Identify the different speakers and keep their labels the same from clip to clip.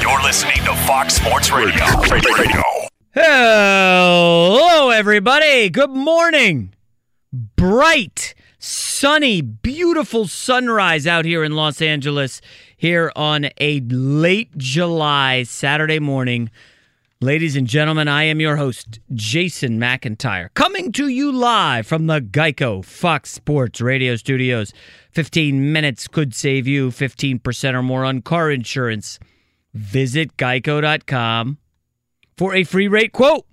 Speaker 1: You're listening to Fox Sports Radio. Radio.
Speaker 2: Hello, everybody. Good morning. Bright, sunny, beautiful sunrise out here in Los Angeles here on a late July Saturday morning. Ladies and gentlemen, I am your host, Jason McIntyre, coming to you live from the Geico Fox Sports radio studios. 15 minutes could save you 15% or more on car insurance visit geico.com for a free rate quote.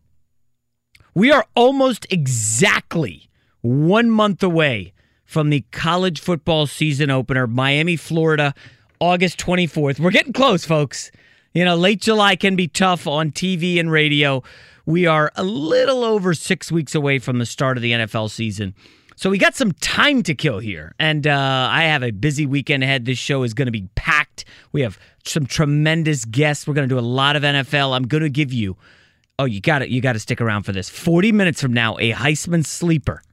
Speaker 2: We are almost exactly one month away from the college football season opener, Miami, Florida, August 24th. We're getting close, folks. You know, late July can be tough on TV and radio. We are a little over six weeks away from the start of the NFL season. So we got some time to kill here, and uh, I have a busy weekend ahead. This show is going to be packed. We have some tremendous guests. We're going to do a lot of NFL. I'm going to give you. Oh, you got it. You got to stick around for this. 40 minutes from now, a Heisman sleeper.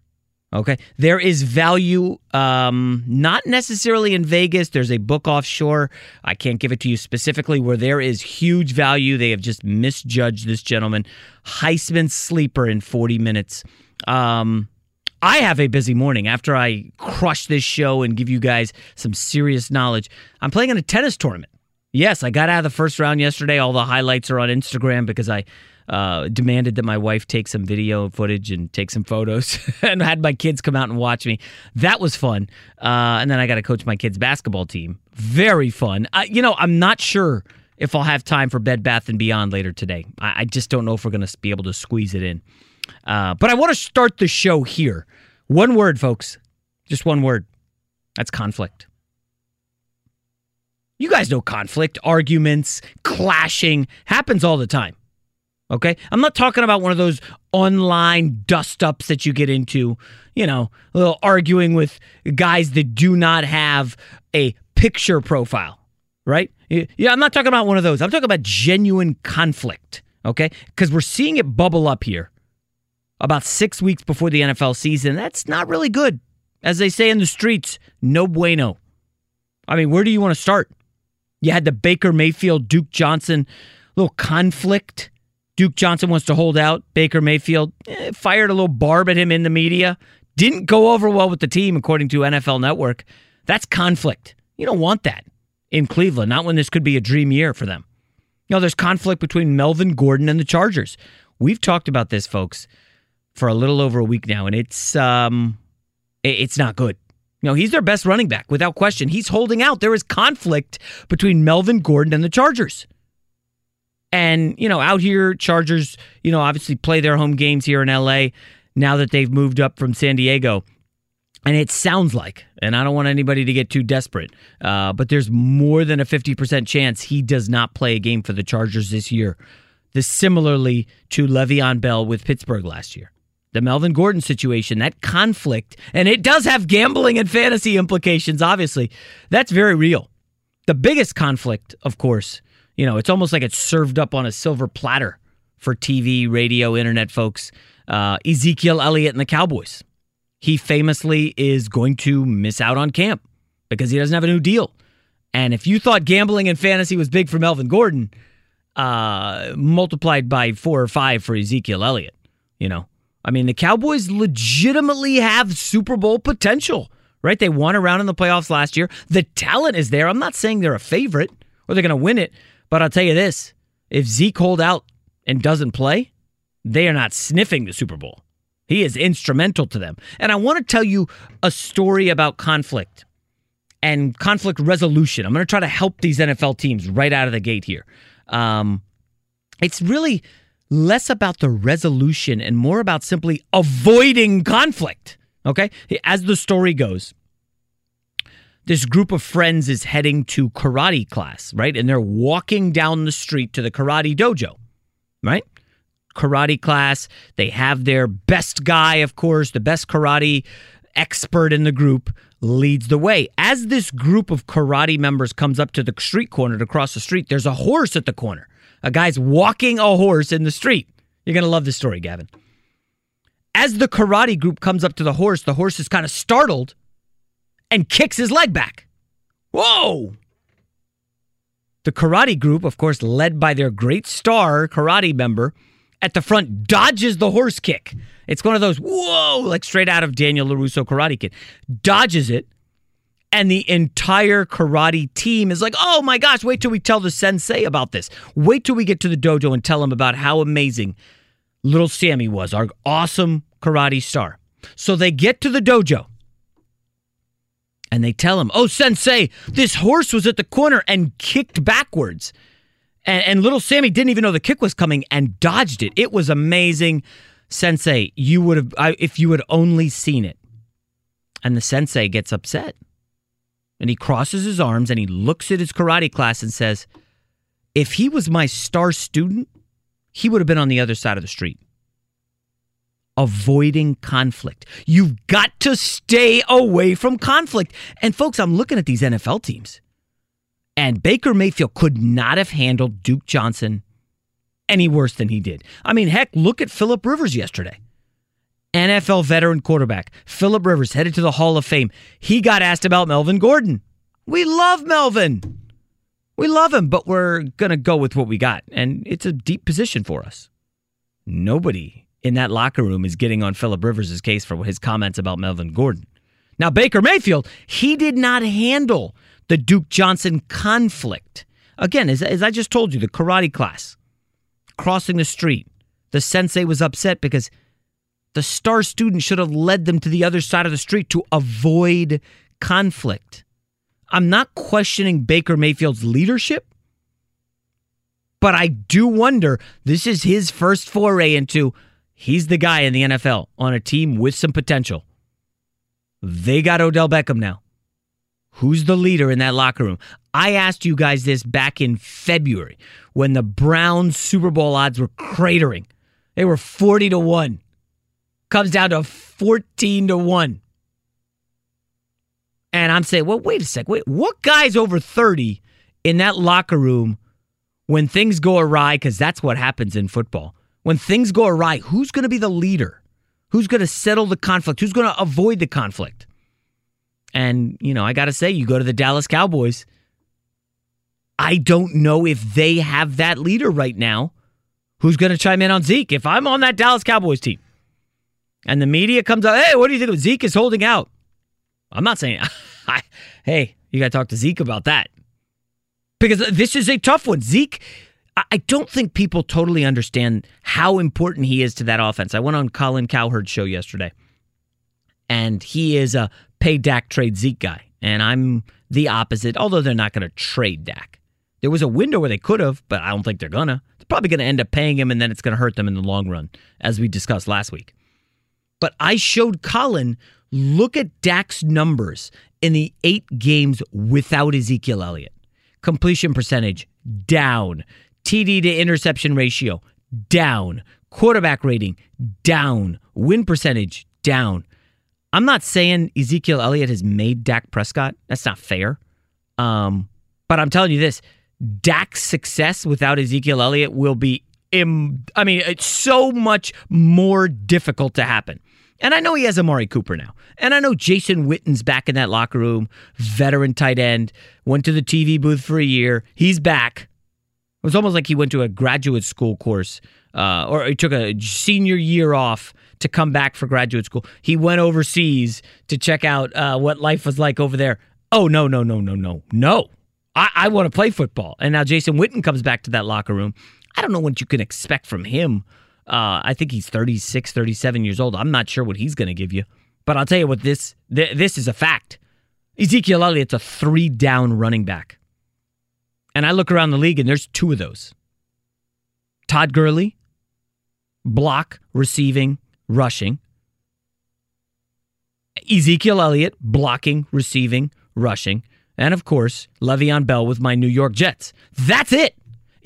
Speaker 2: Okay. There is value, um, not necessarily in Vegas. There's a book offshore. I can't give it to you specifically where there is huge value. They have just misjudged this gentleman. Heisman sleeper in 40 minutes. Um, I have a busy morning after I crush this show and give you guys some serious knowledge. I'm playing in a tennis tournament. Yes, I got out of the first round yesterday. All the highlights are on Instagram because I uh, demanded that my wife take some video footage and take some photos and had my kids come out and watch me. That was fun. Uh, and then I got to coach my kids' basketball team. Very fun. I, you know, I'm not sure if I'll have time for Bed Bath and Beyond later today. I, I just don't know if we're going to be able to squeeze it in. Uh, but I want to start the show here. One word, folks. Just one word. That's conflict. You guys know conflict, arguments, clashing happens all the time. Okay? I'm not talking about one of those online dust ups that you get into, you know, a little arguing with guys that do not have a picture profile, right? Yeah, I'm not talking about one of those. I'm talking about genuine conflict, okay? Because we're seeing it bubble up here about six weeks before the NFL season. That's not really good. As they say in the streets, no bueno. I mean, where do you want to start? You had the Baker Mayfield, Duke Johnson little conflict. Duke Johnson wants to hold out. Baker Mayfield eh, fired a little barb at him in the media. Didn't go over well with the team, according to NFL Network. That's conflict. You don't want that in Cleveland, not when this could be a dream year for them. You know, there's conflict between Melvin Gordon and the Chargers. We've talked about this, folks for a little over a week now, and it's um, it's not good. You know, he's their best running back without question. He's holding out. There is conflict between Melvin Gordon and the Chargers. And, you know, out here, Chargers, you know, obviously play their home games here in LA now that they've moved up from San Diego. And it sounds like, and I don't want anybody to get too desperate, uh, but there's more than a 50% chance he does not play a game for the Chargers this year. This similarly to Le'Veon Bell with Pittsburgh last year. The Melvin Gordon situation, that conflict, and it does have gambling and fantasy implications, obviously. That's very real. The biggest conflict, of course, you know, it's almost like it's served up on a silver platter for TV, radio, internet folks. Uh, Ezekiel Elliott and the Cowboys he famously is going to miss out on camp because he doesn't have a new deal. And if you thought gambling and fantasy was big for Melvin Gordon, uh, multiplied by four or five for Ezekiel Elliott, you know, I mean, the Cowboys legitimately have Super Bowl potential, right? They won around in the playoffs last year. The talent is there. I'm not saying they're a favorite or they're going to win it, but I'll tell you this if Zeke hold out and doesn't play, they are not sniffing the Super Bowl. He is instrumental to them. And I want to tell you a story about conflict and conflict resolution. I'm going to try to help these NFL teams right out of the gate here. Um, it's really less about the resolution and more about simply avoiding conflict. Okay? As the story goes, this group of friends is heading to karate class, right? And they're walking down the street to the karate dojo, right? karate class. They have their best guy, of course, the best karate expert in the group leads the way. As this group of karate members comes up to the street corner to cross the street, there's a horse at the corner. A guy's walking a horse in the street. You're going to love this story, Gavin. As the karate group comes up to the horse, the horse is kind of startled and kicks his leg back. Whoa! The karate group, of course, led by their great star karate member, at the front dodges the horse kick. It's one of those, whoa, like straight out of Daniel LaRusso Karate Kid. Dodges it. And the entire karate team is like, oh my gosh, wait till we tell the sensei about this. Wait till we get to the dojo and tell him about how amazing little Sammy was, our awesome karate star. So they get to the dojo and they tell him, oh, sensei, this horse was at the corner and kicked backwards. And, and little Sammy didn't even know the kick was coming and dodged it. It was amazing. Sensei, you would have, I, if you had only seen it. And the sensei gets upset. And he crosses his arms and he looks at his karate class and says, If he was my star student, he would have been on the other side of the street. Avoiding conflict. You've got to stay away from conflict. And folks, I'm looking at these NFL teams. And Baker Mayfield could not have handled Duke Johnson any worse than he did. I mean, heck, look at Philip Rivers yesterday. NFL veteran quarterback, Philip Rivers, headed to the Hall of Fame. He got asked about Melvin Gordon. We love Melvin. We love him, but we're going to go with what we got. And it's a deep position for us. Nobody in that locker room is getting on Philip Rivers' case for his comments about Melvin Gordon. Now, Baker Mayfield, he did not handle the Duke Johnson conflict. Again, as, as I just told you, the karate class, crossing the street, the sensei was upset because the star student should have led them to the other side of the street to avoid conflict. I'm not questioning Baker Mayfield's leadership, but I do wonder this is his first foray into he's the guy in the NFL on a team with some potential. They got Odell Beckham now. Who's the leader in that locker room? I asked you guys this back in February when the Browns Super Bowl odds were cratering. They were 40 to 1. Comes down to 14 to 1. And I'm saying, well, wait a sec. Wait, what guy's over 30 in that locker room when things go awry? Because that's what happens in football. When things go awry, who's going to be the leader? Who's going to settle the conflict? Who's going to avoid the conflict? And, you know, I got to say, you go to the Dallas Cowboys. I don't know if they have that leader right now who's going to chime in on Zeke. If I'm on that Dallas Cowboys team and the media comes out, hey, what do you think? of Zeke is holding out. I'm not saying, hey, you got to talk to Zeke about that. Because this is a tough one. Zeke, I don't think people totally understand how important he is to that offense. I went on Colin Cowherd's show yesterday, and he is a pay Dak, trade Zeke guy. And I'm the opposite, although they're not going to trade Dak. There was a window where they could have, but I don't think they're going to. They're probably going to end up paying him, and then it's going to hurt them in the long run, as we discussed last week. But I showed Colin look at Dak's numbers in the eight games without Ezekiel Elliott. Completion percentage down, TD to interception ratio down, quarterback rating down, win percentage down. I'm not saying Ezekiel Elliott has made Dak Prescott. That's not fair. Um, but I'm telling you this Dak's success without Ezekiel Elliott will be, Im- I mean, it's so much more difficult to happen. And I know he has Amari Cooper now. And I know Jason Witten's back in that locker room, veteran tight end, went to the TV booth for a year. He's back. It was almost like he went to a graduate school course uh, or he took a senior year off to come back for graduate school. He went overseas to check out uh, what life was like over there. Oh, no, no, no, no, no, no. I, I want to play football. And now Jason Witten comes back to that locker room. I don't know what you can expect from him. Uh, I think he's 36, 37 years old. I'm not sure what he's going to give you. But I'll tell you what, this, th- this is a fact. Ezekiel Elliott's a three down running back. And I look around the league and there's two of those. Todd Gurley, block, receiving, rushing. Ezekiel Elliott, blocking, receiving, rushing. And of course, Le'Veon Bell with my New York Jets. That's it.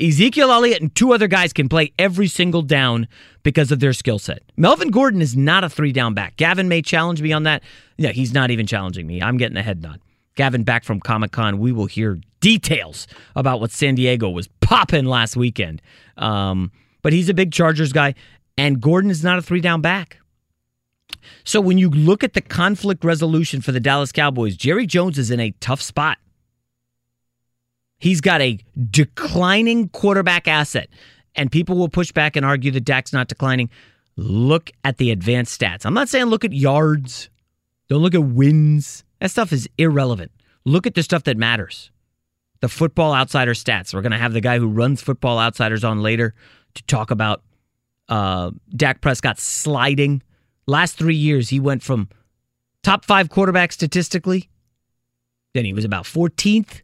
Speaker 2: Ezekiel Elliott and two other guys can play every single down because of their skill set. Melvin Gordon is not a three down back. Gavin may challenge me on that. Yeah, he's not even challenging me. I'm getting a head nod. Gavin back from Comic Con. We will hear details about what San Diego was popping last weekend. Um, but he's a big Chargers guy, and Gordon is not a three down back. So when you look at the conflict resolution for the Dallas Cowboys, Jerry Jones is in a tough spot. He's got a declining quarterback asset, and people will push back and argue that Dak's not declining. Look at the advanced stats. I'm not saying look at yards, don't look at wins. That stuff is irrelevant. Look at the stuff that matters. The Football Outsider stats. We're going to have the guy who runs Football Outsiders on later to talk about uh, Dak Prescott sliding. Last three years, he went from top five quarterback statistically, then he was about 14th.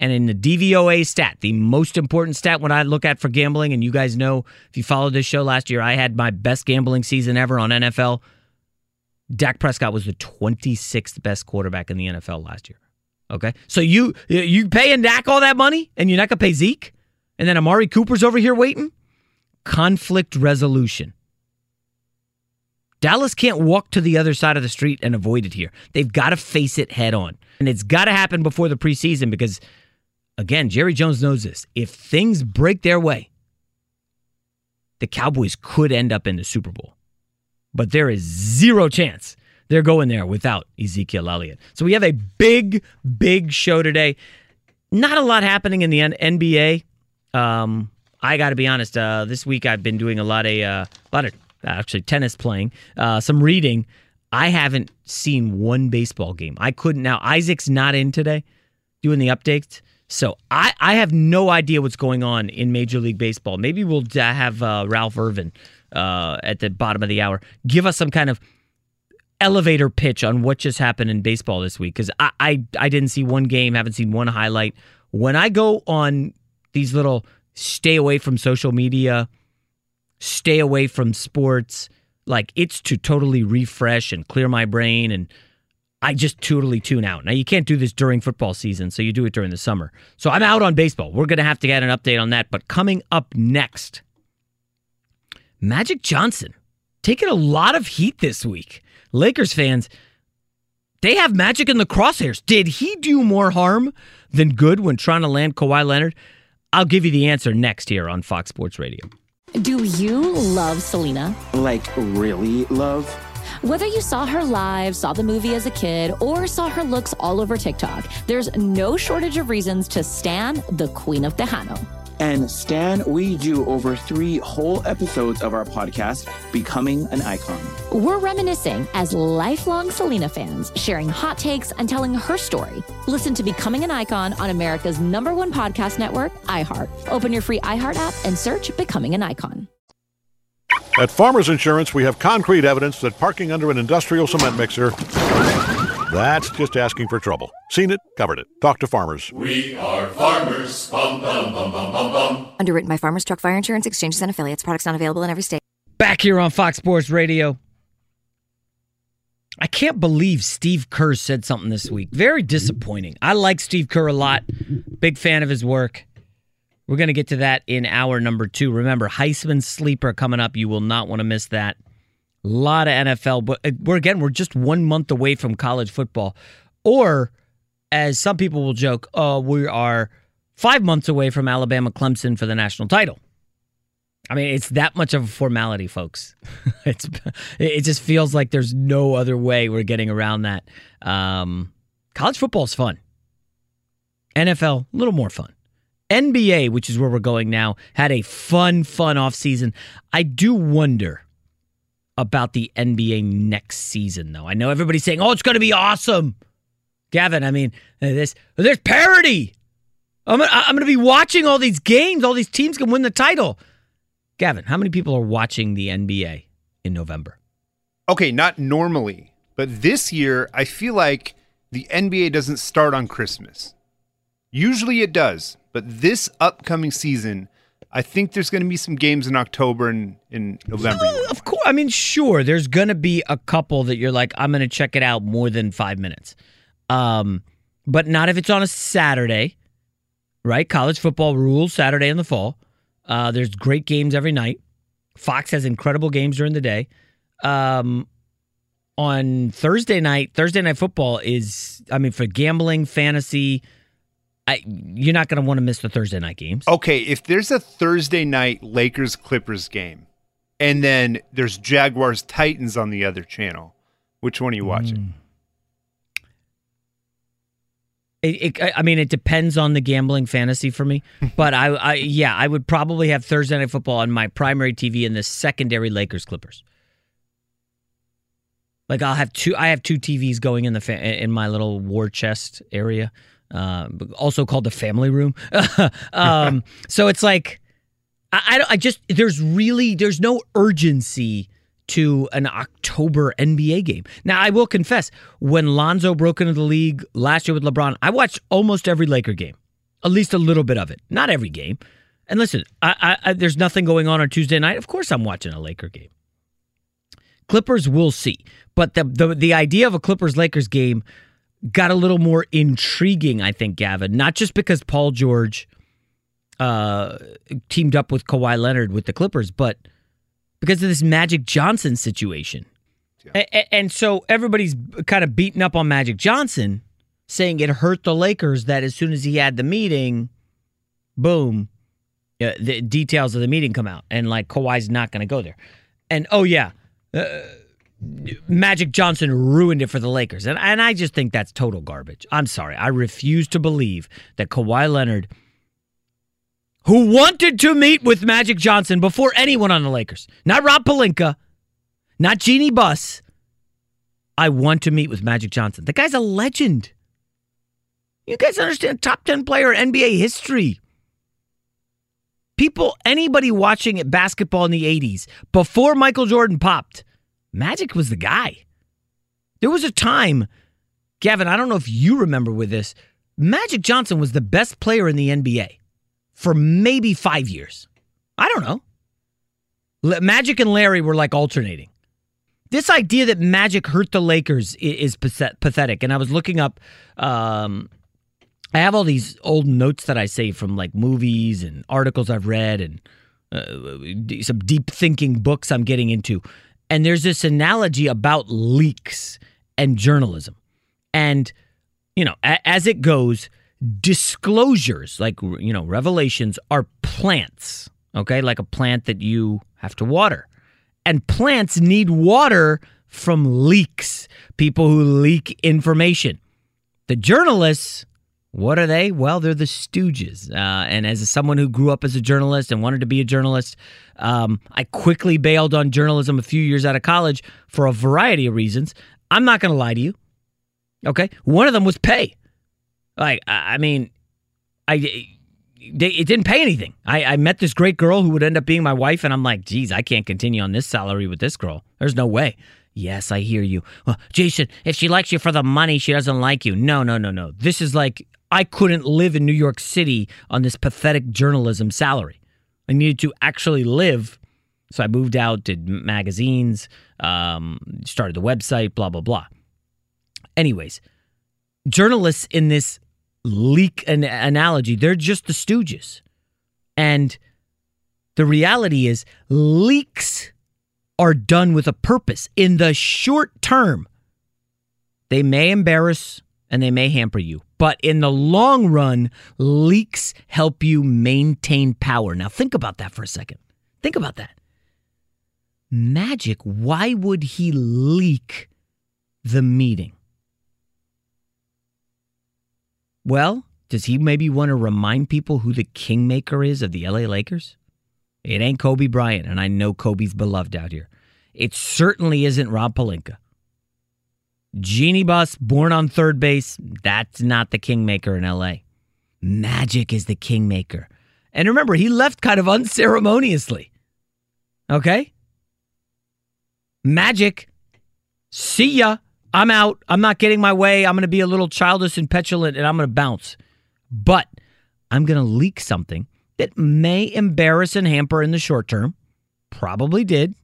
Speaker 2: And in the DVOA stat, the most important stat when I look at for gambling, and you guys know if you followed this show last year, I had my best gambling season ever on NFL. Dak Prescott was the 26th best quarterback in the NFL last year. Okay, so you you paying Dak all that money, and you're not gonna pay Zeke, and then Amari Cooper's over here waiting. Conflict resolution. Dallas can't walk to the other side of the street and avoid it here. They've got to face it head on, and it's got to happen before the preseason because, again, Jerry Jones knows this. If things break their way, the Cowboys could end up in the Super Bowl, but there is zero chance they're going there without Ezekiel Elliott. So we have a big, big show today. Not a lot happening in the NBA. Um, I got to be honest. Uh, this week I've been doing a lot of uh, a lot of actually tennis playing, uh, some reading. I haven't seen one baseball game. I couldn't. Now Isaac's not in today, doing the updates. So I, I have no idea what's going on in Major League Baseball. Maybe we'll have uh, Ralph Irvin uh, at the bottom of the hour give us some kind of elevator pitch on what just happened in baseball this week because I, I I didn't see one game, haven't seen one highlight. When I go on these little stay away from social media, stay away from sports, like it's to totally refresh and clear my brain and I just totally tune out. Now you can't do this during football season, so you do it during the summer. So I'm out on baseball. We're going to have to get an update on that, but coming up next, Magic Johnson taking a lot of heat this week. Lakers fans, they have Magic in the crosshairs. Did he do more harm than good when trying to land Kawhi Leonard? I'll give you the answer next here on Fox Sports Radio.
Speaker 3: Do you love Selena?
Speaker 4: Like, really love?
Speaker 3: Whether you saw her live, saw the movie as a kid, or saw her looks all over TikTok, there's no shortage of reasons to stan the Queen of Tejano.
Speaker 4: And Stan, we do over three whole episodes of our podcast, Becoming an Icon.
Speaker 3: We're reminiscing as lifelong Selena fans, sharing hot takes and telling her story. Listen to Becoming an Icon on America's number one podcast network, iHeart. Open your free iHeart app and search Becoming an Icon.
Speaker 5: At Farmers Insurance, we have concrete evidence that parking under an industrial cement mixer That's just asking for trouble. Seen it, covered it. Talk to farmers.
Speaker 6: We are farmers. Bum, bum, bum, bum, bum, bum.
Speaker 7: Underwritten by Farmers Truck Fire Insurance Exchanges and Affiliates. Products not available in every state.
Speaker 2: Back here on Fox Sports Radio. I can't believe Steve Kerr said something this week. Very disappointing. I like Steve Kerr a lot. Big fan of his work. We're going to get to that in hour number two. Remember, Heisman sleeper coming up. You will not want to miss that. Lot of NFL, but uh, we're again, we're just one month away from college football. Or, as some people will joke, oh, we are five months away from Alabama Clemson for the national title. I mean, it's that much of a formality, folks. it's it just feels like there's no other way we're getting around that. Um, college football is fun. NFL, a little more fun. NBA, which is where we're going now, had a fun, fun offseason. I do wonder about the NBA next season, though. I know everybody's saying, "Oh, it's going to be awesome." Gavin, I mean, uh, this there's parity. I'm I'm going to be watching all these games. All these teams can win the title. Gavin, how many people are watching the NBA in November?
Speaker 8: Okay, not normally, but this year I feel like the NBA doesn't start on Christmas. Usually it does, but this upcoming season, I think there's going to be some games in October and in November.
Speaker 2: Of course, I mean, sure, there's going to be a couple that you're like, I'm going to check it out more than five minutes, um, but not if it's on a Saturday, right? College football rules Saturday in the fall. Uh, there's great games every night. Fox has incredible games during the day. Um, on Thursday night, Thursday night football is, I mean, for gambling, fantasy, I, you're not going to want to miss the Thursday night games.
Speaker 8: Okay, if there's a Thursday night Lakers Clippers game, and then there's Jaguars Titans on the other channel, which one are you watching? Mm.
Speaker 2: It, it, I mean, it depends on the gambling fantasy for me, but I, I, yeah, I would probably have Thursday night football on my primary TV and the secondary Lakers Clippers. Like I'll have two, I have two TVs going in the fa- in my little war chest area, uh, also called the family room. um, so it's like, I, I, I just there's really there's no urgency to an October NBA game. Now, I will confess, when Lonzo broke into the league last year with LeBron, I watched almost every Laker game, at least a little bit of it. Not every game. And listen, I, I, there's nothing going on on Tuesday night. Of course, I'm watching a Laker game. Clippers, we'll see. But the, the, the idea of a Clippers Lakers game got a little more intriguing, I think, Gavin. Not just because Paul George uh, teamed up with Kawhi Leonard with the Clippers, but – because of this Magic Johnson situation. Yeah. A- and so everybody's kind of beating up on Magic Johnson, saying it hurt the Lakers that as soon as he had the meeting, boom, uh, the details of the meeting come out, and like Kawhi's not going to go there. And oh yeah, uh, Magic Johnson ruined it for the Lakers, and and I just think that's total garbage. I'm sorry, I refuse to believe that Kawhi Leonard who wanted to meet with Magic Johnson before anyone on the Lakers. Not Rob Pelinka, not Jeanie Buss. I want to meet with Magic Johnson. The guy's a legend. You guys understand top 10 player NBA history. People, anybody watching basketball in the 80s, before Michael Jordan popped, Magic was the guy. There was a time, Gavin, I don't know if you remember with this, Magic Johnson was the best player in the NBA for maybe five years. I don't know. Magic and Larry were like alternating. This idea that Magic hurt the Lakers is pathetic. And I was looking up, um, I have all these old notes that I save from like movies and articles I've read and uh, some deep thinking books I'm getting into. And there's this analogy about leaks and journalism. And, you know, a- as it goes, disclosures, like, you know, revelations, are plants, okay? Like a plant that you have to water. And plants need water from leaks, people who leak information. The journalists, what are they? Well, they're the stooges. Uh, and as someone who grew up as a journalist and wanted to be a journalist, um, I quickly bailed on journalism a few years out of college for a variety of reasons. I'm not going to lie to you. Okay. One of them was pay. Like, I mean, I they, it didn't pay anything. I, I met this great girl who would end up being my wife, and I'm like, geez, I can't continue on this salary with this girl. There's no way. Yes, I hear you. Well, Jason, if she likes you for the money, she doesn't like you. No, no, no, no. This is like I couldn't live in New York City on this pathetic journalism salary. I needed to actually live. So I moved out, did magazines, um, started the website, blah, blah, blah. Anyways, journalists in this leak an- analogy, they're just the stooges. And the reality is, leaks are done with a purpose. In the short term, they may embarrass and they may hamper you. But in the long run, leaks help you maintain power. Now, think about that for a second. Think about that. Magic, why would he leak the meeting? Well, does he maybe want to remind people who the kingmaker is of the LA Lakers? It ain't Kobe Bryant, and I know Kobe's beloved out here. It certainly isn't Rob Pelinka. Jeanie Buss, born on third base, that's not the kingmaker in LA. Magic is the kingmaker. And remember, he left kind of unceremoniously. Okay? Magic, see ya. I'm out. I'm not getting my way. I'm going to be a little childish and petulant and I'm going to bounce. But I'm going to leak something that may embarrass and hamper in the short term. Probably did.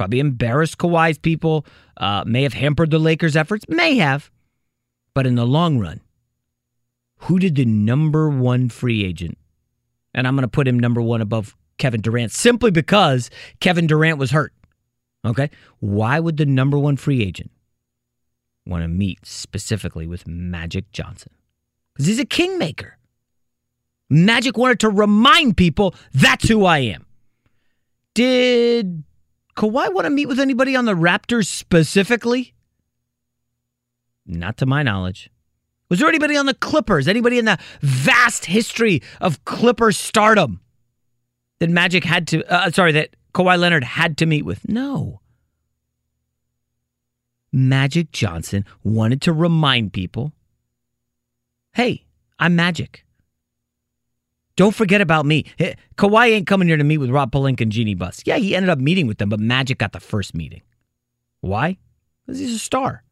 Speaker 2: Probably embarrassed Kawhi's people. Uh, may have hampered the Lakers' efforts. May have. But in the long run, who did the number one free agent? And I'm going to put him number one above Kevin Durant simply because Kevin Durant was hurt. Okay. Why would the number one free agent want to meet specifically with Magic Johnson? Because he's a kingmaker. Magic wanted to remind people that's who I am. Did Kawhi want to meet with anybody on the Raptors specifically? Not to my knowledge. Was there anybody on the Clippers? Anybody in the vast history of Clipper stardom that Magic had to, uh, sorry, that Kawhi Leonard had to meet with? No. Magic Johnson wanted to remind people hey, I'm Magic. Don't forget about me. Kawhi ain't coming here to meet with Rob Pelinka and Jeanie Buss. Yeah, he ended up meeting with them, but Magic got the first meeting. Why? Because he's a star.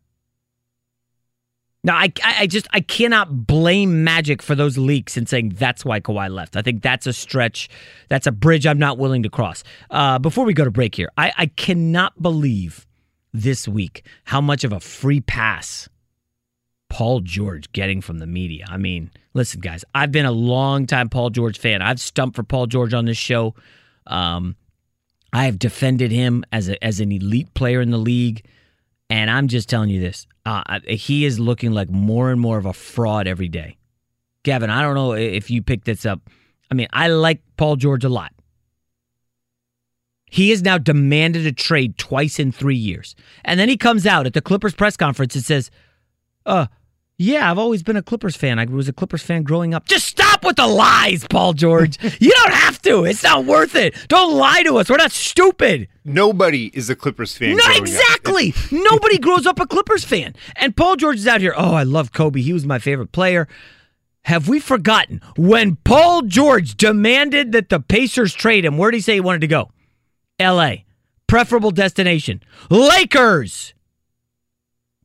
Speaker 2: Now, I, I just I cannot blame Magic for those leaks and saying that's why Kawhi left. I think that's a stretch. That's a bridge I'm not willing to cross. Uh, before we go to break here, I, I cannot believe this week how much of a free pass Paul George getting from the media. I mean, listen, guys, I've been a long time Paul George fan. I've stumped for Paul George on this show. Um, I have defended him as a, as an elite player in the league, and I'm just telling you this: uh, he is looking like more and more of a fraud every day. Gavin, I don't know if you picked this up. I mean, I like Paul George a lot. He has now demanded a trade twice in three years, and then he comes out at the Clippers press conference and says, "Uh, yeah, I've always been a Clippers fan. I was a Clippers fan growing up. Just stop with the lies, Paul George. you don't have to. It's not worth it. Don't lie to us. We're not stupid.
Speaker 8: Nobody is a Clippers fan.
Speaker 2: No, exactly. Nobody grows up a Clippers fan. And Paul George is out here. Oh, I love Kobe. He was my favorite player. Have we forgotten when Paul George demanded that the Pacers trade him? Where did he say he wanted to go? L.A. Preferable destination. Lakers.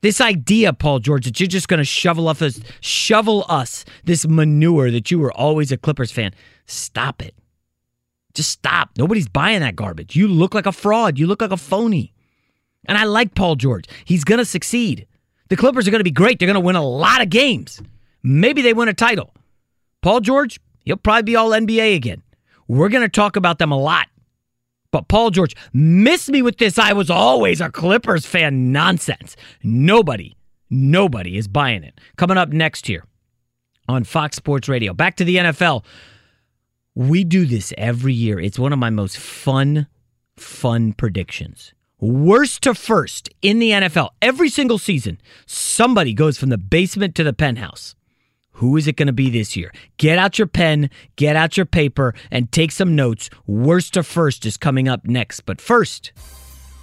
Speaker 2: This idea, Paul George, that you're just going to shovel us, shovel us this manure that you were always a Clippers fan. Stop it. Just stop. Nobody's buying that garbage. You look like a fraud. You look like a phony. And I like Paul George. He's going to succeed. The Clippers are going to be great. They're going to win a lot of games. Maybe they win a title. Paul George, he'll probably be all NBA again. We're going to talk about them a lot. But Paul George, miss me with this. I was always a Clippers fan nonsense. Nobody, nobody is buying it. Coming up next here on Fox Sports Radio. Back to the NFL. We do this every year. It's one of my most fun, fun predictions. Worst to first in the NFL. Every single season, somebody goes from the basement to the penthouse. Who is it going to be this year? Get out your pen, get out your paper, and take some notes. Worst to first is coming up next. But first,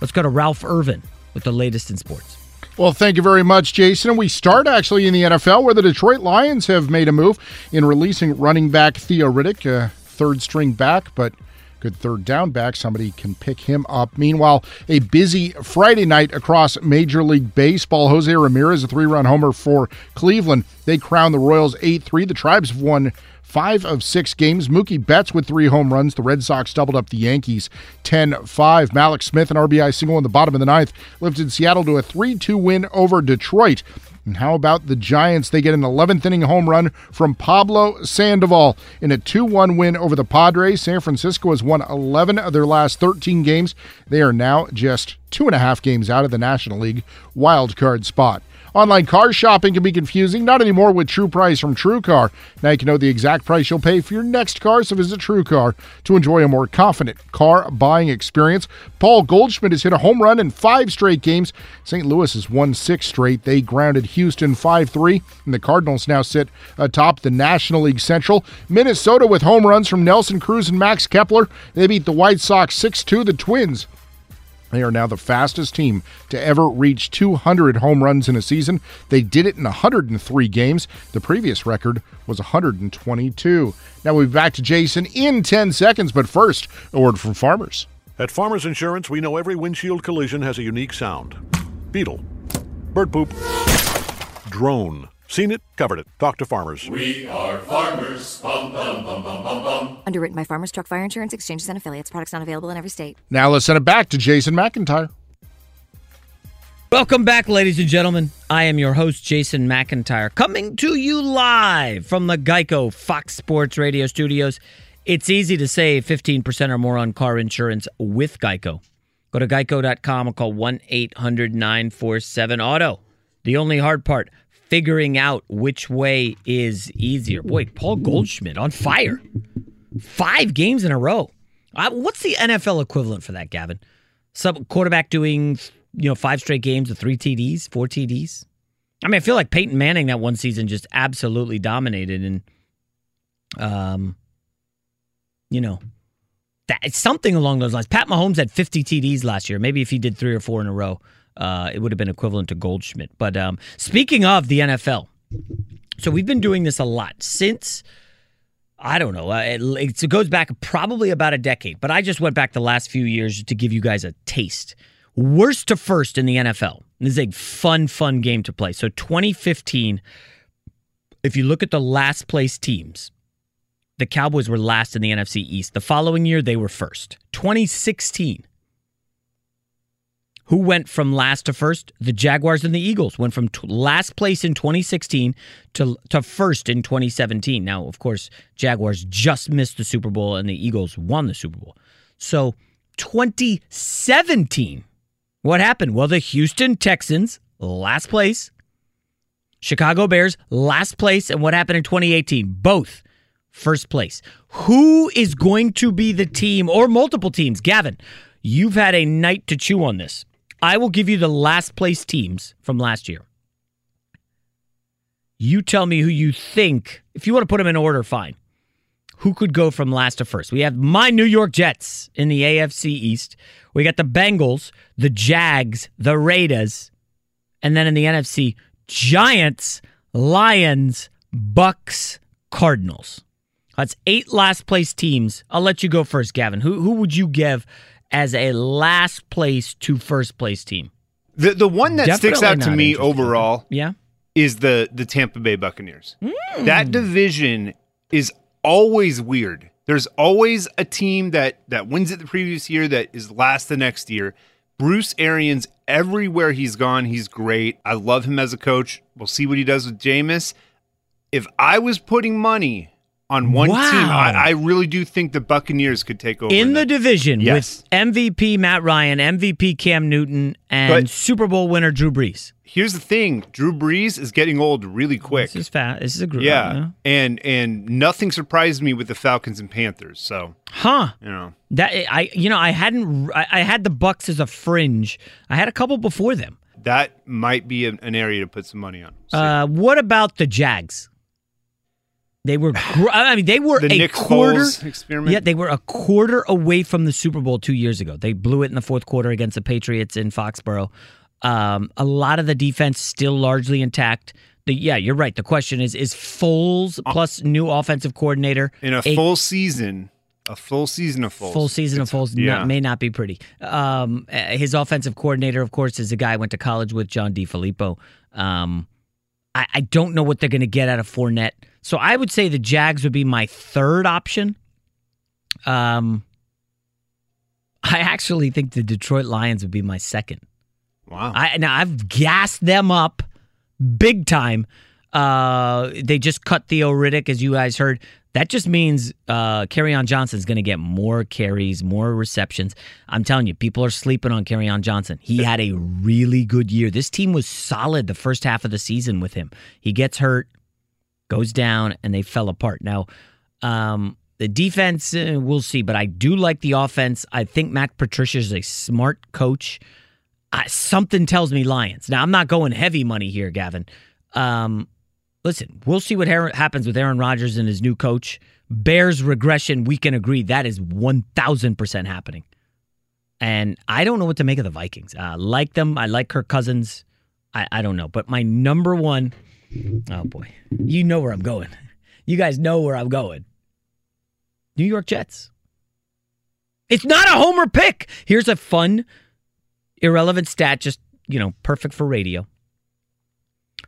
Speaker 2: let's go to Ralph Irvin with the latest in sports.
Speaker 9: Well, thank you very much, Jason. We start actually in the NFL where the Detroit Lions have made a move in releasing running back Theo Riddick, a third string back, but Good third down back. Somebody can pick him up. Meanwhile, a busy Friday night across Major League Baseball. Jose Ramirez, a three run homer for Cleveland. They crown the Royals 8 3. The Tribes have won five of six games. Mookie Betts with three home runs. The Red Sox doubled up the Yankees 10 5. Mallex Smith, an RBI single in the bottom of the ninth, lifted Seattle to a 3 2 win over Detroit. And how about the Giants? They get an 11th inning home run from Pablo Sandoval in a 2 1 win over the Padres. San Francisco has won 11 of their last 13 games. They are now just two and a half games out of the National League wild card spot. Online car shopping can be confusing, not anymore with True Price from True Car. Now you can know the exact price you'll pay for your next car, so visit True Car to enjoy a more confident car buying experience. Paul Goldschmidt has hit a home run in five straight games. St. Louis has won six straight. They grounded Houston 5 3, and the Cardinals now sit atop the National League Central. Minnesota with home runs from Nelson Cruz and Max Kepler. They beat the White Sox 6 2. The Twins they are now the fastest team to ever reach 200 home runs in a season. They did it in 103 games. The previous record was 122. Now we'll be back to Jason in 10 seconds, but first, a word from farmers.
Speaker 5: At Farmers Insurance, we know every windshield collision has a unique sound beetle, bird poop, drone. Seen it, covered it. Talk to farmers.
Speaker 6: We are farmers. Bum, bum, bum, bum, bum, bum.
Speaker 7: Underwritten by Farmers Truck Fire Insurance Exchanges and Affiliates. Products not available in every state.
Speaker 9: Now let's send it back to Jason McIntyre.
Speaker 2: Welcome back, ladies and gentlemen. I am your host, Jason McIntyre, coming to you live from the Geico Fox Sports Radio studios. It's easy to save 15% or more on car insurance with Geico. Go to geico.com or call 1 800 947 Auto. The only hard part, figuring out which way is easier. Boy, Paul Goldschmidt on fire. Five games in a row. Uh, what's the NFL equivalent for that, Gavin? Some quarterback doing you know, five straight games with three TDs, four TDs. I mean, I feel like Peyton Manning that one season just absolutely dominated, and um, you know, that it's something along those lines. Pat Mahomes had 50 TDs last year. Maybe if he did three or four in a row, uh, it would have been equivalent to Goldschmidt. But um, speaking of the NFL, so we've been doing this a lot since. I don't know. Uh, it, it goes back probably about a decade, but I just went back the last few years to give you guys a taste worst to first in the NFL. This is a fun, fun game to play. So 2015, if you look at the last place teams, the Cowboys were last in the NFC East. The following year, they were first. 2016, who went from last to first? The Jaguars and the Eagles went from t- last place in 2016 to, to first in 2017. Now, of course, Jaguars just missed the Super Bowl and the Eagles won the Super Bowl. So 2017, what happened? Well, the Houston Texans, last place. Chicago Bears, last place. And what happened in 2018? Both first place. Who is going to be the team or multiple teams? Gavin, you've had a night to chew on this. I will give you the last place teams from last year. You tell me who you think, if you want to put them in order, fine. Who could go from last to first? We have my New York Jets in the AFC East. We got the Bengals, the Jags, the Raiders, and then in the NFC, Giants, Lions, Bucks, Cardinals. That's eight last place teams. I'll let you go first, Gavin. Who who would you give as a last place to first place team?
Speaker 8: The the one that
Speaker 2: Definitely
Speaker 8: sticks out to me overall
Speaker 2: Yeah.
Speaker 8: is the the Tampa Bay Buccaneers.
Speaker 2: Mm.
Speaker 8: That division is always weird. There's always a team that that wins it the previous year that is last the next year. Bruce Arians, everywhere he's gone, he's great. I love him as a coach. We'll see what he does with Jameis. If I was putting money on one
Speaker 2: Wow.
Speaker 8: team, I, I really do think the Buccaneers could take over.
Speaker 2: In the division
Speaker 8: Yes.
Speaker 2: with MVP Matt Ryan, MVP Cam Newton, and
Speaker 8: But-
Speaker 2: Super Bowl winner Drew Brees.
Speaker 8: Here's the thing: Drew Brees is getting old really quick.
Speaker 2: This is fast. This is a group.
Speaker 8: Yeah, and and nothing surprised me with the Falcons and Panthers. So
Speaker 2: Huh.
Speaker 8: you know,
Speaker 2: That I you know I hadn't I, I had the Bucks as a fringe. I had a couple before them.
Speaker 8: that might be an, an area to put some money on.
Speaker 2: Uh, what about the Jags? They were. Gr- I mean, they were
Speaker 8: The
Speaker 2: a
Speaker 8: Nick
Speaker 2: quarter.
Speaker 8: Foles experiment?
Speaker 2: Yeah, they were a quarter away from the Super Bowl two years ago. They blew it in the fourth quarter against the Patriots in Foxborough. Um, a lot of the defense still largely intact. The, yeah, you're right. The question is: Is Foles plus new offensive coordinator
Speaker 8: In a full season, a full season of Foles.
Speaker 2: Full season of Foles
Speaker 8: yeah.
Speaker 2: not, may not be pretty. Um, uh, his offensive coordinator, of course, is a guy I went to college with, John DeFilippo. Um, I, I don't know what they're going to get out of Fournette. So I would say the Jags would be my third option. Um, I actually think the Detroit Lions would be my second.
Speaker 8: Wow.
Speaker 2: I now I've gassed them up big time. Uh, they just cut Theo Riddick, as you guys heard. That just means uh, on Johnson's going to get more carries, more receptions. I'm telling you, people are sleeping on on Johnson. He had a really good year. This team was solid the first half of the season with him. He gets hurt, goes down, and they fell apart. Now, um, the defense, uh, we'll see, but I do like the offense. I think Matt Patricia is a smart coach. Something tells me Lions. Now, I'm not going heavy money here, Gavin. Um, listen, we'll see what happens with Aaron Rodgers and his new coach. Bears regression, we can agree that is 1000% happening. And I don't know what to make of the Vikings. I like them. I like Kirk Cousins. I, I don't know. But my number one, oh boy, you know where I'm going. You guys know where I'm going. New York Jets. It's not a homer pick. Here's a fun, irrelevant stat, just, you know, perfect for radio.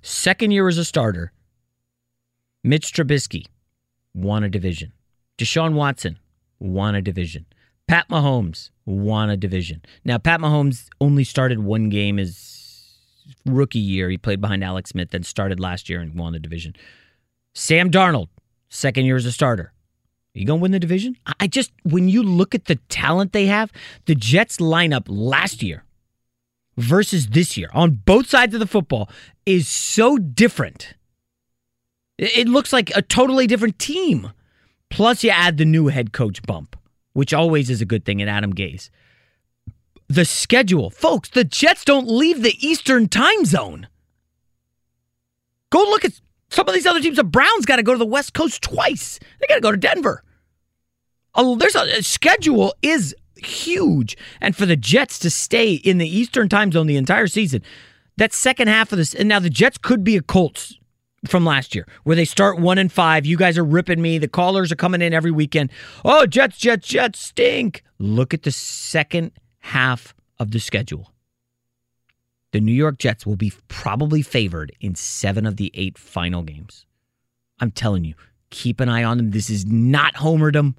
Speaker 2: Second year as a starter, Mitch Trubisky won a division. Deshaun Watson won a division. Pat Mahomes won a division. Now, Pat Mahomes only started one game his rookie year. He played behind Alex Smith, then started last year and won the division. Sam Darnold, second year as a starter, you going to win the division? I just, when you look at the talent they have, the Jets lineup last year versus this year on both sides of the football is so different. It looks like a totally different team. Plus, you add the new head coach bump, which always is a good thing in Adam Gase. The schedule, folks, the Jets don't leave the Eastern time zone. Go look at some of these other teams, the Browns got to go to the West Coast twice. They got to go to Denver. There's a, a schedule is huge, and for the Jets to stay in the Eastern time zone the entire season, that second half of this, and now the Jets could be a Colts from last year, where they start one and five. You guys are ripping me. The callers are coming in every weekend. Oh, Jets, Jets, Jets stink. Look at the second half of the schedule the New York Jets will be probably favored in seven of the eight final games. I'm telling you, keep an eye on them. This is not homerdom.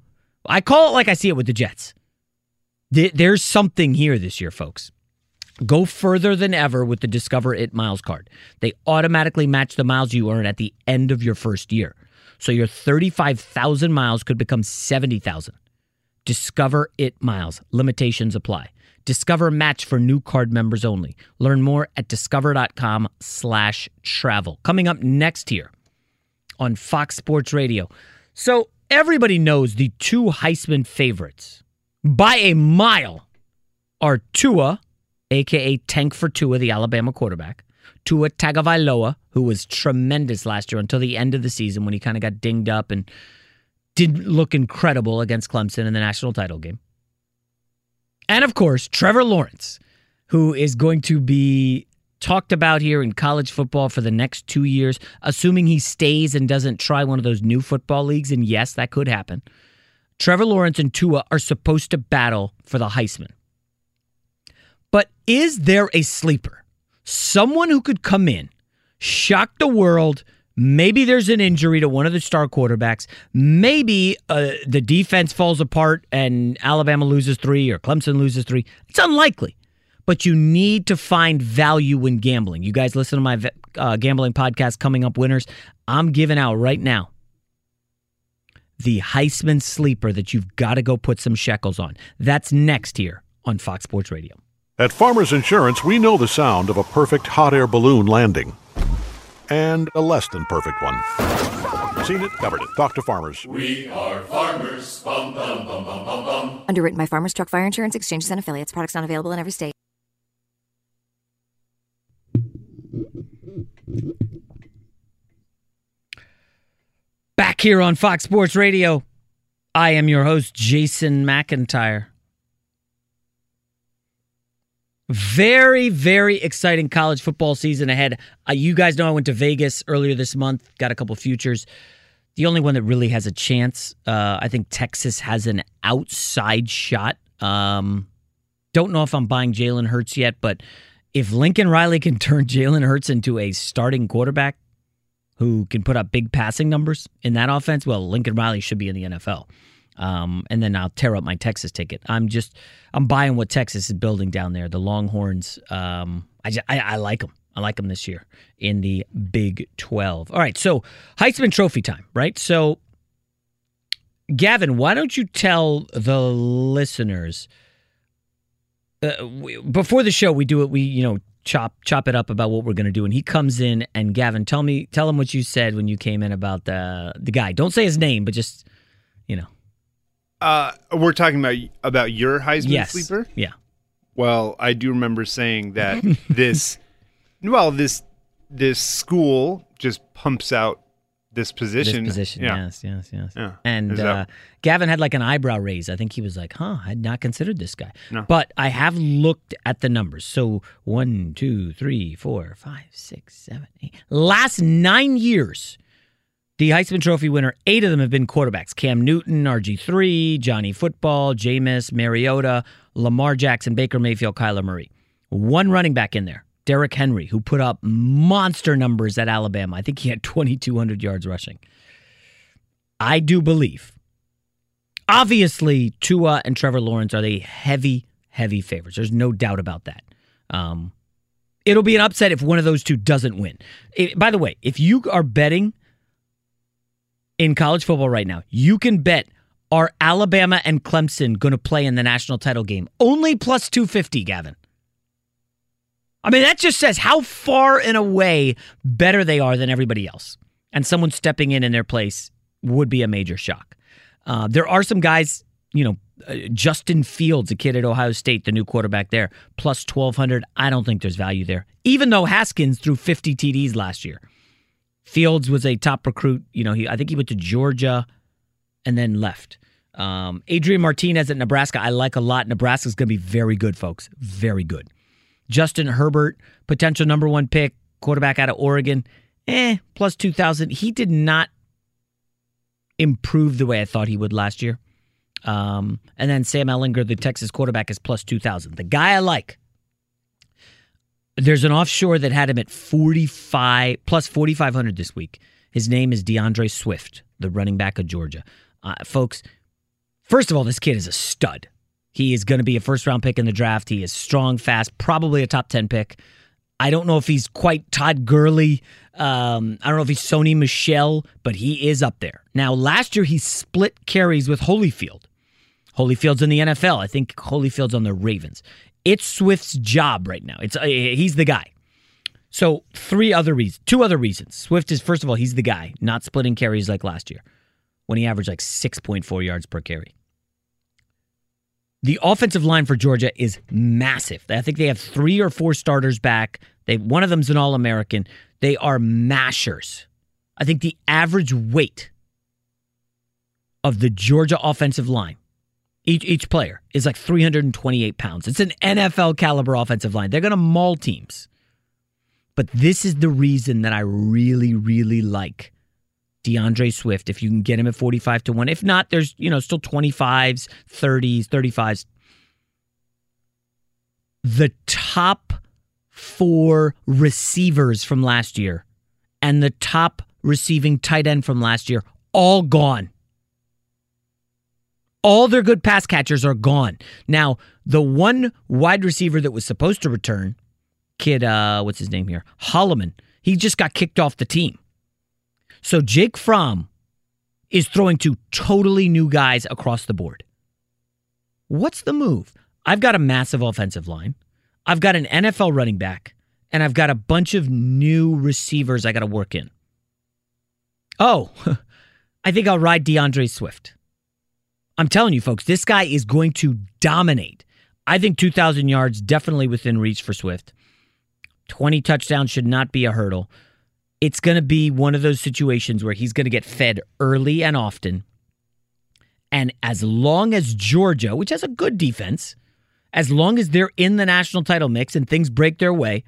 Speaker 2: I call it like I see it with the Jets. There's something here this year, folks. Go further than ever with the Discover It Miles card. They automatically match the miles you earn at the end of your first year. So your 35,000 miles could become 70,000. Discover It Miles. Limitations apply. Discover match for new card members only. Learn more at discover.com slash travel. Coming up next here on Fox Sports Radio. So everybody knows the two Heisman favorites by a mile are Tua, aka Tank for Tua, the Alabama quarterback, Tua Tagovailoa, who was tremendous last year until the end of the season when he kind of got dinged up and didn't look incredible against Clemson in the national title game. And of course, Trevor Lawrence, who is going to be talked about here in college football for the next two years, assuming he stays and doesn't try one of those new football leagues. And yes, that could happen. Trevor Lawrence and Tua are supposed to battle for the Heisman. But is there a sleeper? Someone who could come in, shock the world, Maybe there's an injury to one of the star quarterbacks. Maybe uh, the defense falls apart and Alabama loses three or Clemson loses three. It's unlikely, but you need to find value when gambling. You guys listen to my uh, gambling podcast, Coming Up Winners. I'm giving out right now the Heisman sleeper that you've got to go put some shekels on. That's next here on Fox Sports Radio.
Speaker 5: At Farmers Insurance, we know the sound of a perfect hot air balloon landing and a less than perfect one. Seen it, covered it. Talk to farmers.
Speaker 6: We are farmers. Bum, bum, bum, bum, bum, bum.
Speaker 7: Underwritten by Farmers Truck Fire Insurance Exchanges and Affiliates. Products not available in every state.
Speaker 2: Back here on Fox Sports Radio, I am your host, Jason McIntyre. Very, very exciting college football season ahead. Uh, you guys know I went to Vegas earlier this month, got a couple futures. The only one that really has a chance, uh, I think Texas has an outside shot. Um, don't know if I'm buying Jalen Hurts yet, but if Lincoln Riley can turn Jalen Hurts into a starting quarterback who can put up big passing numbers in that offense, well, Lincoln Riley should be in the NFL. Um, and then I'll tear up my Texas ticket. I'm just I'm buying what Texas is building down there. The Longhorns. Um, I, just, I I like them. I like them this year in the Big 12. All right, so Heisman Trophy time, right? So, Gavin, why don't you tell the listeners uh, we, before the show we do it? We you know chop chop it up about what we're going to do, and he comes in and Gavin, tell me tell him what you said when you came in about the the guy. Don't say his name, but just you know.
Speaker 8: Uh, we're talking about about your Heisman
Speaker 2: yes.
Speaker 8: sleeper.
Speaker 2: Yeah.
Speaker 8: Well, I do remember saying that this, well, this this school just pumps out this position.
Speaker 2: This position,
Speaker 8: Yeah.
Speaker 2: yes, yes, yes.
Speaker 8: Yeah.
Speaker 2: And uh, Gavin had like an eyebrow raise. I think he was like, huh, I had not considered this guy.
Speaker 8: No.
Speaker 2: But I have looked at the numbers. So one, two, three, four, five, six, seven, eight. Last nine years, the Heisman Trophy winner, eight of them have been quarterbacks. Cam Newton, RG3, Johnny Football, Jameis, Mariota, Lamar Jackson, Baker Mayfield, Kyler Murray. One running back in there, Derrick Henry, who put up monster numbers at Alabama. I think he had 2,200 yards rushing. I do believe. Obviously, Tua and Trevor Lawrence are the heavy, heavy favorites. There's no doubt about that. Um, it'll be an upset if one of those two doesn't win. It- by the way, if you are betting in college football right now, you can bet are Alabama and Clemson going to play in the national title game? Only plus 250, Gavin. I mean, that just says how far and away better they are than everybody else. And someone stepping in in their place would be a major shock. Uh, there are some guys, you know, uh, Justin Fields, a kid at Ohio State, the new quarterback there, plus 1,200. I don't think there's value there, even though Haskins threw 50 TDs last year. Fields was a top recruit. You know, he I think he went to Georgia and then left. Um, Adrian Martinez at Nebraska, I like a lot. Nebraska's going to be very good, folks. Very good. Justin Herbert, potential number one pick, quarterback out of Oregon, eh, plus 2,000. He did not improve the way I thought he would last year. Um, and then Sam Ehlinger, the Texas quarterback, is plus 2,000. The guy I like, there's an offshore that had him at 45 plus 4,500 this week. His name is D'Andre Swift, the running back of Georgia. Uh, folks, first of all, this kid is a stud. He is going to be a first round pick in the draft. He is strong, fast, probably a top 10 pick. I don't know if he's quite Todd Gurley. Um, I don't know if he's Sony Michel, but he is up there. Now, last year he split carries with Holyfield. Holyfield's in the NFL. I think Holyfield's on the Ravens. It's Swift's job right now. It's uh, he's the guy. So three other reasons, two other reasons. Swift is first of all he's the guy, not splitting carries like last year, when he averaged like six point four yards per carry. The offensive line for Georgia is massive. I think they have three or four starters back. They one of them's an All American. They are mashers. I think the average weight of the Georgia offensive line, each each player, is like 328 pounds. It's an NFL caliber offensive line. They're gonna maul teams. But this is the reason that I really, really like D'Andre Swift. If you can get him at 45 to 1. If not, there's, you know, still 25s, 30s, 35s. The top four receivers from last year and the top receiving tight end from last year all gone. All their good pass catchers are gone. Now, the one wide receiver that was supposed to return, kid, uh, what's his name here? Holloman, he just got kicked off the team. So Jake Fromm is throwing to totally new guys across the board. What's the move? I've got a massive offensive line. I've got an NFL running back, and I've got a bunch of new receivers I got to work in. Oh, I think I'll ride D'Andre Swift. I'm telling you, folks, this guy is going to dominate. I think 2,000 yards definitely within reach for Swift. 20 touchdowns should not be a hurdle. It's going to be one of those situations where he's going to get fed early and often. And as long as Georgia, which has a good defense, as long as they're in the national title mix and things break their way,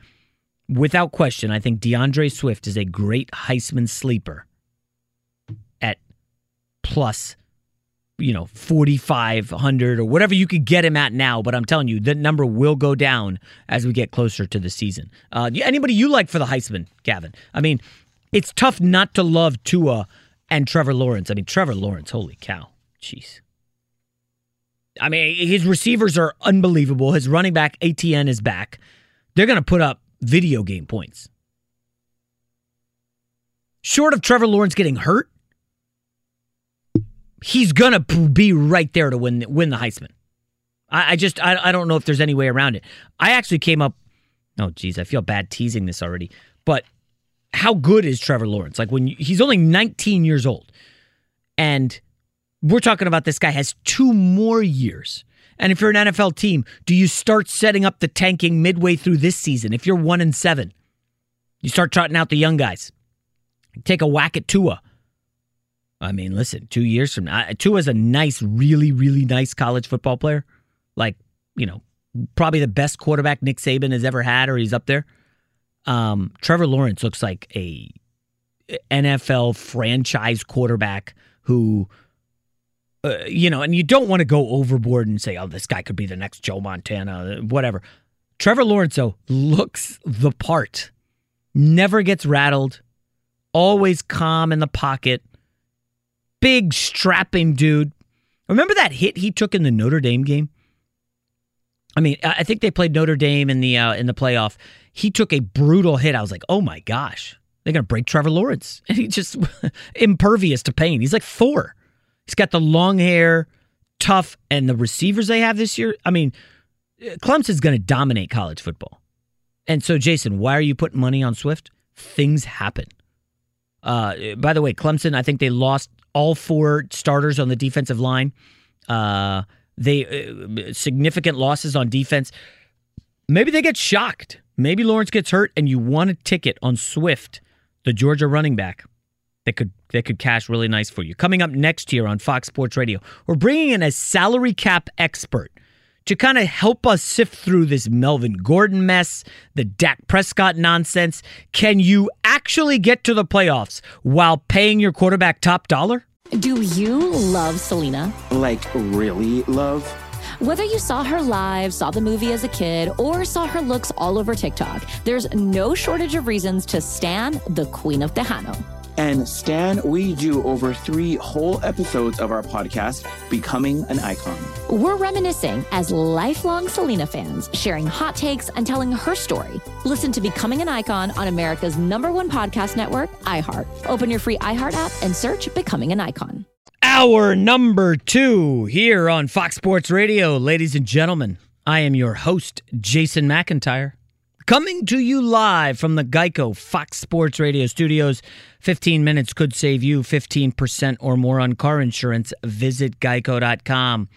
Speaker 2: without question, I think D'Andre Swift is a great Heisman sleeper at plus, you know, 4,500 or whatever you could get him at now. But I'm telling you, the number will go down as we get closer to the season. Uh, anybody you like for the Heisman, Gavin? I mean, it's tough not to love Tua and Trevor Lawrence. I mean, Trevor Lawrence, holy cow. Jeez. I mean, his receivers are unbelievable. His running back, Etienne, is back. They're going to put up video game points. Short of Trevor Lawrence getting hurt, he's to be right there to win, win the Heisman. I, I just, I, I don't know if there's any way around it. I actually came up, oh, geez, I feel bad teasing this already, but how good is Trevor Lawrence? Like when you, he's only 19 years old and we're talking about this guy has two more years. And if you're an NFL team, do you start setting up the tanking midway through this season? If you're one and seven, you start trotting out the young guys. Take a whack at Tua. I mean, listen, two years from now, Tua's a nice, really, really nice college football player. Like, you know, probably the best quarterback Nick Saban has ever had, or he's up there. Um, Trevor Lawrence looks like a NFL franchise quarterback who uh, you know, and you don't want to go overboard and say, oh, this guy could be the next Joe Montana, whatever. Trevor Lawrence, though, looks the part, never gets rattled, always calm in the pocket, big, strapping dude. Remember that hit he took in the Notre Dame game? I mean, I think they played Notre Dame in the uh, in the playoff. He took a brutal hit. I was like, oh my gosh, they're gonna break Trevor Lawrence, and he's just impervious to pain. He's like four. He's got the long hair, tough, and the receivers they have this year. I mean, Clemson's to dominate college football. And so, Jason, why are you putting money on Swift? Things happen. Uh, by the way, Clemson, I think they lost all four starters on the defensive line. Uh, they uh, significant losses on defense. Maybe they get shocked. Maybe Lawrence gets hurt, and you want a ticket on Swift, the Georgia running back that could that could cash really nice for you. Coming up next year on Fox Sports Radio, we're bringing in a salary cap expert to kind of help us sift through this Melvin Gordon mess, the Dak Prescott nonsense. Can you actually get to the playoffs while paying your quarterback top dollar?
Speaker 3: Do you love Selena?
Speaker 4: Like, really love?
Speaker 3: Whether you saw her live, saw the movie as a kid, or saw her looks all over TikTok, there's no shortage of reasons to stand the Queen of Tejano.
Speaker 4: And Stan, we do over three whole episodes of our podcast, Becoming an Icon.
Speaker 3: We're reminiscing as lifelong Selena fans, sharing hot takes and telling her story. Listen to Becoming an Icon on America's number one podcast network, iHeart. Open your free iHeart app and search Becoming an Icon.
Speaker 2: Hour number two here on Fox Sports Radio. Ladies and gentlemen, I am your host, Jason McIntyre. Coming to you live from the Geico Fox Sports Radio studios. 15 minutes could save you 15% or more on car insurance. Visit geico.com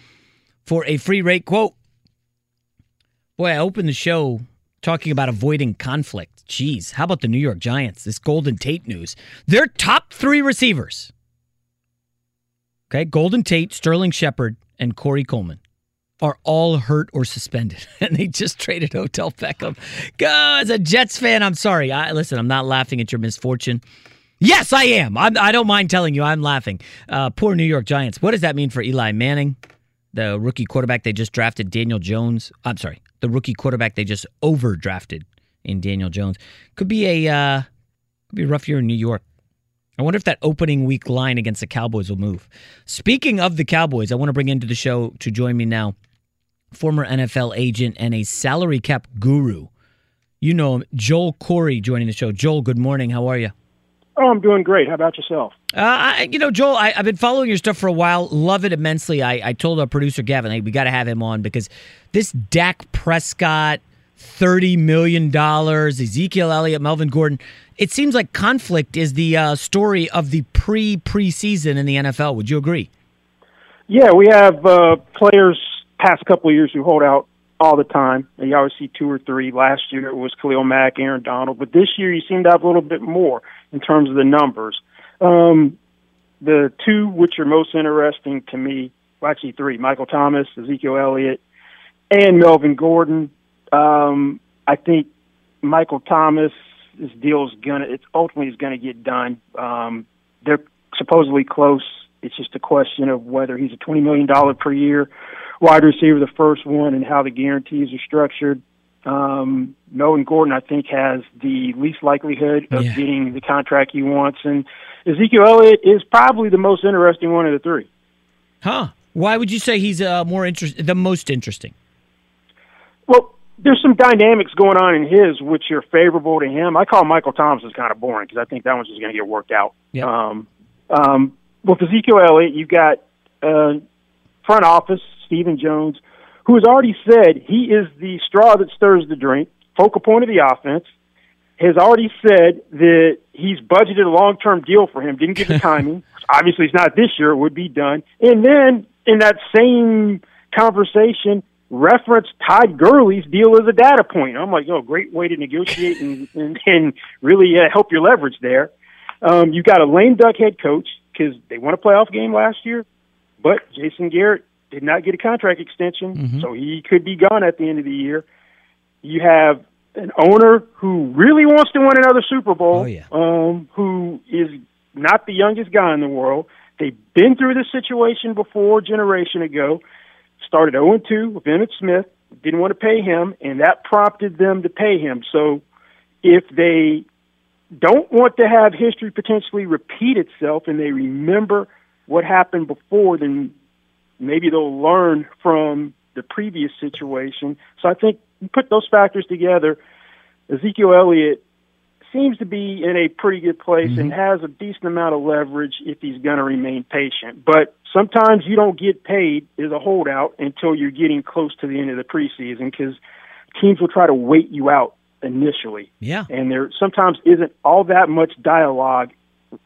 Speaker 2: for a free rate quote. Boy, I opened the show talking about avoiding conflict. Jeez, how about the New York Giants? This Golden Tate news. Their top three receivers. Okay, Golden Tate, Sterling Shepard, and Corey Coleman are all hurt or suspended, and they just traded Odell Beckham. Go as a Jets fan, I'm sorry. I, listen, I'm not laughing at your misfortune. Yes, I am. I'm, I do not mind telling you, I'm laughing. Uh, poor New York Giants. What does that mean for Eli Manning, the rookie quarterback they just drafted, Daniel Jones? I'm sorry, the rookie quarterback they just overdrafted in Daniel Jones. Could be a uh, could be a rough year in New York. I wonder if that opening week line against the Cowboys will move. Speaking of the Cowboys, I want to bring into the show to join me now former NFL agent and a salary cap guru. You know him, Joel Corry, joining the show. Joel, good morning. How are you?
Speaker 10: Oh, I'm doing great. How about yourself?
Speaker 2: Uh, I, you know, Joel, I, have been following your stuff for a while. Love it immensely. I, I told our producer Gavin, hey, we got to have him on because this Dak Prescott, thirty million dollars, Ezekiel Elliott, Melvin Gordon. It seems like conflict is the uh, story of the pre preseason in the NFL. Would you agree?
Speaker 10: Yeah, we have uh, players past couple of years who hold out all the time. You always see two or three. Last year it was Khalil Mack, Aaron Donald, but this year you seem to have a little bit more in terms of the numbers. Um, the two which are most interesting to me, well, actually three: Michael Thomas, Ezekiel Elliott, and Melvin Gordon. Um, I think Michael Thomas' This deal is gonna, it's ultimately is gonna get done. Um, they're supposedly close It's just a question of whether he's a $20 million per year wide receiver, the first one, and how the guarantees are structured. Um, Melvin Gordon, I think, has the least likelihood of
Speaker 2: Yeah.
Speaker 10: getting the contract he wants, and Ezekiel Elliott is probably the most interesting one of the three.
Speaker 2: Huh? Why would you say he's uh, more interest, the most interesting?
Speaker 10: Well, there's some dynamics going on in his which are favorable to him. I call Michael Thomas is kind of boring because I think that one's just going to get worked out.
Speaker 2: Yep.
Speaker 10: Um, um, with Ezekiel Elliott, you've got uh, front office Stephen Jones, who has already said he is the straw that stirs the drink, focal point of the offense. Has already said that he's budgeted a long term deal for him. Didn't give the timing. Obviously, it's not this year. It would be done. And then in that same conversation, referenced Todd Gurley's deal as a data point. I'm like, oh, great way to negotiate and, and, and really uh, help your leverage there. Um, you got a lame duck head coach because they won a playoff game last year, but Jason Garrett did not get a contract extension, so he could be gone at the end of the year. You have an owner who really wants to win another Super Bowl, um, who is not the youngest guy in the world. They've been through this situation before a generation ago. Started 0 2 with Emmitt Smith, didn't want to pay him, and that prompted them to pay him. So if they don't want to have history potentially repeat itself and they remember what happened before, then maybe they'll learn from the previous situation. So I think you put those factors together. Ezekiel Elliott seems to be in a pretty good place and mm-hmm. has a decent amount of leverage if he's going to remain patient. But sometimes you don't get paid as a holdout until you're getting close to the end of the preseason because teams will try to wait you out initially.
Speaker 2: Yeah.
Speaker 10: And there sometimes isn't all that much dialogue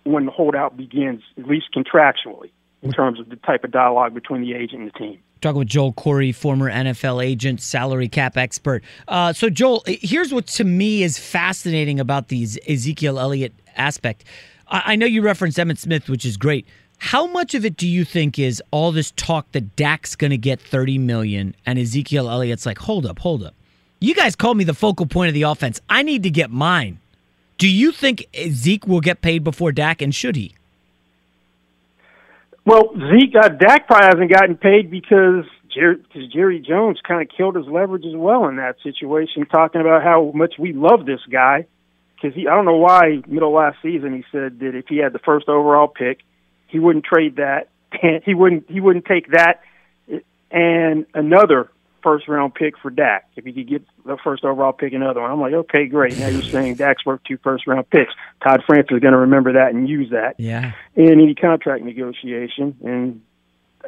Speaker 10: when the holdout begins, at least contractually, in terms of the type of dialogue between the agent and the team.
Speaker 2: Talking with Joel Corry, former NFL agent, salary cap expert. Uh, so, Joel, here's what to me is fascinating about the Ezekiel Elliott aspect. I, I know you referenced Emmitt Smith, which is great. How much of it do you think is all this talk that Dak's going to get 30 million and Ezekiel Elliott's like, hold up, hold up. You guys called me the focal point of the offense. I need to get mine. Do you think Zeke will get paid before Dak, and should he?
Speaker 10: Well, Zeke, uh, Dak probably hasn't gotten paid because Jerry, cause Jerry Jones kind of killed his leverage as well in that situation, talking about how much we love this guy. Because he, I don't know why, middle last season, he said that if he had the first overall pick, he wouldn't trade that. he wouldn't. He wouldn't take that and another first round pick for Dak if he could get the first overall pick, another one. I'm like, okay, great. Now you're saying Dak's worth two first round picks. Todd Francis is going to remember that and use that
Speaker 2: Yeah.
Speaker 10: in any contract negotiation. And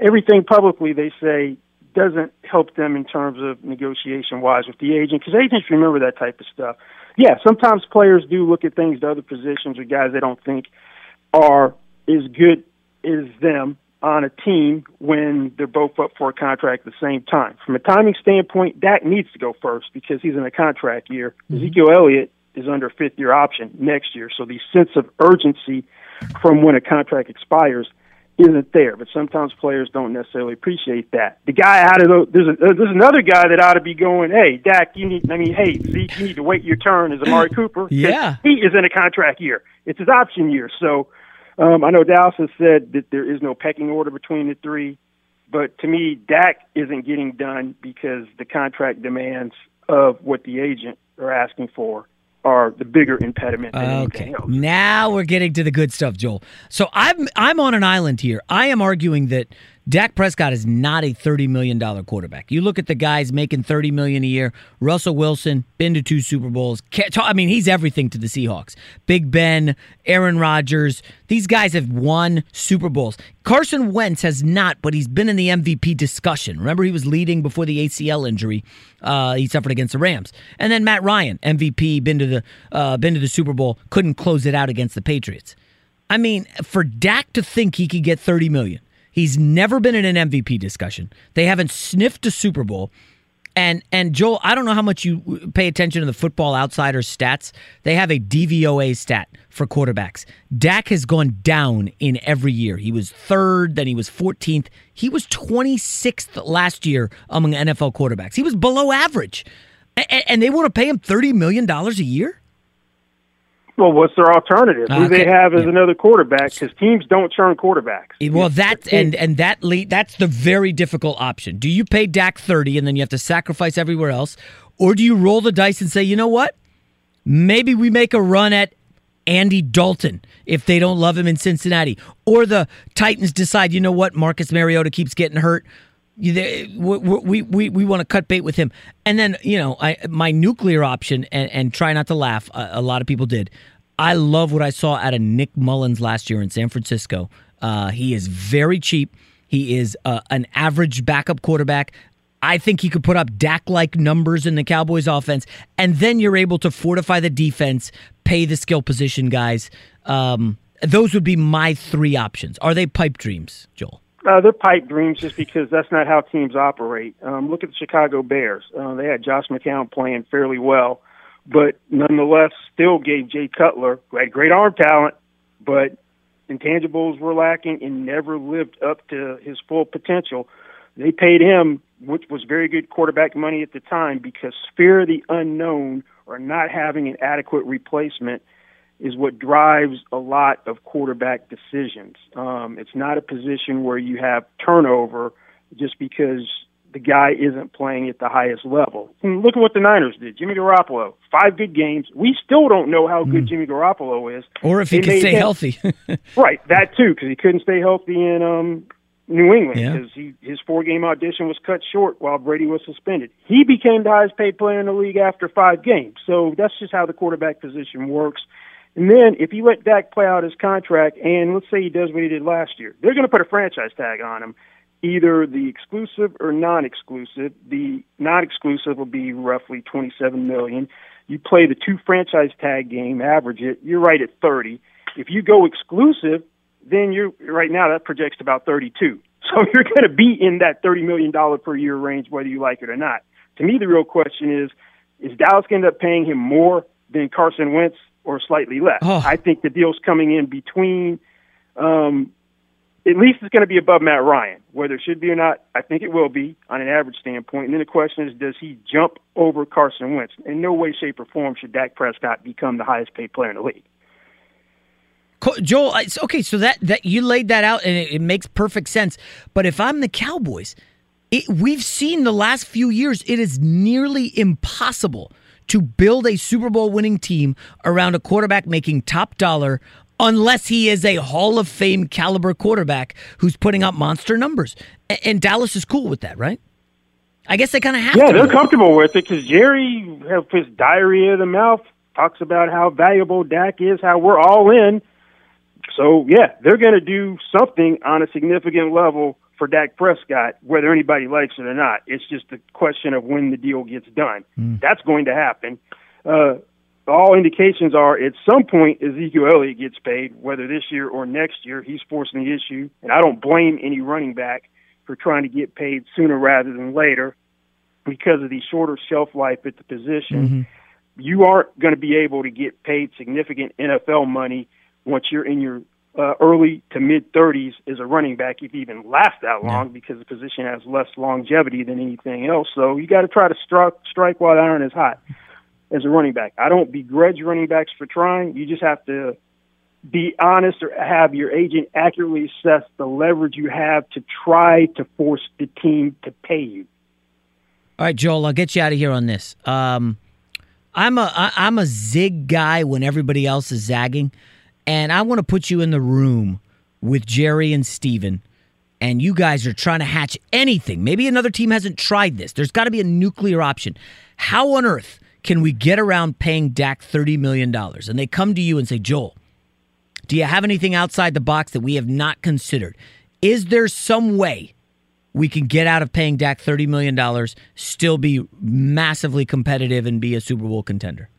Speaker 10: everything publicly they say doesn't help them in terms of negotiation wise with the agent because agents remember that type of stuff. Yeah, sometimes players do look at things to other positions or guys they don't think are as good as them on a team when they're both up for a contract at the same time. From a timing standpoint, Dak needs to go first because he's in a contract year. Mm-hmm. Ezekiel Elliott is under a fifth year option next year, so the sense of urgency from when a contract expires isn't there. But sometimes players don't necessarily appreciate that. The guy out of the there's a, uh, there's another guy that ought to be going. Hey, Dak, you need. I mean, hey, Zeke, you need to wait your turn. Is Amari Cooper.
Speaker 2: Yeah.
Speaker 10: he is in a contract year. It's his option year. So um, I know Dallas has said that there is no pecking order between the three, but to me, Dak isn't getting done because the contract demands of what the agent are asking for are the bigger impediment than
Speaker 2: Okay.
Speaker 10: else.
Speaker 2: Now we're getting to the good stuff, Joel. So I'm I'm on an island here. I am arguing that Dak Prescott is not a $30 million quarterback. You look at the guys making 30 million a year. Russell Wilson, been to two Super Bowls. I mean, he's everything to the Seahawks. Big Ben, Aaron Rodgers. These guys have won Super Bowls. Carson Wentz has not, but he's been in the MVP discussion. Remember, he was leading before the ACL injury uh, he suffered against the Rams. And then Matt Ryan, MVP, been to the uh, been to the Super Bowl, couldn't close it out against the Patriots. I mean, for Dak to think he could get 30 million, he's never been in an MVP discussion. They haven't sniffed a Super Bowl. And and Joel, I don't know how much you pay attention to the Football Outsiders stats. They have a DVOA stat for quarterbacks. Dak has gone down in every year. He was third, then he was 14th. He was 26th last year among NFL quarterbacks. He was below average. A- a- And they want to pay him $30 million a year?
Speaker 10: Well, what's their alternative? Who
Speaker 2: Okay.
Speaker 10: they have as another quarterback? Because teams don't churn quarterbacks.
Speaker 2: Eh, well, that and and that lead, that's the very difficult option. Do you pay Dak thirty and then you have to sacrifice everywhere else, or do you roll the dice and say, you know what, maybe we make a run at Andy Dalton if they don't love him in Cincinnati, or the Titans decide, you know what, Marcus Mariota keeps getting hurt. We we we, we want to cut bait with him, and then you know I my nuclear option and, and try not to laugh. A, a lot of people did. I love what I saw out of Nick Mullens last year in San Francisco. Uh, he is very cheap. He is uh, an average backup quarterback. I think he could put up Dak like numbers in the Cowboys offense, and then you're able to fortify the defense, pay the skill position guys. Um, those would be my three options. Are they pipe dreams, Joel?
Speaker 10: Uh, they're pipe dreams just because that's not how teams operate. Um, look at the Chicago Bears. Uh, they had Josh McCown playing fairly well, but nonetheless still gave Jay Cutler, who had great arm talent, but intangibles were lacking and never lived up to his full potential. They paid him, which was very good quarterback money at the time, because fear the unknown or not having an adequate replacement is what drives a lot of quarterback decisions. Um, it's not a position where you have turnover just because the guy isn't playing at the highest level. And look at what the Niners did. Jimmy Garoppolo, five good games. We still don't know how good Jimmy Garoppolo is.
Speaker 2: Or if he
Speaker 10: They
Speaker 2: can stay
Speaker 10: him-
Speaker 2: healthy.
Speaker 10: Right, that too, because he couldn't stay healthy in um, New England
Speaker 2: Yeah.
Speaker 10: because he his four game audition was cut short while Brady was suspended. He became the highest paid player in the league after five games. So that's just how the quarterback position works. And then if you let Dak play out his contract, and let's say he does what he did last year, they're going to put a franchise tag on him, either the exclusive or non-exclusive. The non-exclusive will be roughly twenty-seven million. You play the two franchise tag game, average it, you're right at thirty. If you go exclusive, then you're right now that projects to about 32. So you're going to be in that 30 million dollar per year range, whether you like it or not. To me, the real question is: Is Dallas going to end up paying him more than Carson Wentz, or slightly less?
Speaker 2: Oh.
Speaker 10: I think the deal's coming in between. Um, at least it's going to be above Matt Ryan. Whether it should be or not, I think it will be on an average standpoint. And then the question is, does he jump over Carson Wentz? In no way, shape, or form should Dak Prescott become the highest paid player in the league.
Speaker 2: Joel, it's- okay, so that that you laid that out and it, it makes perfect sense. But if I'm the Cowboys, it, we've seen the last few years it is nearly impossible to build a Super Bowl winning team around a quarterback making top dollar unless he is a Hall of Fame caliber quarterback who's putting up monster numbers. And, Dallas is cool with that, right? I guess they kind of have
Speaker 10: Yeah,
Speaker 2: to.
Speaker 10: they're comfortable with it because Jerry, have his diarrhea of the mouth, talks about how valuable Dak is, how we're all in. So yeah, they're going to do something on a significant level for Dak Prescott, whether anybody likes it or not. It's just a question of when the deal gets done. That's going to happen. Uh, all indications are at some point Ezekiel Elliott gets paid, whether this year or next year. He's forcing the issue, and I don't blame any running back for trying to get paid sooner rather than later because of the shorter shelf life at the position. You aren't going to be able to get paid significant NFL money once you're in your uh, early to mid 30s as a running back, if you even last that long, because the position has less longevity than anything else. So you got to try to strike strike while the iron is hot as a running back. I don't begrudge running backs for trying. You just have to be honest or have your agent accurately assess the leverage you have to try to force the team to pay you.
Speaker 2: All right, Joel, I'll get you out of here on this. Um, I'm a I'm a zig guy when everybody else is zagging, and I want to put you in the room with Jerry and Stephen, and you guys are trying to hatch anything. Maybe another team hasn't tried this. There's got to be a nuclear option. How on earth can we get around paying Dak thirty million dollars? And they come to you and say, Joel, do you have anything outside the box that we have not considered? Is there some way we can get out of paying Dak $30 million, still be massively competitive and be a Super Bowl contender?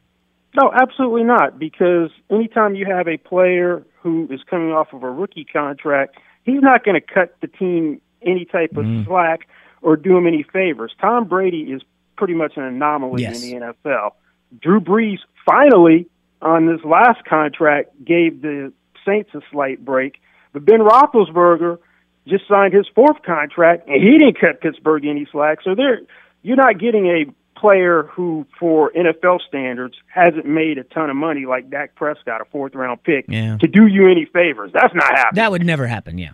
Speaker 10: No, absolutely not. Because anytime you have a player who is coming off of a rookie contract, he's not going to cut the team any type of mm-hmm. slack or do him any favors. Tom Brady is pretty much an anomaly
Speaker 2: Yes.
Speaker 10: in the NFL. Drew Brees finally on this last contract gave the Saints a slight break, but Ben Roethlisberger just signed his fourth contract and he didn't cut Pittsburgh any slack. So there, you're not getting a player who, for NFL standards, hasn't made a ton of money like Dak Prescott, a fourth round pick,
Speaker 2: Yeah.
Speaker 10: to do you any favors. That's not happening.
Speaker 2: That would never happen. Yeah.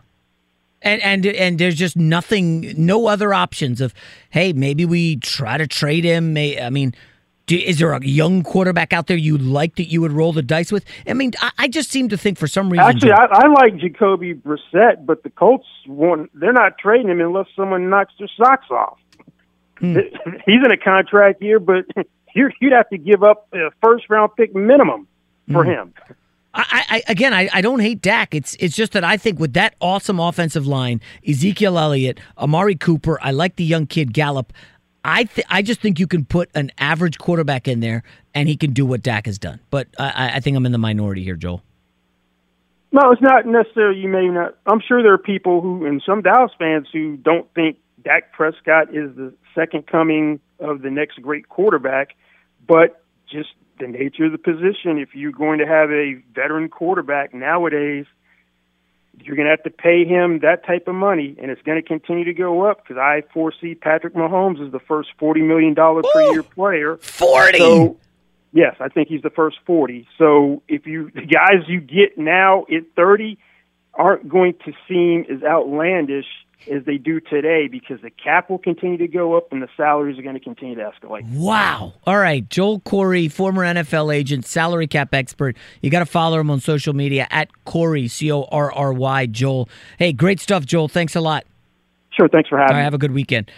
Speaker 2: And and and there's just nothing, no other options of, hey, maybe we try to trade him. May I mean, do, is there a young quarterback out there you like that you would roll the dice with? I mean, I, I just seem to think for some reason.
Speaker 10: Actually, I, I like Jacoby Brissett, but the Colts want they're not trading him unless someone knocks their socks off.
Speaker 2: Hmm.
Speaker 10: He's in a contract year, but you're, you'd have to give up a first round pick minimum for
Speaker 2: Hmm.
Speaker 10: him.
Speaker 2: I, I again, I, I don't hate Dak. It's it's just that I think with that awesome offensive line, Ezekiel Elliott, Amari Cooper, I like the young kid Gallup. I th- I just think you can put an average quarterback in there and he can do what Dak has done. But I, I- I think I'm in the minority here, Joel.
Speaker 10: No, it's not necessarily. You may not. I'm sure there are people who, and some Dallas fans, who don't think Dak Prescott is the second coming of the next great quarterback. But just the nature of the position, if you're going to have a veteran quarterback nowadays, you're going to have to pay him that type of money, and it's going to continue to go up because I foresee Patrick Mahomes as the first forty million dollar per year player.
Speaker 2: Forty.
Speaker 10: So, yes, I think he's the first forty. So if you the guys you get now at thirty aren't going to seem as outlandish as they do today because the cap will continue to go up and the salaries are going to continue to escalate.
Speaker 2: Wow. All right. Joel Corry, former NFL agent, salary cap expert. You got to follow him on social media at Corry, C O R R Y, Joel. Hey, great stuff, Joel. Thanks a lot.
Speaker 10: Sure. Thanks for having
Speaker 2: All right,
Speaker 10: me.
Speaker 2: have a good weekend.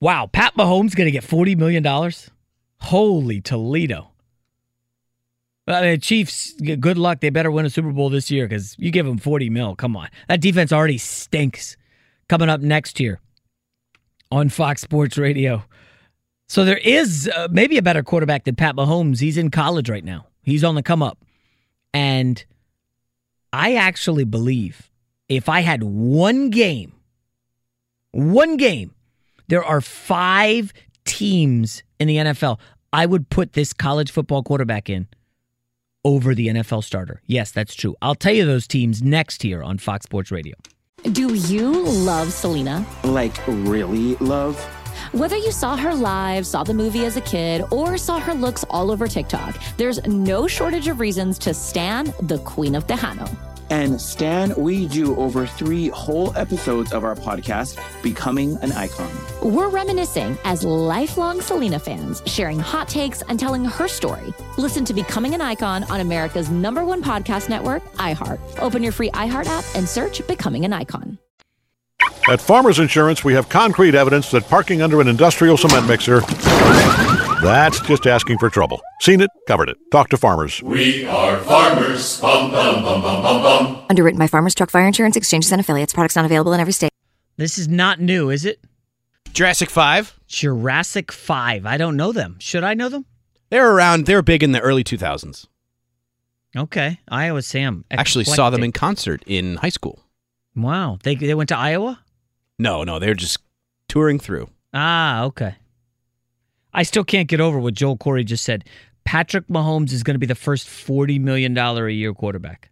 Speaker 2: Wow. Pat Mahomes going to get $40 million? Holy Toledo. I mean, Chiefs, good luck. They better win a Super Bowl this year because you give them 40 mil. Come on. That defense already stinks. Coming up next year on Fox Sports Radio. So there is uh, maybe a better quarterback than Pat Mahomes. He's in college right now. He's on the come up. And I actually believe if I had one game, one game, there are five teams in the NFL I would put this college football quarterback in over the NFL starter. Yes, that's true. I'll tell you those teams next here on Fox Sports Radio.
Speaker 3: Do you love Selena?
Speaker 4: Like, really love?
Speaker 3: Whether you saw her live, saw the movie as a kid, or saw her looks all over TikTok, there's no shortage of reasons to stan the Queen of Tejano.
Speaker 4: And Stan, we do over three whole episodes of our podcast, Becoming an Icon.
Speaker 3: We're reminiscing as lifelong Selena fans, sharing hot takes and telling her story. Listen to Becoming an Icon on America's number one podcast network, iHeart. Open your free iHeart app and search Becoming an Icon.
Speaker 5: At Farmers Insurance, we have concrete evidence that parking under an industrial cement mixer, that's just asking for trouble. Seen it, covered it. Talk to farmers.
Speaker 6: We are farmers. Bum, bum, bum, bum, bum, bum.
Speaker 7: Underwritten by Farmers Truck Fire Insurance Exchanges and Affiliates. Products not available in every state.
Speaker 2: This is not new, is it?
Speaker 11: Jurassic 5.
Speaker 2: Jurassic 5. I don't know them. Should I know them?
Speaker 11: They're around, They're big in the early 2000s.
Speaker 2: Okay. Iowa Sam.
Speaker 11: Actually saw them in concert in high school.
Speaker 2: Wow. They, they went to Iowa?
Speaker 11: No, no, they were just touring through.
Speaker 2: Ah, okay. I still can't get over what Joel Corry just said. Patrick Mahomes is going to be the first $40 million a year quarterback.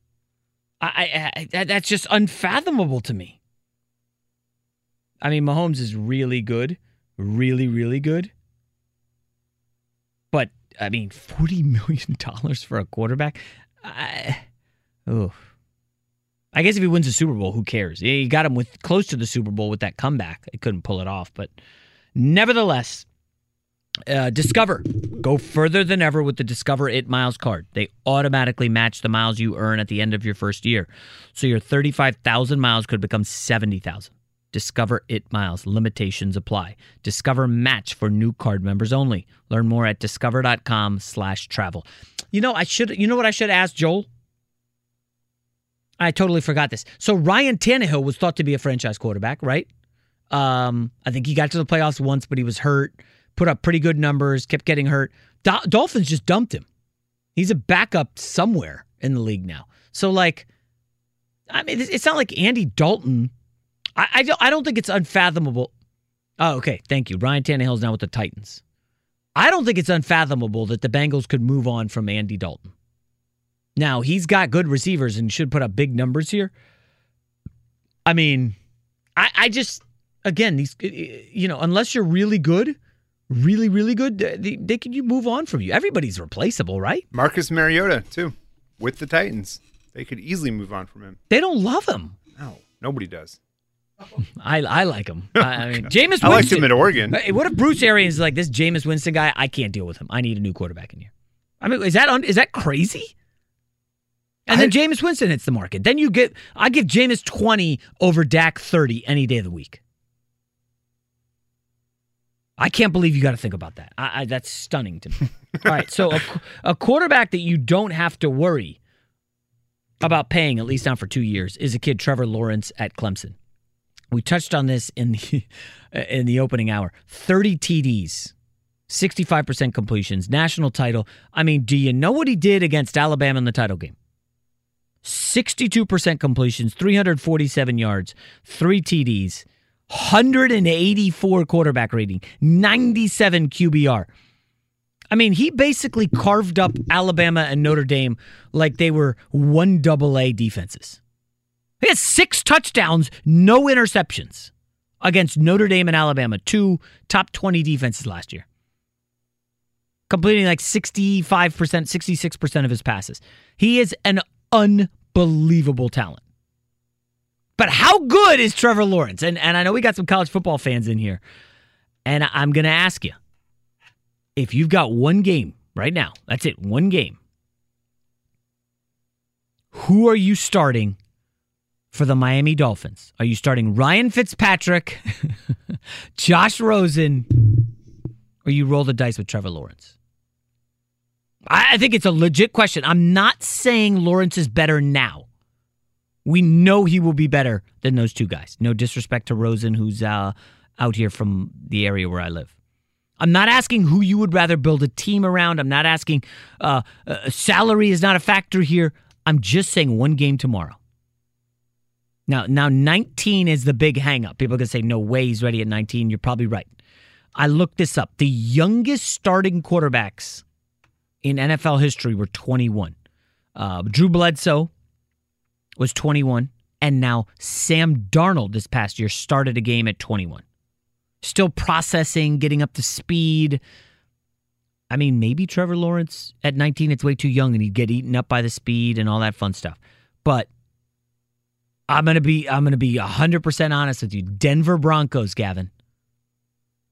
Speaker 2: I, I, I that, that's just unfathomable to me. I mean, Mahomes is really good, really, really good. But I mean, forty million dollars for a quarterback. I, oh, I guess if he wins the Super Bowl, who cares? You got him with close to the Super Bowl with that comeback. They couldn't pull it off, but nevertheless, uh, Discover go further than ever with the Discover It Miles card. They automatically match the miles you earn at the end of your first year, so your thirty-five thousand miles could become seventy thousand. Discover It Miles. Limitations apply. Discover Match for new card members only. Learn more at discover.com slash travel. You know, I should you know what I should ask Joel? I totally forgot this. So Ryan Tannehill was thought to be a franchise quarterback, right? Um, I think he got to the playoffs once, but he was hurt. Put up pretty good numbers, kept getting hurt. Do- Dolphins just dumped him. He's a backup somewhere in the league now. So like, I mean, it's it's not like Andy Dalton. I I don't, I don't think it's unfathomable. Oh, okay. Thank you. Ryan Tannehill's now with the Titans. I don't think it's unfathomable that the Bengals could move on from Andy Dalton. Now, he's got good receivers and should put up big numbers here. I mean, I, I just, again, these, you know, unless you're really good, really, really good, they, they could you move on from you. Everybody's replaceable, right?
Speaker 8: Marcus Mariota too, with the Titans. They could easily move on from him.
Speaker 2: They don't love him.
Speaker 8: No, nobody does.
Speaker 2: I I like him. I, I mean, Jameis.
Speaker 8: I liked him at Oregon.
Speaker 2: What if Bruce Arians is like this Jameis Winston guy? I can't deal with him. I need a new quarterback in here. I mean, is that un, is that crazy? And then Jameis Winston hits the market. Then you get I give Jameis twenty over Dak thirty any day of the week. I can't believe you got to think about that. I, I, that's stunning to me. All right, so a, a quarterback that you don't have to worry about paying at least now for two years is a kid Trevor Lawrence at Clemson. We touched on this in the in the opening hour. 30 TDs, 65% completions, national title. I mean, do you know what he did against Alabama in the title game? 62% completions, 347 yards, 3 TDs, 184 quarterback rating, 97 QBR. I mean, he basically carved up Alabama and Notre Dame like they were one double A defenses. He has six touchdowns, no interceptions against Notre Dame and Alabama, two top 20 defenses last year. Completing like 65%, 66% of his passes. He is an unbelievable talent. But how good is Trevor Lawrence? And, and I know we got some college football fans in here. And I'm going to ask you if you've got one game right now, that's it, one game, who are you starting for the Miami Dolphins? Are you starting Ryan Fitzpatrick, Josh Rosen, or you roll the dice with Trevor Lawrence? I I think it's a legit question. I'm not saying Lawrence is better now. We know he will be better than those two guys. No disrespect to Rosen, who's uh, out here from the area where I live. I'm not asking who you would rather build a team around. I'm not asking uh, uh, salary is not a factor here. I'm just saying one game tomorrow. Now, now 19 is the big hangup. People can say, no way he's ready at 19. You're probably right. I looked this up. The youngest starting quarterbacks in NFL history were 21. Uh, Drew Bledsoe was 21, and now Sam Darnold this past year started a game at 21. Still processing, getting up to speed. I mean, maybe Trevor Lawrence at 19, it's way too young and he'd get eaten up by the speed and all that fun stuff. But I'm gonna be I'm gonna be 100% honest with you. Denver Broncos, Gavin.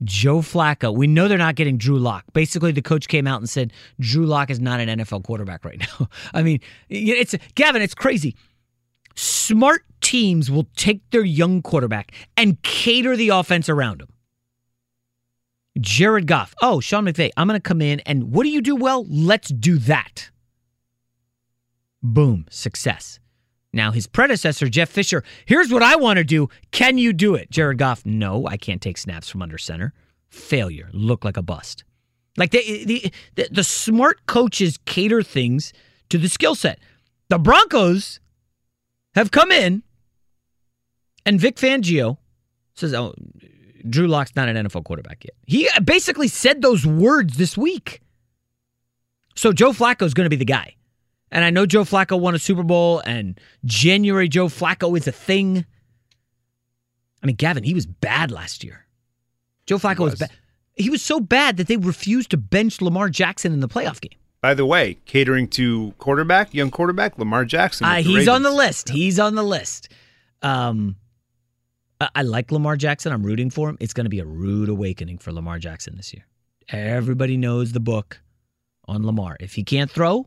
Speaker 2: Joe Flacco. We know they're not getting Drew Lock. Basically, the coach came out and said Drew Lock is not an NFL quarterback right now. I mean, it's Gavin. It's crazy. Smart teams will take their young quarterback and cater the offense around him. Jared Goff. Oh, Sean McVay. I'm going to come in and what do you do well? Let's do that. Boom, success. Now, his predecessor, Jeff Fisher, here's what I want to do. Can you do it? Jared Goff, no, I can't take snaps from under center. Failure. Look like a bust. Like the, the, the, the smart coaches cater things to the skill set. The Broncos have come in, and Vic Fangio says, oh, Drew Lock's not an NFL quarterback yet. He basically said those words this week. So Joe Flacco's going to be the guy. And I know Joe Flacco won a Super Bowl, and January Joe Flacco is a thing. I mean, Gavin, he was bad last year. Joe Flacco was. was bad. He was so bad that they refused to bench Lamar Jackson in the playoff game.
Speaker 8: By the way, catering to quarterback, young quarterback, Lamar Jackson.
Speaker 2: Uh, he's on the list. He's on the list. Um, I, I like Lamar Jackson. I'm rooting for him. It's going to be a rude awakening for Lamar Jackson this year. Everybody knows the book on Lamar. If he can't throw,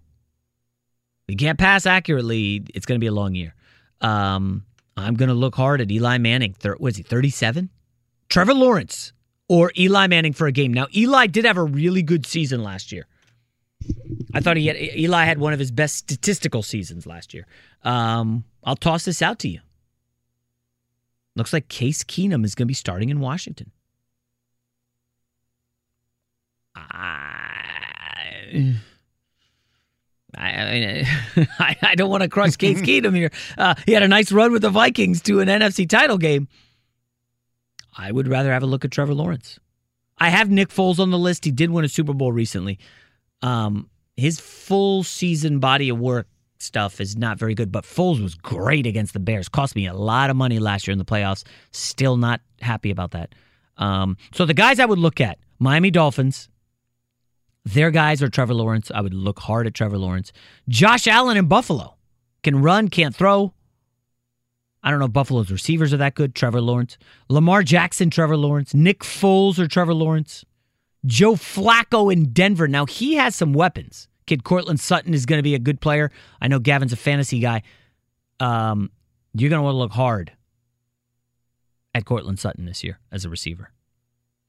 Speaker 2: he can't pass accurately. It's going to be a long year. Um, I'm going to look hard at Eli Manning. Thir- was he 37? Trevor Lawrence or Eli Manning for a game. Now, Eli did have a really good season last year. I thought he had Eli had one of his best statistical seasons last year. Um, I'll toss this out to you. Looks like Case Keenum is going to be starting in Washington. I, I, I, I don't want to crush Case Keenum here. Uh, he had a nice run with the Vikings to an NFC title game. I would rather have a look at Trevor Lawrence. I have Nick Foles on the list. He did win a Super Bowl recently. Um, his full season body of work stuff is not very good, but Foles was great against the Bears. Cost me a lot of money last year in the playoffs. Still not happy about that. Um, so the guys I would look at Miami Dolphins. Their guys are Trevor Lawrence. I would look hard at Trevor Lawrence. Josh Allen in Buffalo can run, can't throw. I don't know if Buffalo's receivers are that good. Trevor Lawrence. Lamar Jackson, Trevor Lawrence. Nick Foles or Trevor Lawrence. Joe Flacco in Denver. Now, he has some weapons. Kid Courtland Sutton is going to be a good player. I know Gavin's a fantasy guy. Um, you're going to want to look hard at Courtland Sutton this year as a receiver.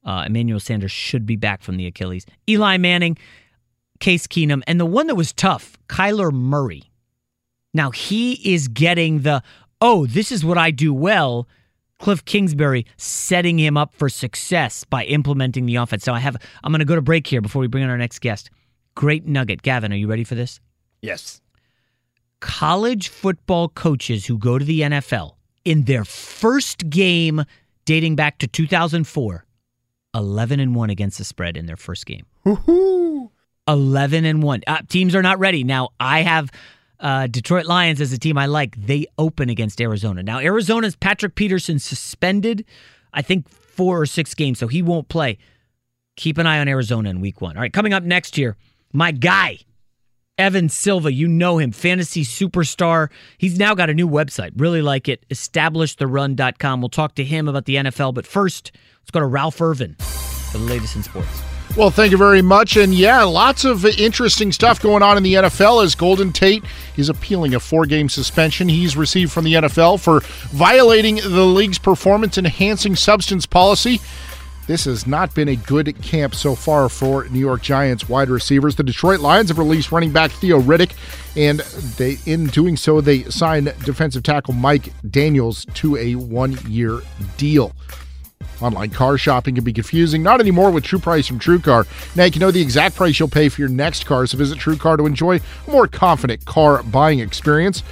Speaker 2: Uh, Emmanuel Sanders should be back from the Achilles. Eli Manning, Case Keenum, and the one that was tough, Kyler Murray. Now he is getting the, oh, this is what I do well. Cliff Kingsbury setting him up for success by implementing the offense. So I have, I'm going to go to break here before we bring in our next guest. Great nugget. Gavin, are you ready for this?
Speaker 8: Yes.
Speaker 2: College football coaches who go to the NFL in their first game dating back to 2004 11 and 1 against the spread in their first game.
Speaker 8: Woohoo!
Speaker 2: 11 and 1. Uh, teams are not ready. Now, I have uh, Detroit Lions as a team I like. They open against Arizona. Now, Arizona's Patrick Peterson suspended, I think, four or six games, so he won't play. Keep an eye on Arizona in week one. All right, coming up next year, my guy, Evan Silva. You know him, fantasy superstar. He's now got a new website. Really like it. EstablishTheRun.com. We'll talk to him about the NFL, but first, let's go to Ralph Irvin for the latest in sports.
Speaker 9: Well, thank you very much. And yeah, lots of interesting stuff going on in the NFL as Golden Tate is appealing a four game suspension he's received from the NFL for violating the league's performance enhancing substance policy. This has not been a good camp so far for New York Giants wide receivers. The Detroit Lions have released running back Theo Riddick, and they, in doing so, they signed defensive tackle Mike Daniels to a one-year deal. Online car shopping can be confusing. Not anymore with True Price from TrueCar. Now you can know the exact price you'll pay for your next car, so visit TrueCar to enjoy a more confident car buying experience.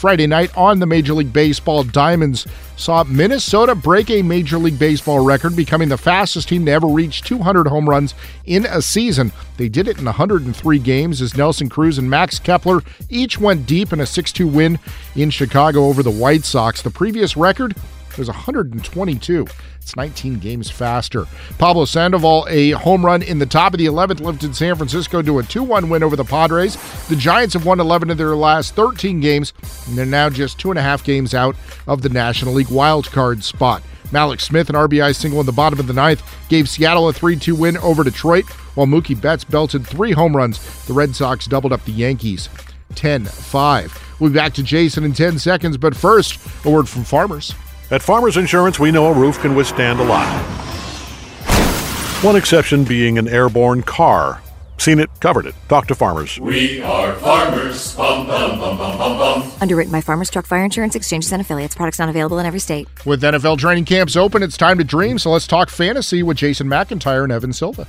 Speaker 9: Friday night on the Major League Baseball, Diamonds saw Minnesota break a Major League Baseball record, becoming the fastest team to ever reach 200 home runs in a season. They did it in 103 games as Nelson Cruz and Max Kepler each went deep in a 6 2 win in Chicago over the White Sox. The previous record was 122. It's 19 games faster. Pablo Sandoval, a home run in the top of the 11th, lifted San Francisco to a 2 1 win over the Padres. The Giants have won 11 of their last 13 games, and they're now just two and a half games out of the National League wildcard spot. Mallex Smith, an RBI single in the bottom of the ninth, gave Seattle a 3 2 win over Detroit, while Mookie Betts belted three home runs. The Red Sox doubled up the Yankees 10 5. We'll be back to Jason in 10 seconds, but first, a word from farmers.
Speaker 5: At Farmers Insurance, we know a roof can withstand a lot. One exception being an airborne car. Seen it, covered it. Talk to farmers.
Speaker 6: We are farmers. Bum, bum, bum, bum, bum, bum.
Speaker 7: Underwritten by Farmers Truck Fire Insurance Exchanges and Affiliates. Products not available in every state.
Speaker 9: With NFL training camps open, it's time to dream. So let's talk fantasy with Jason McIntyre and Evan Silva.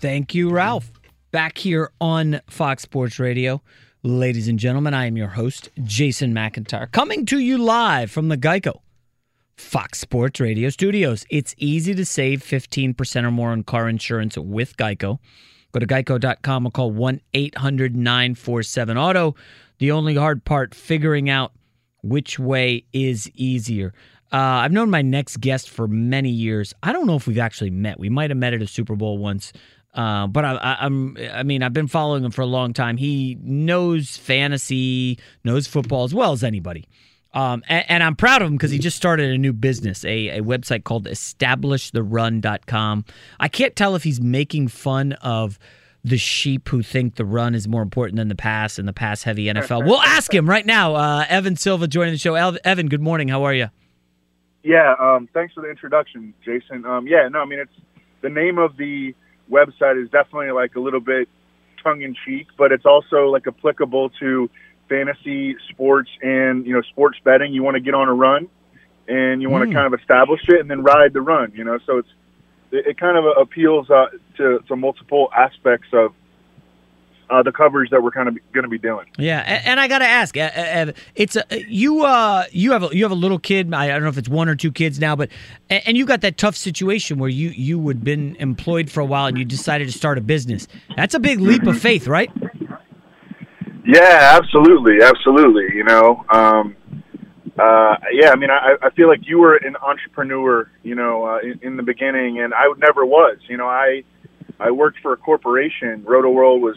Speaker 2: Thank you, Ralph. Back here on Fox Sports Radio. Ladies and gentlemen, I am your host, Jason McIntyre, coming to you live from the Geico Fox Sports Radio studios. It's easy to save 15% or more on car insurance with Geico. Go to geico.com or call 1 800 947 Auto. The only hard part, figuring out which way is easier. Uh, I've known my next guest for many years. I don't know if we've actually met. We might have met at a Super Bowl once. Uh, but I, I, I'm, I mean, I've been following him for a long time. He knows fantasy, knows football as well as anybody. Um, and, and, I'm proud of him because he just started a new business, a, a website called EstablishTheRun.com. I can't tell if he's making fun of the sheep who think the run is more important than the pass and the pass heavy NFL. We'll ask him right now. Uh, Evan Silva joining the show. Evan, good morning. How are you?
Speaker 12: Yeah, um, thanks for the introduction, Jason. Um, yeah, no, I mean, it's the name of the website is definitely like a little bit tongue in cheek, but it's also like applicable to fantasy sports and you know sports betting. You want to get on a run, and you want
Speaker 2: Hmm.
Speaker 12: to kind of establish it and then ride the run. You know, so it's it, it kind of appeals uh, to to multiple aspects of uh, the coverage that we're kind of going to be doing.
Speaker 2: Yeah, a- and I got to ask, uh, it's a, you. Uh, you have a, you have a little kid. I don't know if it's one or two kids now, but and you got that tough situation where you you had been employed for a while and you decided to start a business. That's a big leap of faith, right?
Speaker 12: Yeah, absolutely, absolutely. You know, um, uh, yeah, I mean, I, I feel like you were an entrepreneur, you know, uh, in, in the beginning, and I never was. You know, I I worked for a corporation. Rotoworld was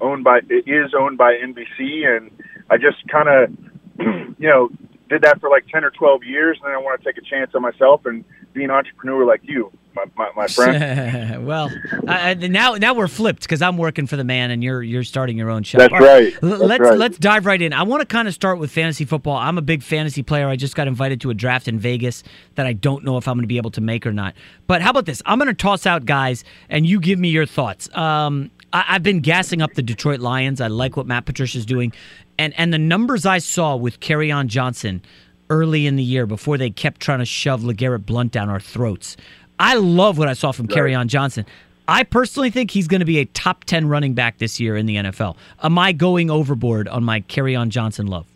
Speaker 12: owned by it is owned by NBC, and I just kind of, you know, did that for like ten or twelve years, and then I want to take a chance on myself and be an entrepreneur like you, my my, my friend.
Speaker 2: well, now now we're flipped because I'm working for the man and you're you're starting your own shop.
Speaker 12: That's right.
Speaker 2: L-
Speaker 12: That's
Speaker 2: let's
Speaker 12: right.
Speaker 2: let's dive right in. I want to kind of start with fantasy football. I'm a big fantasy player. I just got invited to a draft in Vegas that I don't know if I'm going to be able to make or not. But how about this? I'm going to toss out guys and you give me your thoughts. Um, I, I've been gassing up the Detroit Lions. I like what Matt Patricia's doing, and and the numbers I saw with on Johnson early in the year before they kept trying to shove LeGarrette Blunt down our throats. I love what I saw from
Speaker 12: Right.
Speaker 2: on Johnson. I personally think he's going to be a top 10 running back this year in the NFL. Am I going overboard on my on Johnson love?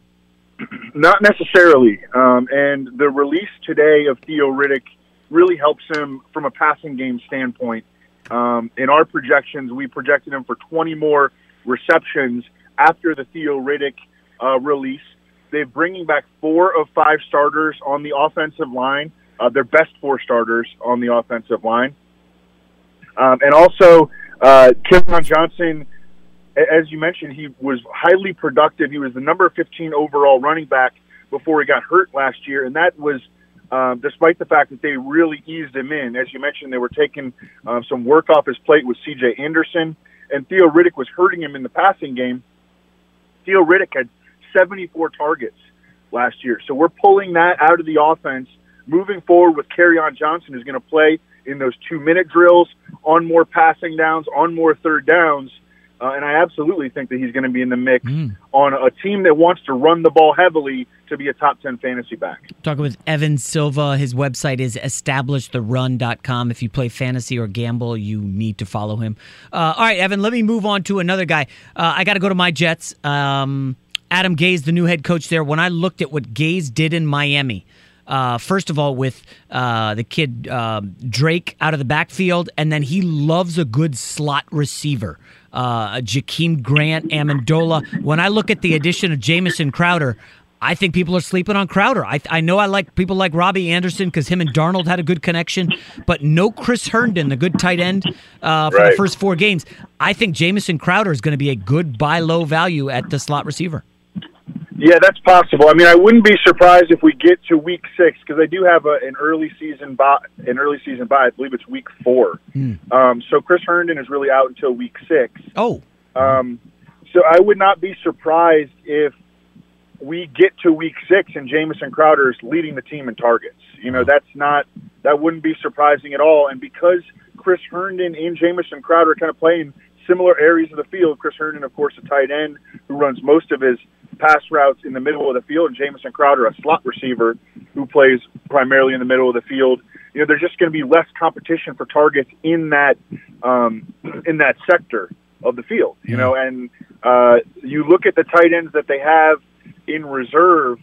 Speaker 12: Not necessarily. Um, and the release today of Theo Riddick really helps him from a passing game standpoint. Um, in our projections, we projected him for 20 more receptions after the Theo Riddick uh, release. They're bringing back four of five starters on the offensive line, uh, their best four starters on the offensive line. Um, and also, uh, Kerryon Johnson, as you mentioned, he was highly productive. He was the number 15 overall running back before he got hurt last year, and that was um, despite the fact that they really eased him in. As you mentioned, they were taking um, some work off his plate with C.J. Anderson, and Theo Riddick was hurting him in the passing game. Theo Riddick had 74 targets last year, so we're pulling that out of the offense. Moving forward with on Johnson, who's going to play in those two-minute drills, on more passing downs, on more third downs. Uh, and I absolutely think that he's going to be in the mix on a team that wants to run the ball heavily to be a top 10 fantasy back.
Speaker 2: Talking with Evan Silva. His website is establishtherun.com. If you play fantasy or gamble, you need to follow him. Uh, all right, Evan, let me move on to another guy. Uh, I got to go to my Jets. Um, Adam Gase, the new head coach there. When I looked at what Gase did in Miami, uh, first of all, with uh, the kid uh, Drake out of the backfield, and then he loves a good slot receiver. Uh, Jakeem Grant, Amendola. When I look at the addition of Jamison Crowder, I think people are sleeping on Crowder. I, I know I like people like Robby Anderson because him and Darnold had a good connection, but no Chris Herndon, the good tight end uh, for the first four games. I think Jamison Crowder is going to be a good buy low value at the slot receiver.
Speaker 12: Yeah, that's possible. I mean, I wouldn't be surprised if we get to week six because they do have a, an early season bye. An early season bye. I believe it's week four. Um, so Chris Herndon is really out until week six.
Speaker 2: Oh.
Speaker 12: Um, so I would not be surprised if we get to week six and Jamison Crowder is leading the team in targets. You know, that's not that wouldn't be surprising at all. And because Chris Herndon and Jamison Crowder are kind of playing similar areas of the field, Chris Herndon, of course, a tight end who runs most of his pass routes in the middle of the field, and Jamison Crowder, a slot receiver who plays primarily in the middle of the field. You know, there's just going to be less competition for targets in that um, in that sector of the field. You know, and uh, you look at the tight ends that they have in reserve.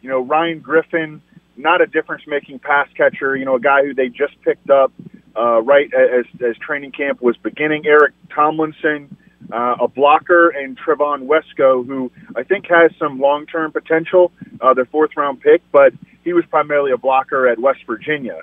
Speaker 12: You know, Ryan Griffin, not a difference-making pass catcher. You know, a guy who they just picked up uh, right as as training camp was beginning. Eric Tomlinson, uh, a blocker, and Trevon Wesco, who I think has some long-term potential. Uh, their fourth-round pick, but he was primarily a blocker at West Virginia.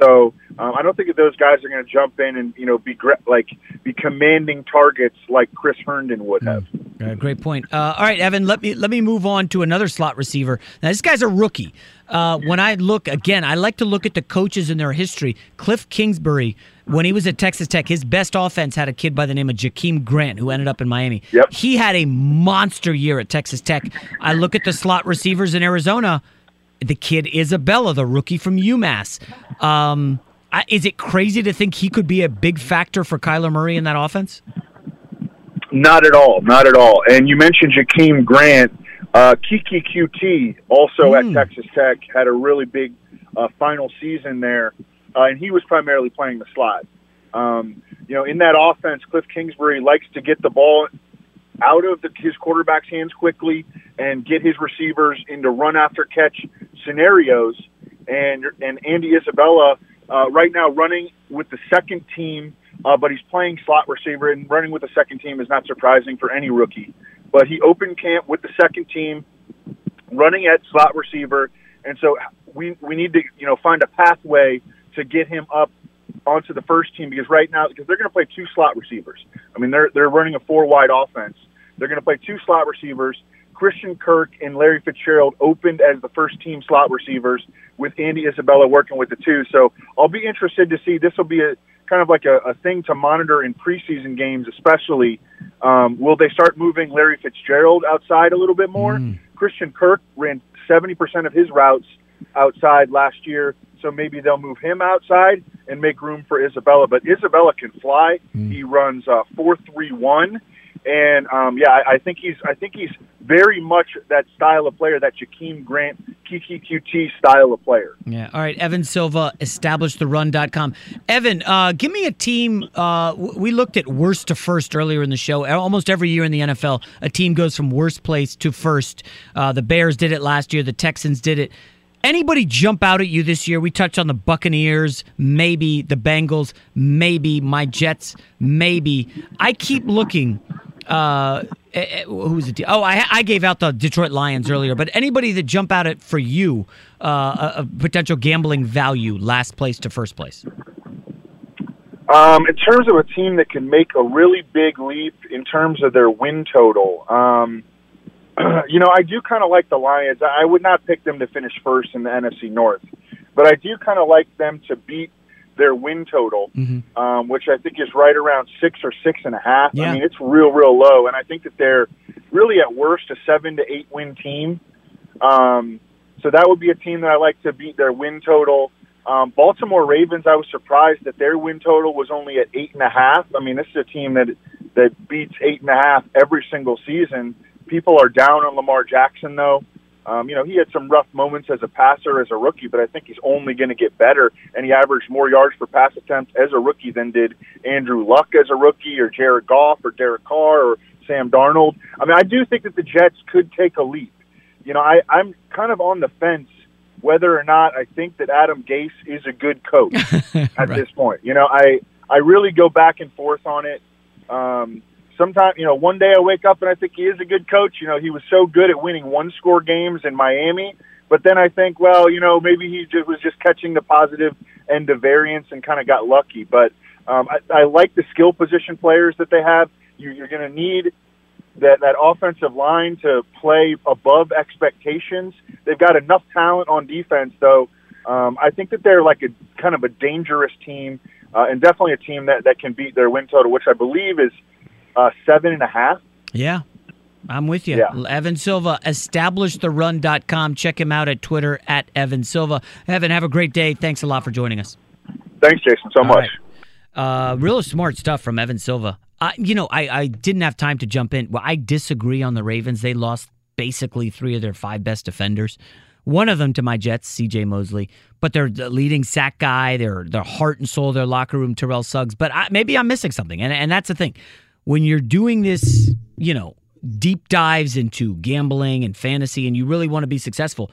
Speaker 12: So um, I don't think that those guys are going to jump in and you know be like be commanding targets like Chris Herndon would have.
Speaker 2: Uh, great point. Uh, all right, Evan. Let me let me move on to another slot receiver. Now, this guy's a rookie. Uh, when I look again, I like to look at the coaches and their history. Cliff Kingsbury, when he was at Texas Tech, his best offense had a kid by the name of Jakeem Grant, who ended up in Miami.
Speaker 12: Yep.
Speaker 2: He had a monster year at Texas Tech. I look at the slot receivers in Arizona. The kid Isabella, the rookie from UMass. Um, I- is it crazy to think he could be a big factor for Kyler Murray in that offense?
Speaker 12: Not at all, not at all. And you mentioned Jakeem Grant, uh, Keke Coutee, also at Texas Tech, had a really big uh, final season there, uh, and he was primarily playing the slot. Um, you know, in that offense, Cliff Kingsbury likes to get the ball out of the, his quarterback's hands quickly and get his receivers into run after catch scenarios. And and Andy Isabella uh, right now running with the second team, uh, but he's playing slot receiver and running with the second team is not surprising for any rookie. But he opened camp with the second team, running at slot receiver, and so we we need to you know find a pathway to get him up onto the first team because right now because they're going to play two slot receivers. I mean they're they're running a four wide offense. They're going to play two slot receivers. Christian Kirk and Larry Fitzgerald opened as the first team slot receivers with Andy Isabella working with the two. So I'll be interested to see. This will be a kind of like a, a thing to monitor in preseason games, especially. Um, will they start moving Larry Fitzgerald outside a little bit more? Christian Kirk ran 70% of his routes outside last year, so maybe they'll move him outside and make room for Isabella. But Isabella can fly. He runs uh, four three one, and um, yeah, I, I think he's I think he's very much that style of player, that Jakeem Grant, Keke Coutee style of player.
Speaker 2: Yeah. All right. Evan Silva, establishtherun.com. Evan, uh, give me a team. Uh, we looked at worst to first earlier in the show. Almost every year in the NFL, a team goes from worst place to first. Uh, the Bears did it last year, the Texans did it. Anybody jump out at you this year? We touched on the Buccaneers, maybe the Bengals, maybe my Jets, maybe. I keep looking. Uh, eh, who's it? Oh, I, I gave out the Detroit Lions earlier, but anybody that jump out at for you, uh, a, a potential gambling value, last place to first place.
Speaker 12: Um, in terms of a team that can make a really big leap in terms of their win total, um, you know, I do kind of like the Lions. I would not pick them to finish first in the NFC North, but I do kind of like them to beat their win total, um, which I think is right around six or six and a half.
Speaker 2: Yeah.
Speaker 12: I mean, it's real, real low, and I think that they're really at worst a seven to eight win team. Um, so that would be a team that I like to beat their win total. Um, Baltimore Ravens, I was surprised that their win total was only at eight and a half. I mean, this is a team that that beats eight and a half every single season. People are down on Lamar Jackson, though. Um, you know, he had some rough moments as a passer as a rookie, but I think he's only going to get better. And he averaged more yards per pass attempt as a rookie than did Andrew Luck as a rookie, or Jared Goff, or Derek Carr, or Sam Darnold. I mean, I do think that the Jets could take a leap. You know, I, I'm kind of on the fence whether or not I think that Adam Gase is a good coach at this point. You know, I I really go back and forth on it. Um, sometimes, you know, one day I wake up and I think he is a good coach. You know, he was so good at winning one score games in Miami. But then I think, well, you know, maybe he just was just catching the positive end of variance and kind of got lucky. But um, I, I like the skill position players that they have. You, you're going to need that that offensive line to play above expectations. They've got enough talent on defense, though. Um, I think that they're like a kind of a dangerous team, uh, and definitely a team that that can beat their win total, which I believe is uh, seven and a half.
Speaker 2: Yeah. I'm with you.
Speaker 12: Yeah.
Speaker 2: Evan Silva, establishtherun.com. Check him out at Twitter at Evan Silva. Evan, have a great day. Thanks a lot for joining us.
Speaker 12: Thanks, Jason, so
Speaker 2: All
Speaker 12: much.
Speaker 2: right. Uh, real smart stuff from Evan Silva. I, you know, I, I didn't have time to jump in. Well, I disagree on the Ravens. They lost basically three of their five best defenders. One of them to my Jets, C.J. Mosley, but they're the leading sack guy. They're their heart and soul, their locker room, Terrell Suggs. But I, maybe I'm missing something, and and that's the thing. When you're doing this, you know, deep dives into gambling and fantasy, and you really want to be successful,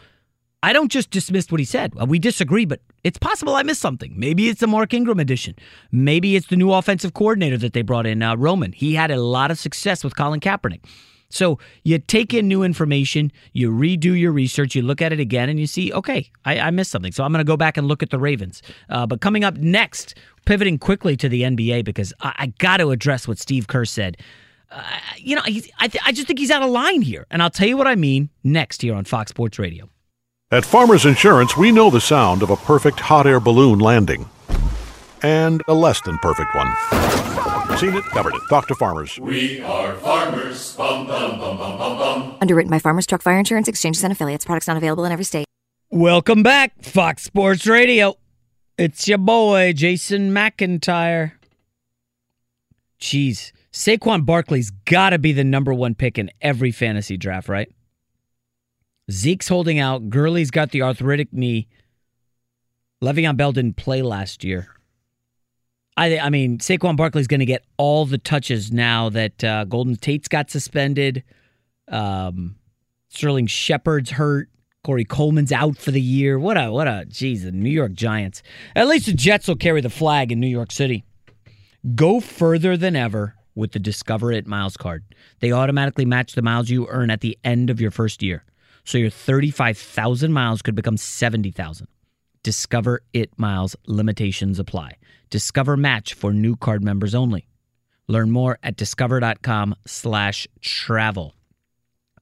Speaker 2: I don't just dismiss what he said. We disagree, but it's possible I missed something. Maybe it's the Mark Ingram edition. Maybe it's the new offensive coordinator that they brought in, uh, Roman. He had a lot of success with Colin Kaepernick. So you take in new information, you redo your research, you look at it again, and you see, okay, I, I missed something. So I'm going to go back and look at the Ravens. Uh, but coming up next, pivoting quickly to the NBA because I, I got to address what Steve Kerr said. Uh, you know, I, th- I just think he's out of line here, and I'll tell you what I mean next here on Fox Sports Radio.
Speaker 5: At Farmers Insurance, we know the sound of a perfect hot air balloon landing and a less than perfect one. Seen it, covered it. Talk to farmers.
Speaker 6: We are farmers. Bum, bum, bum, bum, bum, bum.
Speaker 7: Underwritten by Farmers Truck Fire Insurance Exchanges and Affiliates. Products not available in every state.
Speaker 2: Welcome back, Fox Sports Radio. It's your boy, Jason McIntyre. Jeez. Saquon Barkley's got to be the number one pick in every fantasy draft, right? Zeke's holding out. Gurley's got the arthritic knee. Le'Veon Bell didn't play last year. I, I mean, Saquon Barkley's going to get all the touches now that uh, Golden Tate's got suspended. Um, Sterling Shepard's hurt. Corey Coleman's out for the year. What a what a geez, the New York Giants. At least the Jets will carry the flag in New York City. Go further than ever with the Discover It Miles card. They automatically match the miles you earn at the end of your first year. So your 35,000 miles could become 70,000. Discover It miles limitations apply. Discover Match for new card members only. Learn more at discover.com slash travel.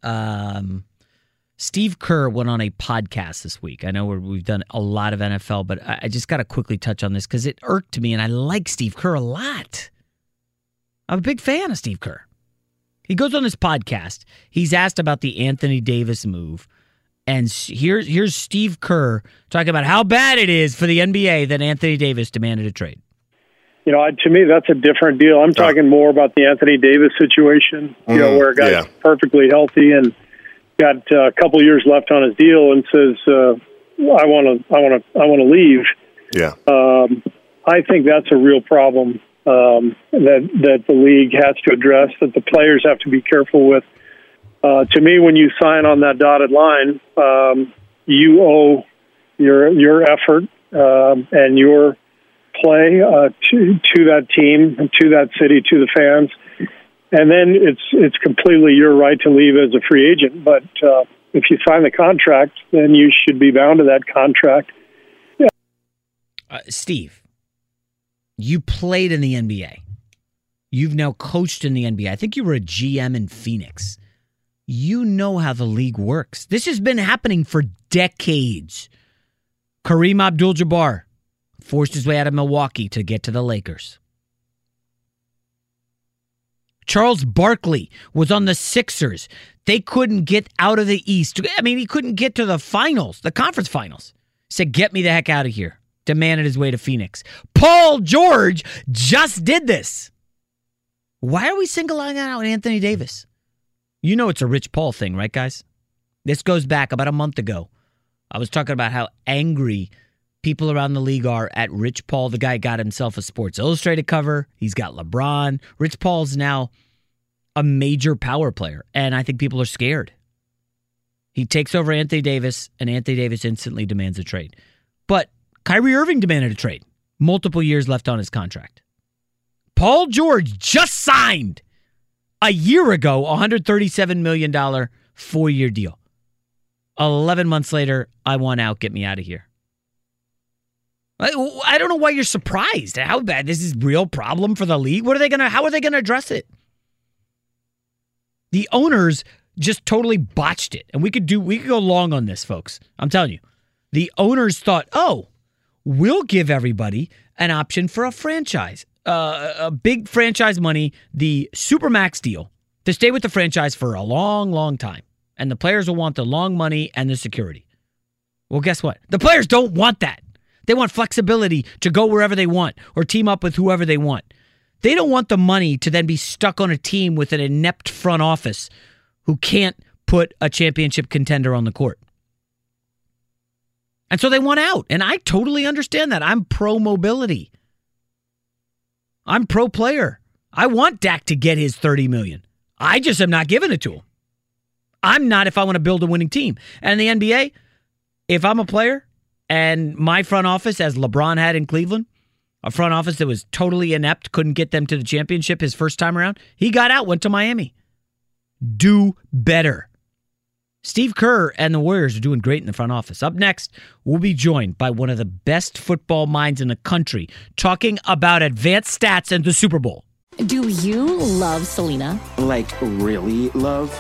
Speaker 2: Um, Steve Kerr went on a podcast this week. I know we're, we've done a lot of NFL, but I, I just got to quickly touch on this because it irked me, and I like Steve Kerr a lot. I'm a big fan of Steve Kerr. He goes on this podcast. He's asked about the Anthony Davis move. And here's here's Steve Kerr talking about how bad it is for the NBA that Anthony Davis demanded a trade.
Speaker 13: You know, to me, that's a different deal. I'm talking more about the Anthony Davis situation. You know,
Speaker 14: Mm,
Speaker 13: where a guy's
Speaker 14: yeah.
Speaker 13: perfectly healthy and got uh, a couple years left on his deal, and says, uh, "I want to, I want to, I want to leave."
Speaker 14: Yeah.
Speaker 13: Um, I think that's a real problem um, that that the league has to address. That the players have to be careful with. Uh, to me, when you sign on that dotted line, um, you owe your your effort um, and your play uh, to to that team, to that city, to the fans, and then it's it's completely your right to leave as a free agent. But uh, if you sign the contract, then you should be bound to that contract.
Speaker 2: Uh, Steve, you played in the NBA. You've now coached in the NBA. I think you were a GM in Phoenix. You know how the league works. This has been happening for decades. Kareem Abdul Jabbar forced his way out of Milwaukee to get to the Lakers. Charles Barkley was on the Sixers. They couldn't get out of the East. I mean, he couldn't get to the finals, the conference finals. Said, Get me the heck out of here. Demanded his way to Phoenix. Paul George just did this. Why are we singling out Anthony Davis? You know it's a Rich Paul thing, right, guys? This goes back about a month ago. I was talking about how angry people around the league are at Rich Paul. The guy got himself a Sports Illustrated cover. He's got LeBron. Rich Paul's now a major power player, and I think people are scared. He takes over Anthony Davis, and Anthony Davis instantly demands a trade. But Kyrie Irving demanded a trade. Multiple years left on his contract. Paul George just signed a year ago a $137 million four year deal. 11 months later, I want out. Get me out of here. I, don't know why you're surprised. How bad this is real problem for the league. What are they gonna? How are they gonna address it? The owners just totally botched it, and we could do. We could go long on this, folks. I'm telling you, the owners thought, oh, we'll give everybody an option for a franchise, uh, a big franchise money, the supermax deal to stay with the franchise for a long, long time, and the players will want the long money and the security. Well, guess what? The players don't want that. They want flexibility to go wherever they want or team up with whoever they want. They don't want the money to then be stuck on a team with an inept front office who can't put a championship contender on the court. And so they want out. And I totally understand that. I'm pro mobility. I'm pro player. I want Dak to get his 30 million. I just am not giving it to him. I'm not if I want to build a winning team. And in the NBA, if I'm a player and my front office, as LeBron had in Cleveland, a front office that was totally inept, couldn't get them to the championship his first time around, he got out, went to Miami. Do better. Steve Kerr and the Warriors are doing great in the front office. Up next, we'll be joined by one of the best football minds in the country talking about advanced stats and the Super Bowl.
Speaker 3: Do you love Selena?
Speaker 4: Like, really love?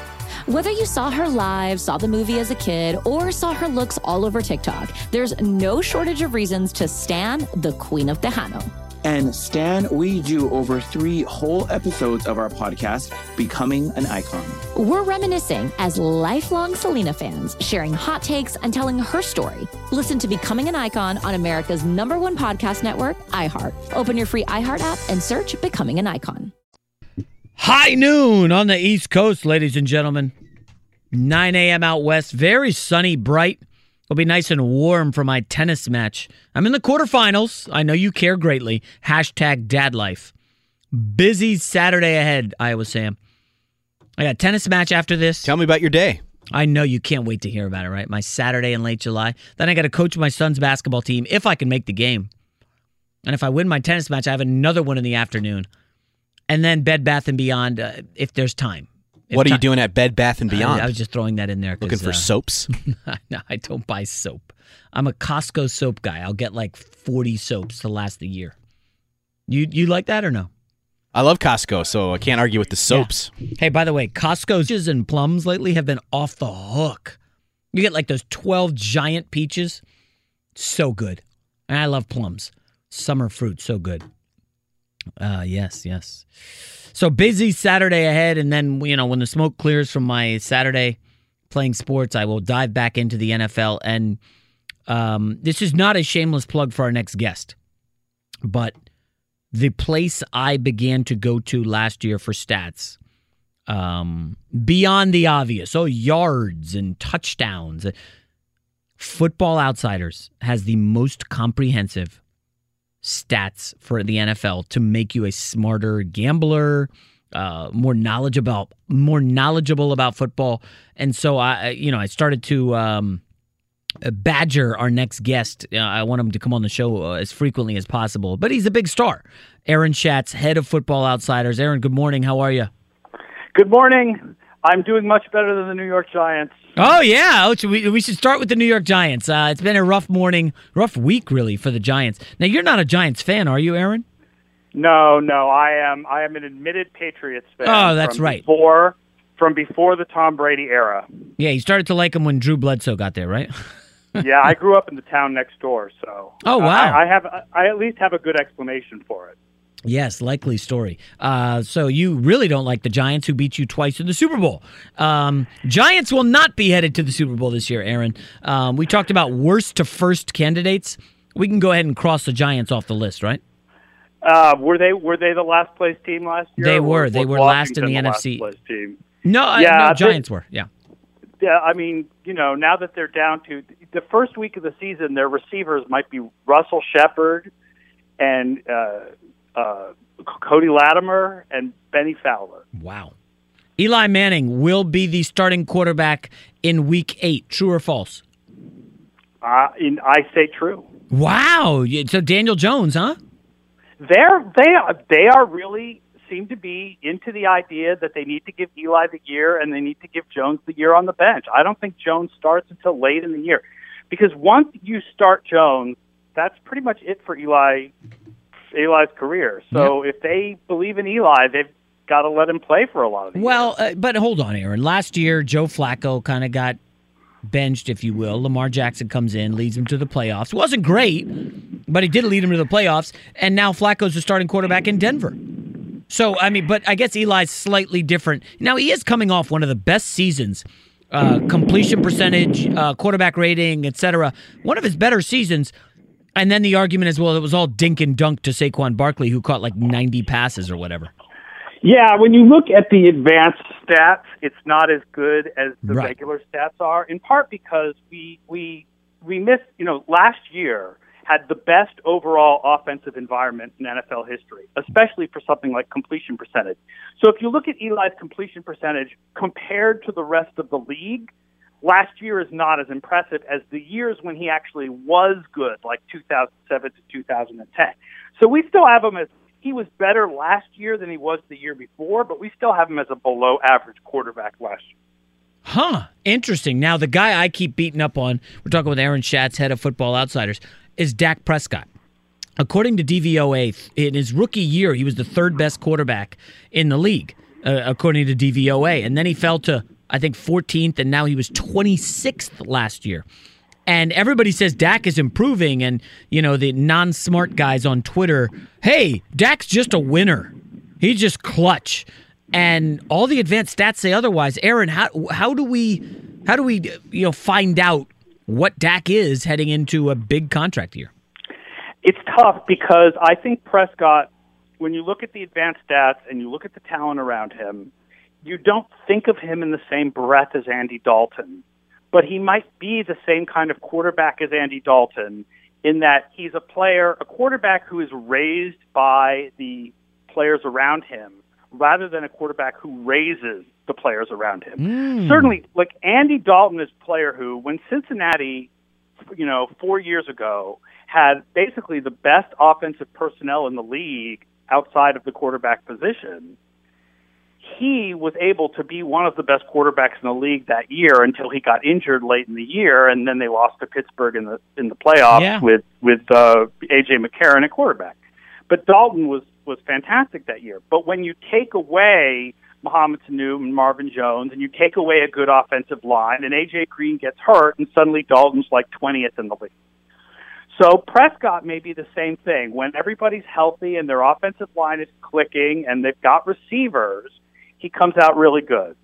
Speaker 3: Whether you saw her live, saw the movie as a kid, or saw her looks all over TikTok, there's no shortage of reasons to stan the Queen of Tejano.
Speaker 4: And Stan, we do over three whole episodes of our podcast, Becoming an Icon.
Speaker 3: We're reminiscing as lifelong Selena fans, sharing hot takes and telling her story. Listen to Becoming an Icon on America's number one podcast network, iHeart. Open your free iHeart app and search Becoming an Icon.
Speaker 2: High noon on the East Coast, ladies and gentlemen. 9 a.m. out west. Very sunny, bright. It'll be nice and warm for my tennis match. I'm in the quarterfinals. I know you care greatly. Hashtag dad life. Busy Saturday ahead, Iowa Sam. I got a tennis match after this.
Speaker 11: Tell me about your day.
Speaker 2: I know you can't wait to hear about it, right? My Saturday in late July. Then I got to coach my son's basketball team if I can make the game. And if I win my tennis match, I have another one in the afternoon. And then Bed Bath and Beyond uh, if there's time.
Speaker 11: What are you doing at Bed Bath and Beyond?
Speaker 2: I, was just throwing that in there.
Speaker 11: Looking for
Speaker 2: uh,
Speaker 11: soaps?
Speaker 2: no, I don't buy soap. I'm a Costco soap guy. I'll get like 40 soaps to last the year. You you like that or no?
Speaker 11: I love Costco, so I can't argue with the soaps.
Speaker 2: Hey, by the way, Costco's and plums lately have been off the hook. You get like those 12 giant peaches. So good. And I love plums. Summer fruit, so good. Uh yes, yes. So busy Saturday ahead and then you know when the smoke clears from my Saturday playing sports, I will dive back into the NFL and um this is not a shameless plug for our next guest. But the place I began to go to last year for stats, um, beyond the obvious, oh, yards and touchdowns. Football Outsiders has the most comprehensive stats for the NFL to make you a smarter gambler, uh, more knowledgeable about more knowledgeable about football. And so I, you know, I started to um, badger our next guest. I want him to come on the show uh, as frequently as possible, but he's a big star. Aaron Schatz, head of Football Outsiders. Aaron, good morning. How are you?
Speaker 15: Good morning. I'm doing much better than the New York Giants.
Speaker 2: Oh yeah, oh, we, we should start with the New York Giants. Uh, it's been a rough morning, rough week really for the Giants. Now you're not a Giants fan, are you, Aaron?
Speaker 15: No, no, I am. I am an admitted Patriots fan.
Speaker 2: Oh, that's
Speaker 15: from
Speaker 2: right.
Speaker 15: Before, from before the Tom Brady era.
Speaker 2: Yeah, you started to like him when Drew Bledsoe got there, right?
Speaker 15: yeah, I grew up in the town next door, so.
Speaker 2: Oh, wow.
Speaker 15: I, I have. I at least have a good explanation for it.
Speaker 2: Yes, likely story. Uh, so you really don't like the Giants, who beat you twice in the Super Bowl. Um, Giants will not be headed to the Super Bowl this year, Aaron. Um, we talked about worst to first candidates. We can go ahead and cross the Giants off the list, right?
Speaker 15: Uh, were they were they the last place team last year?
Speaker 2: They were. They were last in
Speaker 15: Washington
Speaker 2: the
Speaker 15: last
Speaker 2: NFC.
Speaker 15: place team?
Speaker 2: No, uh,
Speaker 15: Yeah,
Speaker 2: no, Giants were. Yeah.
Speaker 15: Yeah, I mean, you know, now that they're down to the first week of the season, their receivers might be Russell Shepard and uh, uh, Cody Latimer and Benny Fowler.
Speaker 2: Wow. Eli Manning will be the starting quarterback in Week Eight. True or false?
Speaker 15: Uh, in, I say true.
Speaker 2: Wow. So Daniel Jones, huh?
Speaker 15: They're they are they are really seem to be into the idea that they need to give Eli the year and they need to give Jones the year on the bench. I don't think Jones starts until late in the year because once you start Jones, that's pretty much it for Eli Eli's career. So if they believe in Eli, they've got to let him play for a lot of
Speaker 2: Well, uh, but hold on, Aaron. Last year, Joe Flacco kind of got benched, if you will. Lamar Jackson comes in, leads him to the playoffs. wasn't great, but he did lead him to the playoffs. And now Flacco's the starting quarterback in Denver. So I mean, but I guess Eli's slightly different. Now he is coming off one of the best seasons, uh, completion percentage, uh, quarterback rating, etc. One of his better seasons. And then the argument is, well, it was all dink and dunk to Saquon Barkley, who caught like 90 passes or whatever.
Speaker 15: Yeah, when you look at the advanced stats, it's not as good as the
Speaker 2: Right.
Speaker 15: regular stats are. In part because we we we missed. You know, last year had the best overall offensive environment in NFL history, especially for something like completion percentage. So if you look at Eli's completion percentage compared to the rest of the league, last year is not as impressive as the years when he actually was good, like 2007 to 2010. So we still have him as he was better last year than he was the year before, but we still have him as a below average quarterback last year.
Speaker 2: Huh. Interesting. Now, the guy I keep beating up on, we're talking with Aaron Schatz, head of Football Outsiders, is Dak Prescott. According to DVOA, in his rookie year, he was the third best quarterback in the league, uh, according to DVOA. And then he fell to, I think, 14th, and now he was 26th last year. And everybody says Dak is improving, and you know the non-smart guys on Twitter, hey, Dak's just a winner. He's just clutch, and all the advanced stats say otherwise. Aaron, how how do we how do we you know find out what Dak is heading into a big contract year?
Speaker 15: It's tough because I think Prescott, when you look at the advanced stats and you look at the talent around him, you don't think of him in the same breath as Andy Dalton. But he might be the same kind of quarterback as Andy Dalton in that he's a player, a quarterback who is raised by the players around him rather than a quarterback who raises the players around him.
Speaker 2: Hmm.
Speaker 15: Certainly, like Andy Dalton is a player who, when Cincinnati, you know, four years ago, had basically the best offensive personnel in the league outside of the quarterback position. He was able to be one of the best quarterbacks in the league that year until he got injured late in the year, and then they lost to Pittsburgh in the in the playoffs
Speaker 2: Yeah.
Speaker 15: with with uh, AJ McCarron at quarterback. But Dalton was was fantastic that year. But when you take away Mohamed Sanu and Marvin Jones, and you take away a good offensive line, and AJ Green gets hurt, and suddenly Dalton's like twentieth in the league. So Prescott may be the same thing. When everybody's healthy and their offensive line is clicking and they've got receivers, he comes out really good.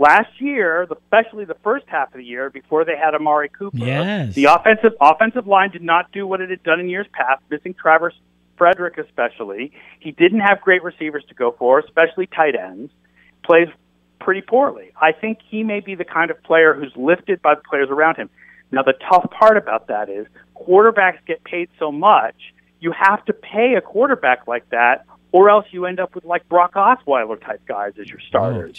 Speaker 15: Last year, especially the first half of the year, before they had Amari Cooper,
Speaker 2: Yes.
Speaker 15: the offensive offensive line did not do what it had done in years past, missing Travis Frederick especially. He didn't have great receivers to go for, especially tight ends. Plays pretty poorly. I think he may be the kind of player who's lifted by the players around him. Now, the tough part about that is quarterbacks get paid so much, you have to pay a quarterback like that, or else you end up with like Brock Osweiler type guys as your starters.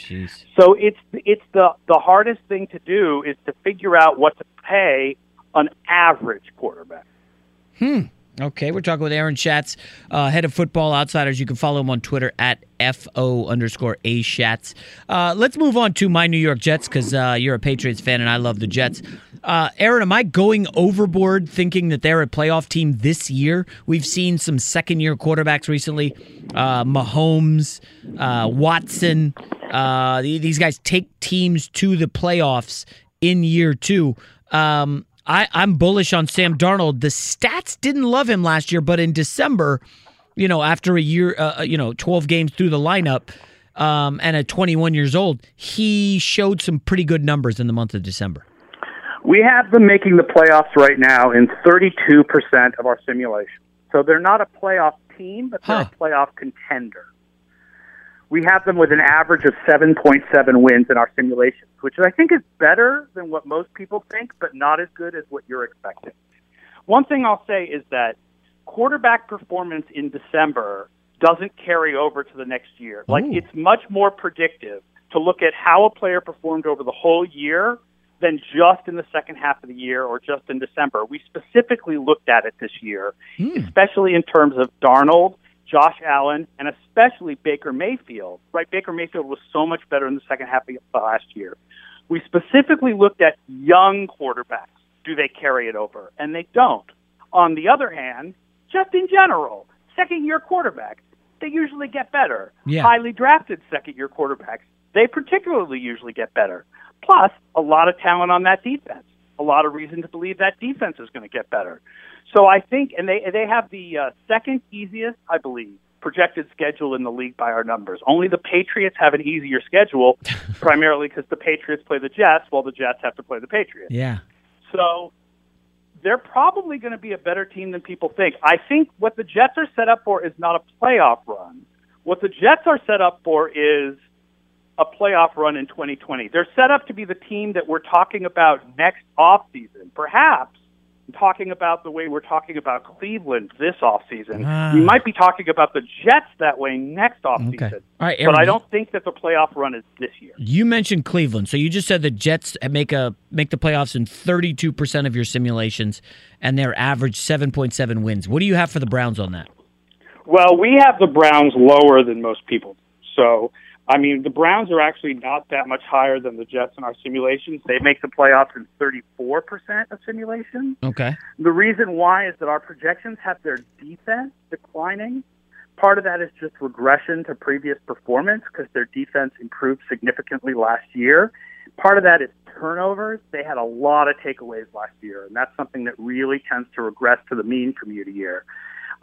Speaker 15: So it's it's the the hardest thing to do is to figure out what to pay an average quarterback.
Speaker 2: Hmm. Okay, we're talking with Aaron Schatz, uh, head of Football Outsiders. You can follow him on Twitter at FO underscore A Schatz. Uh, let's move on to my New York Jets because uh, you're a Patriots fan and I love the Jets. Uh, Aaron, am I going overboard thinking that they're a playoff team this year? We've seen some second year quarterbacks recently uh, Mahomes, uh, Watson. These guys take teams to the playoffs in year two. Um, I, I'm bullish on Sam Darnold. The stats didn't love him last year, but in December, you know, after a year, uh, you know, 12 games through the lineup, um, and at 21 years old, he showed some pretty good numbers in the month of December.
Speaker 15: We have them making the playoffs right now in 32% of our simulation. So they're not a playoff team, but they're a playoff contender. We have them with an average of 7.7 wins in our simulations, which I think is better than what most people think, but not as good as what you're expecting. One thing I'll say is that quarterback performance in December doesn't carry over to the next year. Like it's much more predictive to look at how a player performed over the whole year than just in the second half of the year or just in December. We specifically looked at it this year, hmm. especially in terms of Darnold, Josh Allen, and especially Baker Mayfield. Right, Baker Mayfield was so much better in the second half of the last year. We specifically looked at young quarterbacks. Do they carry it over? And they don't. On the other hand, just in general, second year quarterbacks, they usually get better.
Speaker 2: Yeah.
Speaker 15: Highly drafted second year quarterbacks, they particularly usually get better. Plus, a lot of talent on that defense. A lot of reason to believe that defense is going to get better. So I think, and they they have the uh, second easiest, I believe, projected schedule in the league by our numbers. Only the Patriots have an easier schedule, primarily because the Patriots play the Jets, while the Jets have to play the Patriots.
Speaker 2: Yeah.
Speaker 15: So they're probably going to be a better team than people think. I think what the Jets are set up for is not a playoff run. What the Jets are set up for is a playoff run in 2020. They're set up to be the team that we're talking about next offseason. Perhaps talking about the way we're talking about Cleveland this offseason.
Speaker 2: Ah.
Speaker 15: We might be talking about the Jets that way next offseason.
Speaker 2: Okay. All right, Aaron,
Speaker 15: but I don't think that the playoff run is this year.
Speaker 2: You mentioned Cleveland, so you just said the Jets make a make the playoffs in 32 percent of your simulations, and their average 7.7 wins. What do you have for the Browns on that?
Speaker 15: Well, we have the Browns lower than most people. So, I mean, the Browns are actually not that much higher than the Jets in our simulations. They make the playoffs in 34% of simulations.
Speaker 2: Okay.
Speaker 15: The reason why is that our projections have their defense declining. Part of that is just regression to previous performance because their defense improved significantly last year. Part of that is turnovers. They had a lot of takeaways last year, and that's something that really tends to regress to the mean from year to year.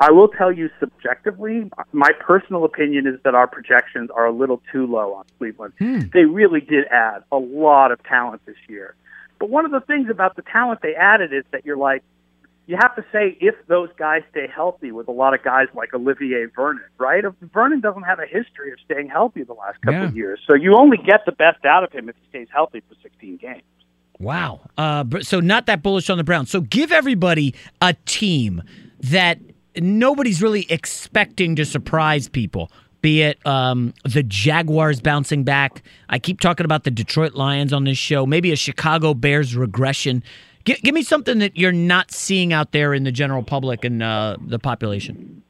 Speaker 15: I will tell you subjectively, my personal opinion is that our projections are a little too low on Cleveland. They really did add a lot of talent this year. But one of the things about the talent they added is that you're like, you have to say if those guys stay healthy with a lot of guys like Olivier Vernon, right? If Vernon doesn't have a history of staying healthy the last couple
Speaker 2: Yeah.
Speaker 15: of years. So you only get the best out of him if he stays healthy for 16 games.
Speaker 2: Wow. Uh, so not that bullish on the Browns. So give everybody a team that nobody's really expecting to surprise people. Be it um, the Jaguars bouncing back. I keep talking about the Detroit Lions on this show. Maybe a Chicago Bears regression. Gi- give me something that you're not seeing out there in the general public and uh, the population.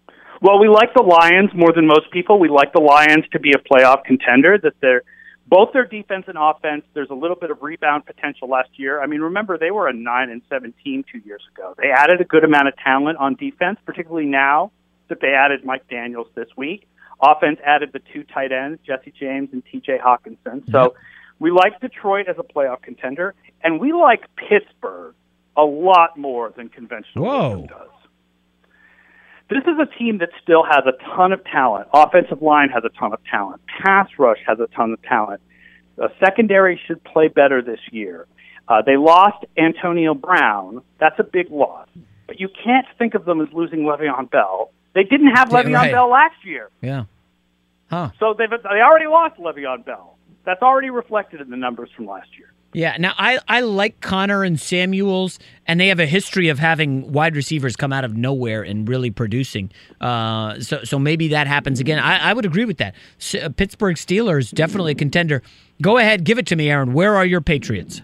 Speaker 15: Well, we like the Lions more than most people. We like the Lions to be a playoff contender. That they're both their defense and offense. There's a little bit of rebound potential last year. I mean, remember they were a nine and seventeen two years ago. They added a good amount of talent on defense, particularly now that they added Mike Daniels this week. Offense added the two tight ends, Jesse James and T.J. Hockenson. So we like Detroit as a playoff contender, and we like Pittsburgh a lot more than conventional wisdom does. This is a team that still has a ton of talent. Offensive line has a ton of talent. Pass rush has a ton of talent. The secondary should play better this year. Uh, they lost Antonio Brown. That's a big loss. But you can't think of them as losing Le'Veon Bell. They didn't have
Speaker 2: Yeah,
Speaker 15: Le'Veon
Speaker 2: right.
Speaker 15: Bell last year.
Speaker 2: Yeah. Huh.
Speaker 15: So they've, they already lost Le'Veon Bell. That's already reflected in the numbers from last year.
Speaker 2: Yeah. Now I I like Conner and Samuels, and they have a history of having wide receivers come out of nowhere and really producing. Uh, so so maybe that happens again. I, I would agree with that. S- uh, Pittsburgh Steelers definitely a contender. Go ahead, give it to me, Aaron. Where are your Patriots?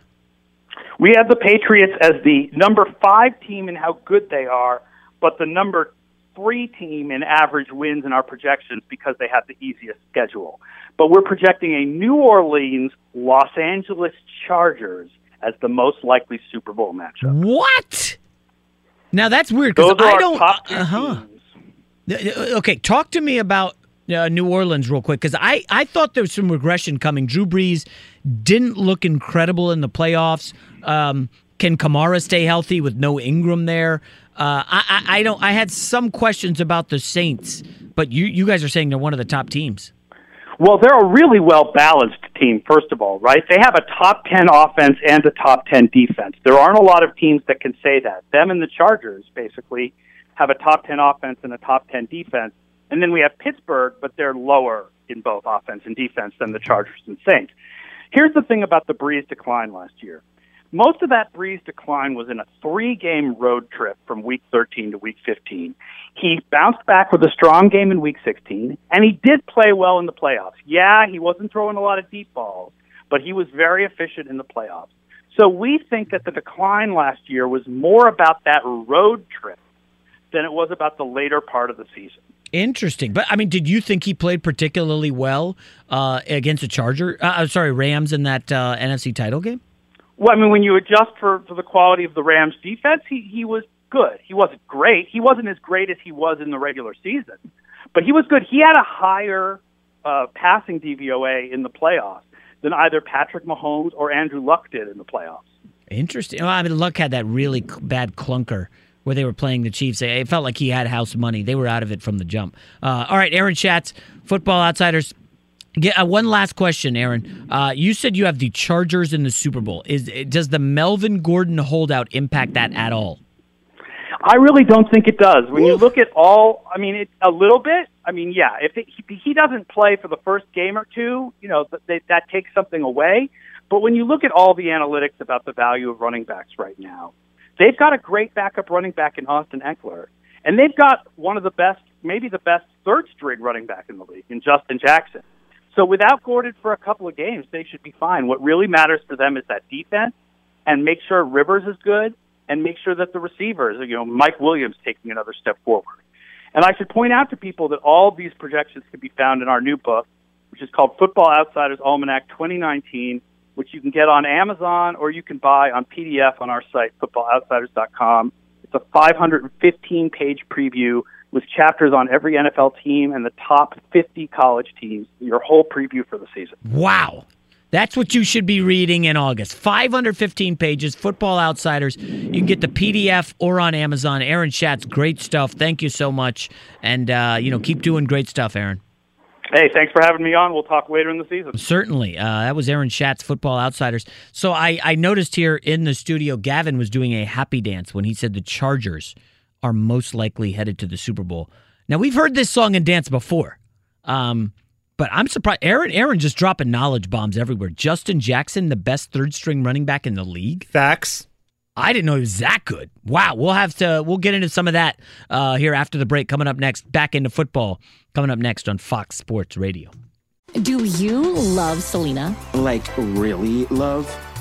Speaker 15: We have the Patriots as the number five team in how good they are, but the number three team in average wins in our projections because they have the easiest schedule. But we're projecting a New Orleans Los Angeles Chargers as the most likely Super Bowl matchup.
Speaker 2: What? Now that's weird because I don't.
Speaker 15: top
Speaker 2: Uh huh. Okay, talk to me about uh, New Orleans real quick because I I thought there was some regression coming. Drew Brees didn't look incredible in the playoffs. Um, can Kamara stay healthy with no Ingram there? Uh, I, I I don't. I had some questions about the Saints, but you you guys are saying they're one of the top teams.
Speaker 15: Well, they're a really well balanced team, first of all, right? They have a top 10 offense and a top 10 defense. There aren't a lot of teams that can say that. Them and the Chargers, basically, have a top 10 offense and a top 10 defense. And then we have Pittsburgh, but they're lower in both offense and defense than the Chargers and Saints. Here's the thing about the Brees decline last year. Most of that Brees decline was in a three game road trip from week 13 to week 15. He bounced back with a strong game in week 16, and he did play well in the playoffs. Yeah, he wasn't throwing a lot of deep balls, but he was very efficient in the playoffs. So we think that the decline last year was more about that road trip than it was about the later part of the season.
Speaker 2: Interesting, but I mean, did you think he played particularly well uh, against the Charger? Uh, sorry, Rams in that uh, NFC title game?
Speaker 15: Well, I mean, when you adjust for, for the quality of the Rams' defense, he, he was good. He wasn't great. He wasn't as great as he was in the regular season, but he was good. He had a higher uh, passing DVOA in the playoffs than either Patrick Mahomes or Andrew Luck did in the playoffs.
Speaker 2: Interesting. Well, I mean, Luck had that really bad clunker where they were playing the Chiefs. It felt like he had house money. They were out of it from the jump. Uh, all right, Aaron Schatz, Football Outsiders. Get uh, one last question, Aaron. Uh, you said you have the Chargers in the Super Bowl. Is does the Melvin Gordon holdout impact that at all?
Speaker 15: I really don't think it does. When you look at all, I mean, it, a little bit. I mean, yeah, if it, he, he doesn't play for the first game or two, you know, th- they, that takes something away. But when you look at all the analytics about the value of running backs right now, they've got a great backup running back in Austin Ekeler, and they've got one of the best, maybe the best third string running back in the league in Justin Jackson. So without Gordon for a couple of games, they should be fine. What really matters for them is that defense and make sure Rivers is good and make sure that the receivers, you know, Mike Williams taking another step forward. And I should point out to people that all these projections can be found in our new book, which is called Football Outsiders Almanac 2019, which you can get on Amazon or you can buy on PDF on our site, footballoutsiders.com. It's a 515 page preview with chapters on every NFL team and the top 50 college teams, your whole preview for the season.
Speaker 2: Wow. That's what you should be reading in August. 515 pages, Football Outsiders. You can get the PDF or on Amazon. Aaron Schatz, great stuff. Thank you so much. And, uh, you know, keep doing great stuff, Aaron.
Speaker 15: Hey, thanks for having me on. We'll talk later in the season.
Speaker 2: Certainly. Uh, that was Aaron Schatz, Football Outsiders. So I, I noticed here in the studio, Gavin was doing a happy dance when he said the Chargers are most likely headed to the Super Bowl. Now, we've heard this song and dance before. Um, but I'm surprised. Aaron, Aaron just dropping knowledge bombs everywhere. Justin Jackson, the best third string running back in the league.
Speaker 8: Facts.
Speaker 2: I didn't know he was that good. Wow. We'll have to. We'll get into some of that uh, here after the break. Coming up next, back into football. Coming up next on Fox Sports Radio.
Speaker 3: Do you love Selena?
Speaker 4: Like, really love?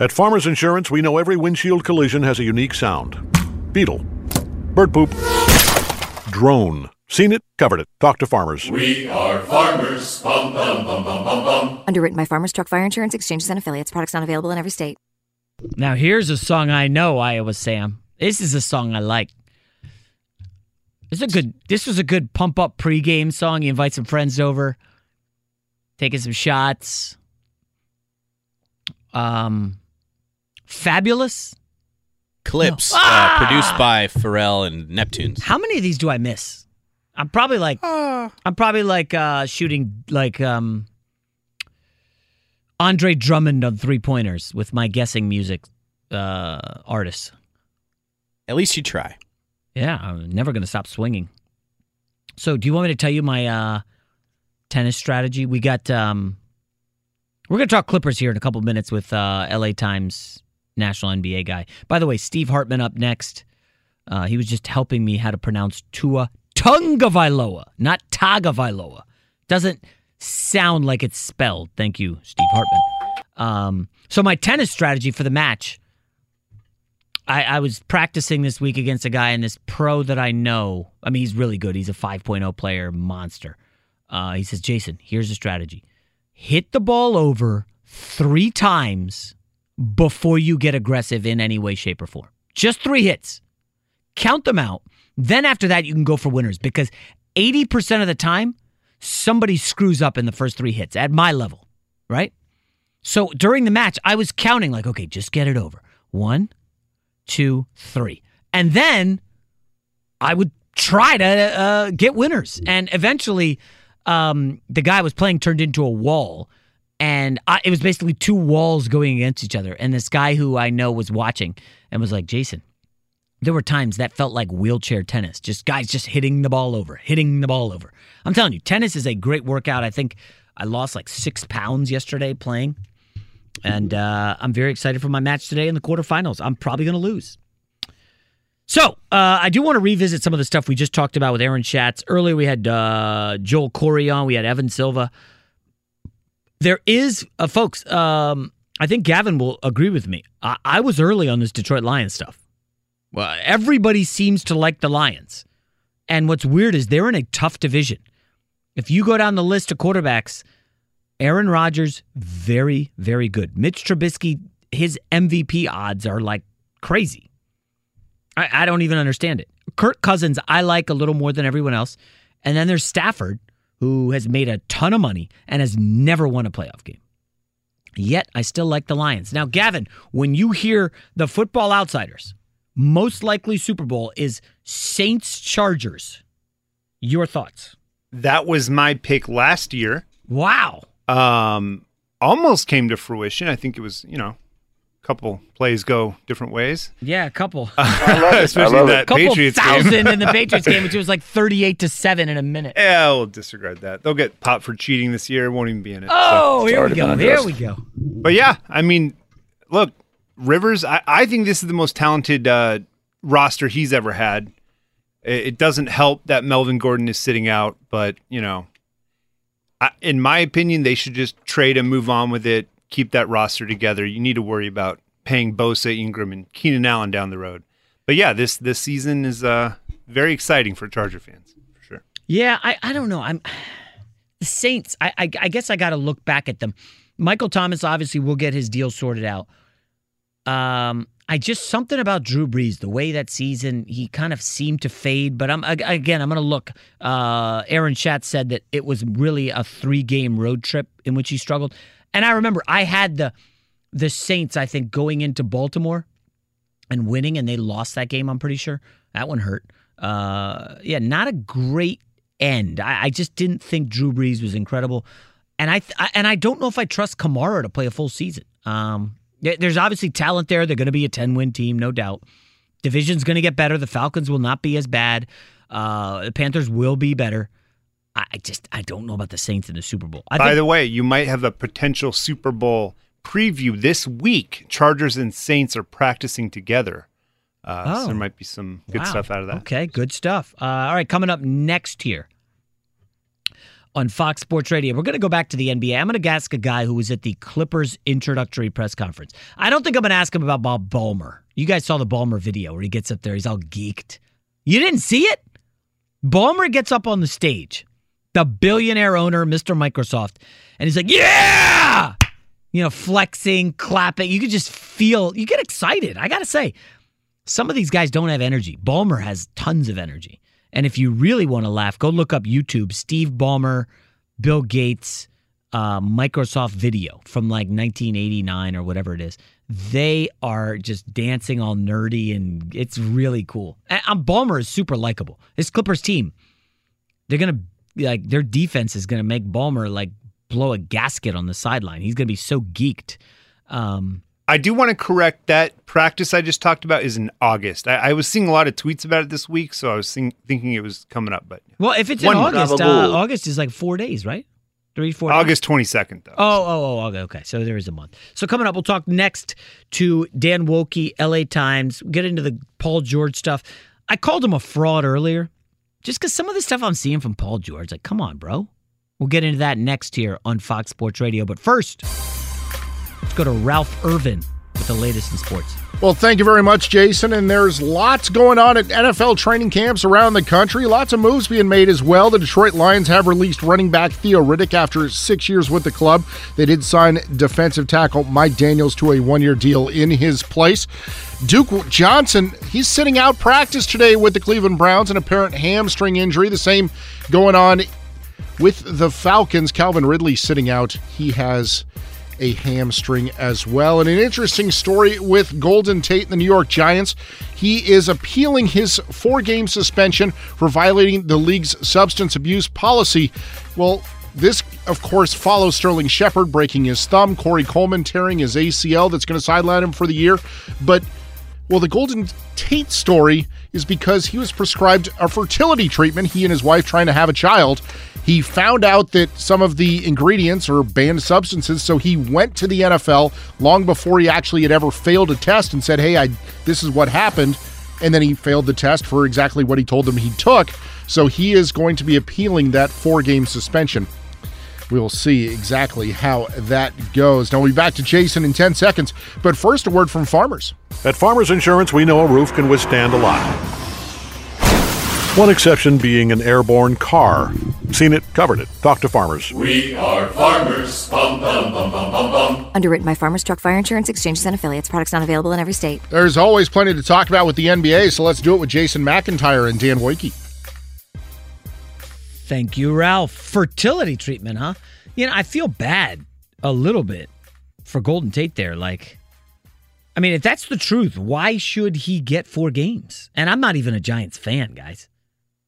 Speaker 5: At Farmers Insurance, we know every windshield collision has a unique sound. Beetle. Bird poop. Drone. Seen it, covered it. Talk to farmers.
Speaker 6: We are farmers. Bum, bum, bum, bum, bum, bum.
Speaker 7: Underwritten by Farmers Truck Fire Insurance Exchanges and Affiliates. Products not available in every state.
Speaker 2: Now here's a song I know, Iowa Sam. This is a song I like. This is a good. This was a good pump up pregame song. You invite some friends over, taking some shots. Um, Fabolous.
Speaker 11: Clipse
Speaker 2: No.
Speaker 11: uh,
Speaker 2: Ah!
Speaker 11: produced by Pharrell and Neptunes.
Speaker 2: How many of these do I miss? I'm probably like I'm probably like uh shooting like um Andre Drummond on three pointers with my guessing music uh artists.
Speaker 11: At least you try.
Speaker 2: Yeah, I'm never gonna stop swinging. So do you want me to tell you my uh tennis strategy? We got um we're gonna talk Clippers here in a couple minutes with uh LA Times national NBA guy. By the way, Steve Hartman up next. Uh, he was just helping me how to pronounce Tua Tungavailoa, not Tagovailoa. Doesn't sound like it's spelled. Thank you, Steve Hartman. Um, so my tennis strategy for the match, I, I was practicing this week against a guy and this pro that I know. I mean, he's really good. He's a 5.0 player, monster. Uh, he says, Jason, here's the strategy: hit the ball over three times before you get aggressive in any way, shape, or form. Just three hits. Count them out. Then after that, you can go for winners because 80% of the time, somebody screws up in the first three hits at my level, right? So during the match, I was counting like, okay, just get it over. One, two, three. And then I would try to uh, get winners. And eventually, um, the guy I was playing turned into a wall. And I, it was basically two walls going against each other. And this guy who I know was watching and was like, Jason, there were times that felt like wheelchair tennis, just guys just hitting the ball over, hitting the ball over. I'm telling you, tennis is a great workout. I think I lost like six pounds yesterday playing. And uh, I'm very excited for my match today in the quarterfinals. I'm probably going to lose. So uh, I do want to revisit some of the stuff we just talked about with Aaron Schatz. Earlier we had uh, Joel Corry on, we had Evan Silva. There is, uh, folks, um, I think Gavin will agree with me. I-, I was early on this Detroit Lions stuff. Well, everybody seems to like the Lions. And what's weird is they're in a tough division. If you go down the list of quarterbacks, Aaron Rodgers, very, very good. Mitch Trubisky, his MVP odds are like crazy. I, I don't even understand it. Kirk Cousins, I like a little more than everyone else. And then there's Stafford, who has made a ton of money and has never won a playoff game. Yet I still like the Lions. Now, Gavin, when you hear the football outsiders, most likely Super Bowl is Saints Chargers. Your thoughts?
Speaker 8: That was my pick last year.
Speaker 2: Wow.
Speaker 8: Um, almost came to fruition. I think it was, you know, couple plays go different ways.
Speaker 2: Yeah, a couple.
Speaker 8: Especially that
Speaker 2: couple
Speaker 8: Patriots
Speaker 2: thousand
Speaker 8: game.
Speaker 2: in the Patriots game, which was like thirty-eight to seven in a minute.
Speaker 8: Yeah, we'll disregard that. They'll get popped for cheating this year. Won't even be in it.
Speaker 2: Oh,
Speaker 8: So-
Speaker 2: here we go. Here we go.
Speaker 8: But yeah, I mean, look, Rivers. I, I think this is the most talented uh, roster he's ever had. It, it doesn't help that Melvin Gordon is sitting out, but you know, I, in my opinion, they should just trade and move on with it. Keep that roster together. You need to worry about paying Bosa, Ingram, and Keenan Allen down the road. But yeah, this this season is uh, very exciting for Charger fans for sure.
Speaker 2: Yeah, I, I don't know. I'm the Saints. I I, I guess I got to look back at them. Michael Thomas obviously will get his deal sorted out. Um, I just something about Drew Brees, the way that season he kind of seemed to fade. But I'm again, I'm going to look. Uh, Aaron Schatz said that it was really a three game road trip in which he struggled, and I remember I had the the Saints. I think going into Baltimore and winning, and they lost that game. I'm pretty sure that one hurt. Uh, yeah, not a great end. I, I just didn't think Drew Brees was incredible, and I, th- I and I don't know if I trust Kamara to play a full season. Um, There's obviously talent there. They're going to be a 10 win team, no doubt. Division's going to get better. The Falcons will not be as bad. Uh, the Panthers will be better. I just I don't know about the Saints in the Super Bowl. I
Speaker 8: By
Speaker 2: think,
Speaker 8: the way, you might have a potential Super Bowl preview this week. Chargers and Saints are practicing together. Uh, so
Speaker 2: Oh.
Speaker 8: there might be some good
Speaker 2: Wow.
Speaker 8: stuff out of that.
Speaker 2: Okay, good stuff. Uh, all right, coming up next here on Fox Sports Radio, we're going to go back to the NBA. I'm going to ask a guy who was at the Clippers introductory press conference. I don't think I'm going to ask him about Bob Ballmer. You guys saw the Ballmer video where he gets up there, he's all geeked. You didn't see it? Ballmer gets up on the stage, the billionaire owner, Mr. Microsoft, and he's like, Yeah! You know, flexing, clapping. You could just feel, you get excited. I got to say, some of these guys don't have energy. Ballmer has tons of energy. And if you really want to laugh, go look up YouTube, Steve Ballmer, Bill Gates, uh, Microsoft video from like 1989 or whatever it is. They are just dancing all nerdy and it's really cool. And um, Ballmer is super likable. This Clippers team, they're going to, like, their defense is going to make Ballmer like blow a gasket on the sideline. He's going to be so geeked. Um,
Speaker 8: I do want to correct that practice I just talked about is in August. I, I was seeing a lot of tweets about it this week, so I was think, thinking it was coming up. But
Speaker 2: well, if it's in August, uh, August is like four days, right? Three, four.
Speaker 8: August twenty second, though.
Speaker 2: Oh, oh, oh, okay, okay. So there is a month. So coming up, we'll talk next to Dan Woike, LA Times, get into the Paul George stuff. I called him a fraud earlier just because some of the stuff I'm seeing from Paul George, like, come on, bro. We'll get into that next here on Fox Sports Radio. But first, let's go to Ralph Irvin with the latest in sports.
Speaker 9: Well, thank you very much, Jason. And there's lots going on at NFL training camps around the country. Lots of moves being made as well. The Detroit Lions have released running back Theo Riddick after six years with the club. They did sign defensive tackle Mike Daniels to a one year deal in his place. Duke Johnson, he's sitting out practice today with the Cleveland Browns, an apparent hamstring injury. The same going on with the Falcons. Calvin Ridley sitting out. He has a hamstring as well. And an interesting story with Golden Tate and the New York Giants. He is appealing his four game suspension for violating the league's substance abuse policy. Well, this, of course, follows Sterling Shepard breaking his thumb, Corey Coleman tearing his ACL that's going to sideline him for the year. But well, the Golden Tate story is because he was prescribed a fertility treatment, he and his wife trying to have a child. He found out that some of the ingredients are banned substances, so he went to the NFL long before he actually had ever failed a test and said, "Hey, I this is what happened." And then he failed the test for exactly what he told them he took. So he is going to be appealing that four-game suspension. We'll see exactly how that goes. Now we'll be back to Jason in 10 seconds, but first a word from farmers.
Speaker 5: At Farmers Insurance, we know a roof can withstand a lot. One exception being an airborne car. Seen it, covered it. Talk to farmers.
Speaker 6: We are farmers. Bum, bum, bum, bum, bum, bum.
Speaker 7: Underwritten by Farmers Truck Fire Insurance Exchanges and Affiliates. Products not available in every state.
Speaker 9: There's always plenty to talk about with the NBA, so let's do it with Jason McIntyre and Dan Woike.
Speaker 2: Thank you, Ralph. Fertility treatment, huh? You know, I feel bad a little bit for Golden Tate there. Like, I mean, if that's the truth, why should he get four games? And I'm not even a Giants fan, guys.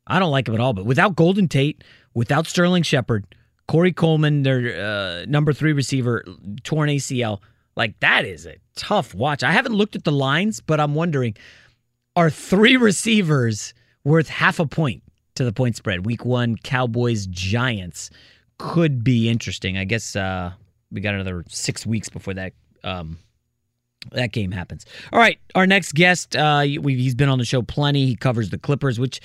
Speaker 2: I don't like him at all. But without Golden Tate, without Sterling Shepard, Corey Coleman, their uh, number three receiver, torn ACL, like that is a tough watch. I haven't looked at the lines, but I'm wondering are three receivers worth half a point to the point spread? Week one, Cowboys, Giants could be interesting. I guess uh, we got another six weeks before that um, that game happens. All right, our next guest, uh, he's been on the show plenty. He covers the Clippers, which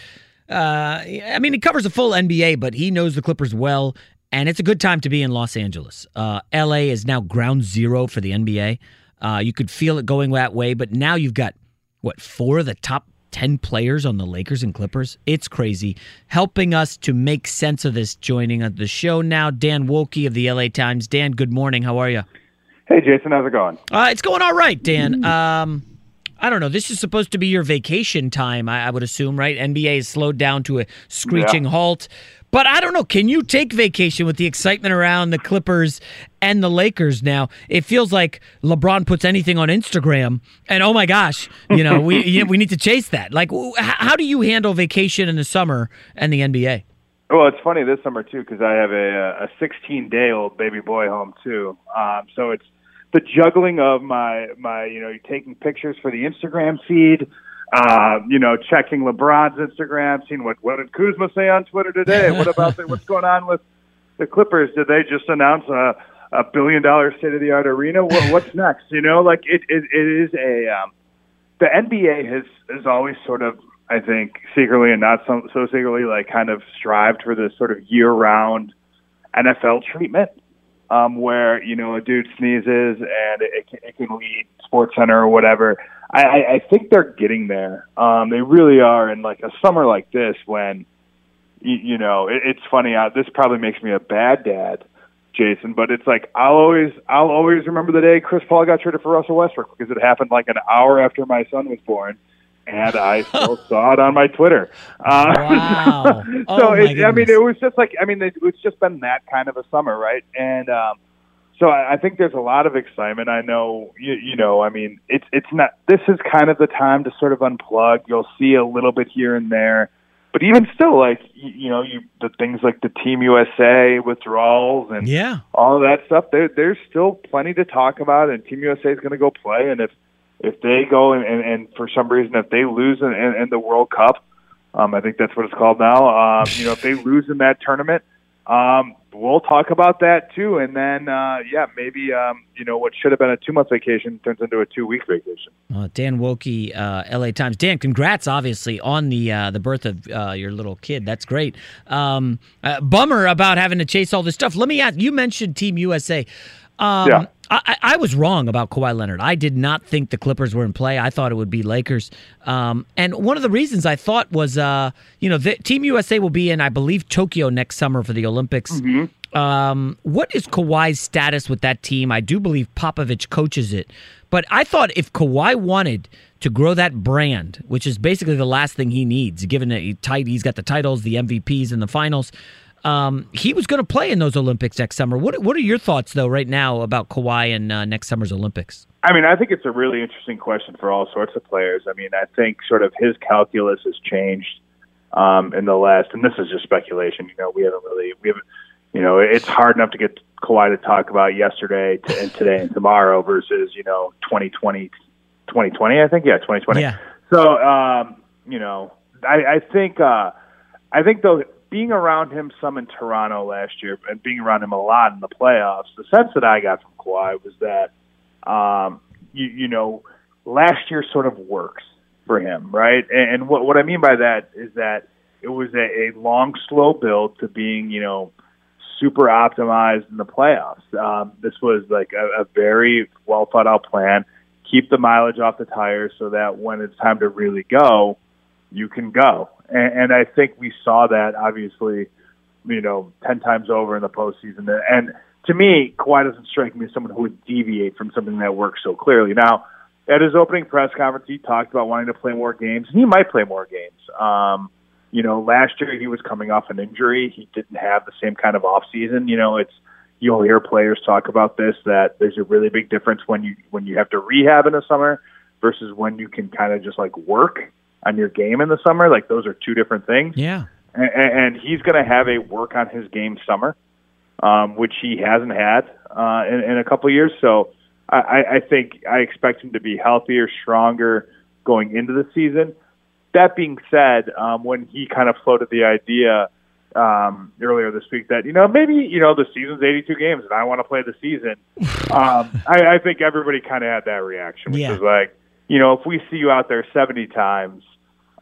Speaker 2: uh, I mean, he covers the full NBA, but he knows the Clippers well, and it's a good time to be in Los Angeles. Uh, LA is now ground zero for the NBA. Uh, you could feel it going that way, but now you've got what four of the top 10 players on the Lakers and Clippers. It's crazy. Helping us to make sense of this, joining the show now, Dan Woike of the LA Times. Dan, good morning. How are you?
Speaker 16: Hey, Jason, how's it going?
Speaker 2: Uh, it's going all right, Dan. Um, I don't know. This is supposed to be your vacation time, I, I would assume, right? NBA is slowed down to a screeching
Speaker 16: Yeah.
Speaker 2: halt. But I don't know. Can you take vacation with the excitement around the Clippers and the Lakers now? It feels like LeBron puts anything on Instagram, and oh my gosh, you know we you- we need to chase that. Like, how do you handle vacation in the summer and the NBA?
Speaker 16: Well, it's funny this summer too because I have a a 16 day old baby boy home too. Um, so it's the juggling of my my you know taking pictures for the Instagram feed. Uh, you know, checking LeBron's Instagram, seeing what what did Kuzma say on Twitter today? What about the, what's going on with the Clippers? Did they just announce a, a billion dollar state of the art arena? What, what's next? You know, like it, it, it is a um, the NBA has has always sort of I think secretly and not so, so secretly like kind of strived for this sort of year round NFL treatment. Um, where you know a dude sneezes and it, can- it can lead Sports Center or whatever. I, I, I think they're getting there. Um, they really are. In like a summer like this, when you, you know it, it's funny. Uh, this probably makes me a bad dad, Jason, but it's like I'll always I'll always remember the day Chris Paul got traded for Russell Westbrook because it happened like an hour after my son was born. And I still saw it on my Twitter. Uh,
Speaker 2: Wow.
Speaker 16: so
Speaker 2: Oh, my
Speaker 16: it, I mean, it was just like I mean, it, it's just been that kind of a summer, right? And um, so I, I think there's a lot of excitement. I know, you, you know, I mean, it's it's not. This is kind of the time to sort of unplug. You'll see a little bit here and there, but even still, like you, you know, you the things like the Team USA withdrawals and
Speaker 2: Yeah.
Speaker 16: all of that stuff. There, there's still plenty to talk about, and Team USA is going to go play. And if if they go and, and, and for some reason if they lose in, in, in the World Cup, um, I think that's what it's called now. Um, you know, if they lose in that tournament, um, we'll talk about that too. And then, uh, yeah, maybe um, you know what should have been a two month vacation turns into a two week vacation.
Speaker 2: Uh, Dan Woike, uh, L.A. Times. Dan, congrats, obviously, on the uh, the birth of uh, your little kid. That's great. Um, uh, bummer about having to chase all this stuff. Let me ask. You mentioned Team USA. Um,
Speaker 16: Yeah.
Speaker 2: I, I I was wrong about Kawhi Leonard. I did not think the Clippers were in play. I thought it would be Lakers. Um, and one of the reasons I thought was, uh, you know, the, Team USA will be in, I believe, Tokyo next summer for the Olympics. Um, what is Kawhi's status with that team? I do believe Popovich coaches it, but I thought if Kawhi wanted to grow that brand, which is basically the last thing he needs, given that he tight, he's got the titles, the MVPs, and the finals. Um, he was going to play in those Olympics next summer. What What are your thoughts though, right now, about Kawhi and uh, next summer's Olympics?
Speaker 16: I mean, I think it's a really interesting question for all sorts of players. I mean, I think sort of his calculus has changed um, in the last, and this is just speculation. You know, we haven't really, we haven't, you know, it's hard enough to get Kawhi to talk about yesterday to, and today and tomorrow versus you know 2020, 2020. I think yeah, 2020.
Speaker 2: Yeah.
Speaker 16: So um, you know, I, I think uh, I think though being around him some in Toronto last year and being around him a lot in the playoffs, the sense that I got from Kawhi was that um, you, you know last year sort of works for him, right? And, and what what I mean by that is that it was a, a long, slow build to being you know super optimized in the playoffs. Um, this was like a, a very well thought out plan. Keep the mileage off the tires so that when it's time to really go, you can go. And, and I think we saw that obviously, you know, ten times over in the postseason. And to me, Kawhi doesn't strike me as someone who would deviate from something that works so clearly. Now, at his opening press conference, he talked about wanting to play more games, and he might play more games. Um, you know, last year he was coming off an injury; he didn't have the same kind of off season. You know, it's you'll hear players talk about this that there's a really big difference when you when you have to rehab in the summer versus when you can kind of just like work on your game in the summer. Like those are two different things.
Speaker 2: Yeah.
Speaker 16: And, and he's going to have a work on his game summer, um, which he hasn't had uh, in, in a couple of years. So I, I think I expect him to be healthier, stronger going into the season. That being said, um, when he kind of floated the idea um, earlier this week that you know maybe you know the season's 82 games and I want to play the season, um, I, I think everybody kind of had that reaction, which
Speaker 2: Yeah.
Speaker 16: is like you know if we see you out there 70 times,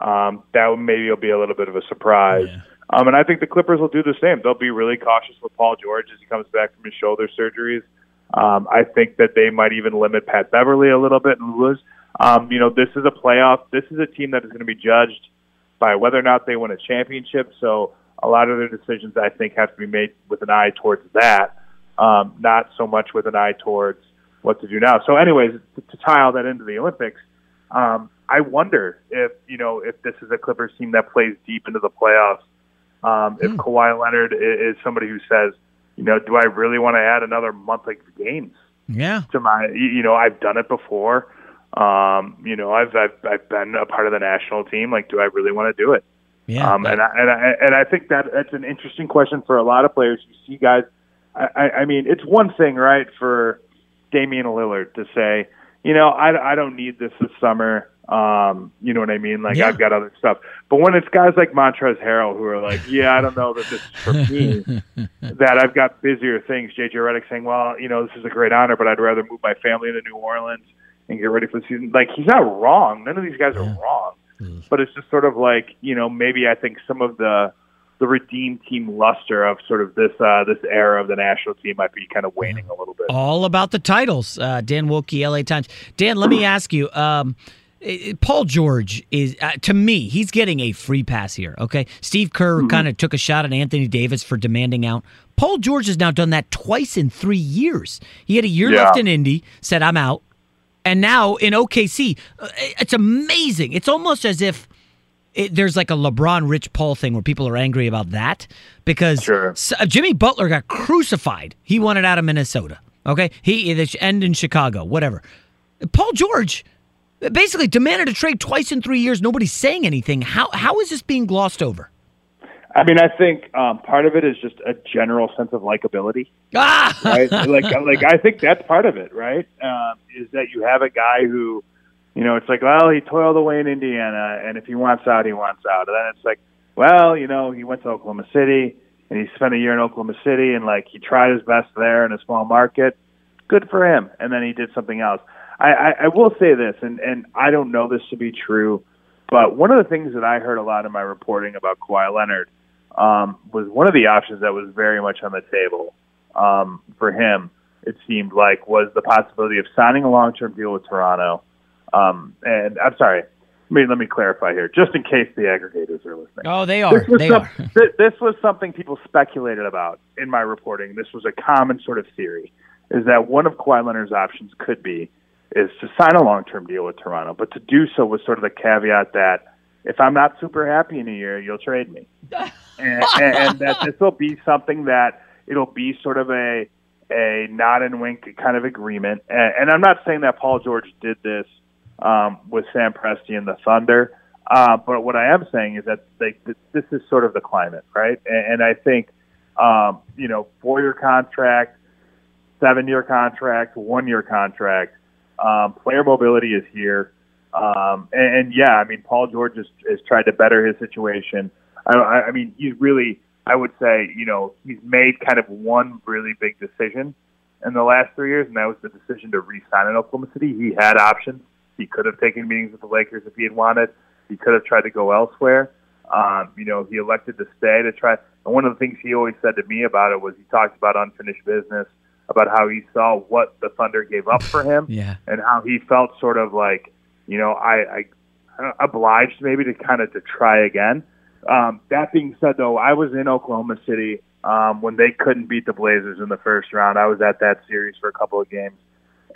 Speaker 16: um, that maybe will be a little bit of a surprise. Um, and I think the Clippers will do the same. They'll be really cautious with Paul George as he comes back from his shoulder surgeries. Um, I think that they might even limit Pat Beverly a little bit and lose. Um, you know, this is a playoff. This is a team that is going to be judged by whether or not they win a championship. So a lot of their decisions, I think, have to be made with an eye towards that, um, not so much with an eye towards what to do now. So, anyways, to, to tie all that into the Olympics, um, I wonder if you know if this is a Clippers team that plays deep into the playoffs. Um, if Kawhi Leonard is, is somebody who says, you know, do I really want to add another month of games
Speaker 2: Yeah.
Speaker 16: to my? You know, I've done it before. Um, you know, I've, I've I've been a part of the national team. Like, do I really want to do it?
Speaker 2: Yeah.
Speaker 16: Um, and I, and I and I think that that's an interesting question for a lot of players. You see guys. I, I I mean, it's one thing, right, for Damian Lillard to say, you know, I, I don't need this this summer. Um, you know what I mean? Like
Speaker 2: Yeah.
Speaker 16: I've got other stuff. But when it's guys like Montrezl Harrell who are like, yeah, I don't know that this is for me, that I've got busier things. JJ Redick saying, well, you know, this is a great honor, but I'd rather move my family to New Orleans and get ready for the season. Like he's not wrong. None of these guys are wrong. But it's just sort of like, you know, maybe I think some of the the redeemed team luster of sort of this uh, this era of the national team might be kind of waning a little bit.
Speaker 2: All about the titles. Uh, Dan Woike, LA Times. Dan, let me ask you. Um, Paul George is, uh, to me, he's getting a free pass here. Okay, Steve Kerr kind of took a shot at Anthony Davis for demanding out. Paul George has now done that twice in three years. He had a year
Speaker 16: Yeah.
Speaker 2: left in Indy, said I'm out, and now in OKC, uh, it's amazing. It's almost as if it, there's like a LeBron Rich Paul thing where people are angry about that because S- uh, Jimmy Butler got crucified. He wanted out of Minnesota. Okay, he end in Chicago, whatever. Paul George basically demanded a trade twice in three years. Nobody's saying anything. How how is this being glossed over?
Speaker 16: I mean, I think um, part of it is just a general sense of likability.
Speaker 2: Ah!
Speaker 16: right? Like, like I think that's part of it, right? Um, is that you have a guy who, you know, it's like, well, he toiled away in Indiana, and if he wants out, he wants out. And then it's like, well, you know, he went to Oklahoma City, and he spent a year in Oklahoma City, and like he tried his best there in a small market. Good for him. And then he did something else. I, I, I will say this, and and I don't know this to be true, but one of the things that I heard a lot in my reporting about Kawhi Leonard um, was one of the options that was very much on the table um, for him. It seemed like was the possibility of signing a long-term deal with Toronto. Um, and I'm sorry, let me let me clarify here, just in case the aggregators are listening.
Speaker 2: Oh, they are.
Speaker 16: This was,
Speaker 2: They
Speaker 16: some-
Speaker 2: are.
Speaker 16: thi- this was something people speculated about in my reporting. This was a common sort of theory, is that one of Kawhi Leonard's options could be is to sign a long-term deal with Toronto, but to do so with sort of the caveat that if I'm not super happy in a year, you'll trade me, and, and, and that this will be something that it'll be sort of a a nod and wink kind of agreement. And, and I'm not saying that Paul George did this um, with Sam Presti and the Thunder. Uh, but what I am saying is that they, this is sort of the climate, right? And, and I think, um, you know, four year contract, seven year contract, one year contract, um, player mobility is here. Um, and, and yeah, I mean, Paul George has, has tried to better his situation. I, I mean, he's really, I would say, you know, he's made kind of one really big decision in the last three years, and that was the decision to re-sign in Oklahoma City. He had options. He could have taken meetings with the Lakers if he had wanted. He could have tried to go elsewhere. Um, you know, he elected to stay to try. And one of the things he always said to me about it was he talked about unfinished business, about how he saw what the Thunder gave up for him,
Speaker 2: Yeah.
Speaker 16: and how he felt sort of like, you know, I, I obliged maybe to kind of to try again. Um, that being said, though, I was in Oklahoma City um, when they couldn't beat the Blazers in the first round. I was at that series for a couple of games,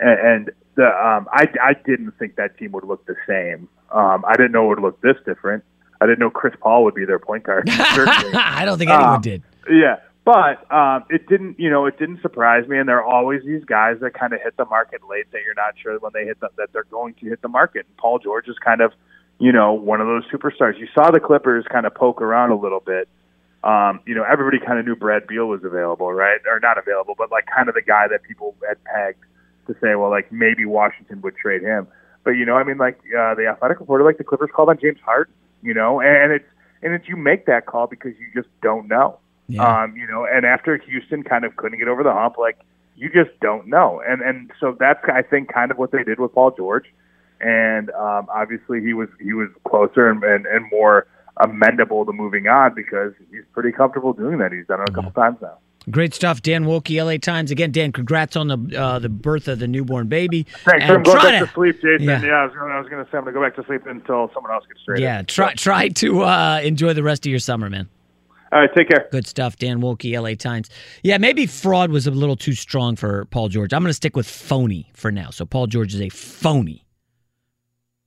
Speaker 16: and, the um, I, I didn't think that team would look the same. Um, I didn't know it would look this different. I didn't know Chris Paul would be their point guard.
Speaker 2: I don't think anyone
Speaker 16: Um,
Speaker 2: did.
Speaker 16: Yeah, but um, it didn't. You know, it didn't surprise me. And there are always these guys that kind of hit the market late that you're not sure when they hit the, that they're going to hit the market. And Paul George is kind of, you know, one of those superstars. You saw the Clippers kind of poke around a little bit. Um, you know, everybody kind of knew Brad Beal was available, right? Or not available, but like kind of the guy that people had pegged to say, well, like maybe Washington would trade him. But you know, I mean, like uh, the athletic reporter, like the Clippers called on James Harden. You know, and it's and it's you make that call because you just don't know. Um, you know, and after Houston kind of couldn't get over the hump, like you just don't know. And and so that's I think kind of what they did with Paul George. And um, obviously he was he was closer and, and, and more amendable to moving on because he's pretty comfortable doing that. He's done it a couple times now.
Speaker 2: Great stuff, Dan Woike, LA Times. Again, Dan, congrats on the uh, the birth of the newborn baby.
Speaker 16: Thanks.
Speaker 2: And
Speaker 16: I'm going back
Speaker 2: to-
Speaker 16: to sleep, Jason.
Speaker 2: Yeah.
Speaker 16: Yeah, I was going I was going to say I'm going to go back to sleep until someone else gets straight.
Speaker 2: Yeah, try try to uh, enjoy the rest of your summer, man.
Speaker 16: All right, take care.
Speaker 2: Good stuff, Dan Woike, LA Times. Yeah, maybe fraud was a little too strong for Paul George. I'm going to stick with phony for now. So Paul George is a phony.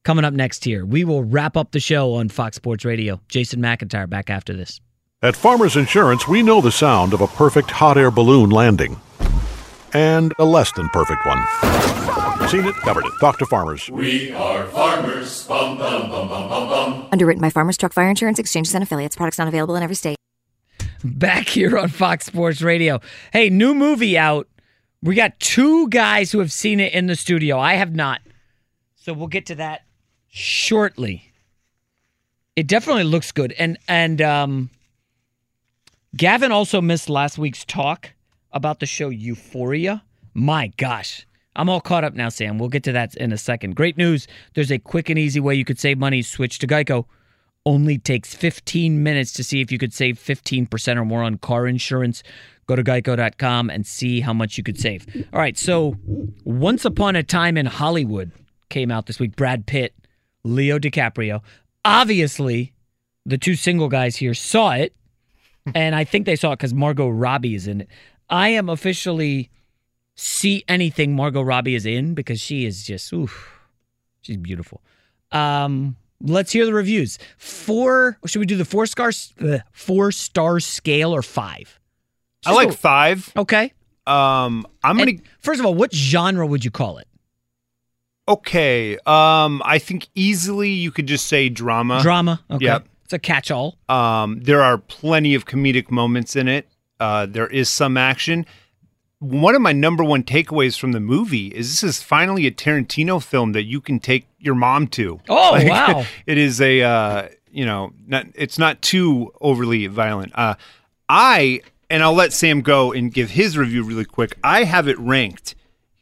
Speaker 2: Coming up next here, we will wrap up the show on Fox Sports Radio. Jason McIntyre back after this.
Speaker 5: At Farmers Insurance, we know the sound of a perfect hot air balloon landing and a less than perfect one. Seen it, covered it. Talk to farmers.
Speaker 6: We are farmers. Bum, bum, bum, bum, bum, bum.
Speaker 7: Underwritten by Farmers Truck Fire Insurance Exchanges and Affiliates. Products not available in every state.
Speaker 2: back here on Fox Sports Radio. Hey, new movie out We got two guys who have seen it in the studio. I have not. So we'll get to that shortly. It definitely looks good. And and um Gavin also missed last week's talk about the show Euphoria. My gosh. I'm all caught up now, Sam. We'll get to that in a second. Great news. There's a quick and easy way you could save money. Switch to Geico. Only takes 15 minutes to see if you could save 15% or more on car insurance. Go to geico.com and see how much you could save. All right, so Once Upon a Time in Hollywood came out this week. Brad Pitt, Leo DiCaprio. Obviously, the two single guys here saw it, and I think they saw it because Margot Robbie is in it. I am officially see anything Margot Robbie is in because she is just oof, she's beautiful. Um, let's hear the reviews. Four. Should we do the four stars, uh, four star scale or five?
Speaker 8: I like five.
Speaker 2: Okay.
Speaker 8: Um, I'm gonna.
Speaker 2: And first of all, what genre would you call it?
Speaker 8: Okay. Um, I think easily you could just say drama.
Speaker 2: Drama. Okay.
Speaker 8: Yep.
Speaker 2: It's a catch-all.
Speaker 8: Um, there are plenty of comedic moments in it. Uh, there is some action. One of my number one takeaways from the movie is this is finally a Tarantino film that you can take your mom to.
Speaker 2: Oh, wow.
Speaker 8: It is a uh, you know, not, it's not too overly violent. Uh, I and I'll let Sam go and give his review really quick. I have it ranked.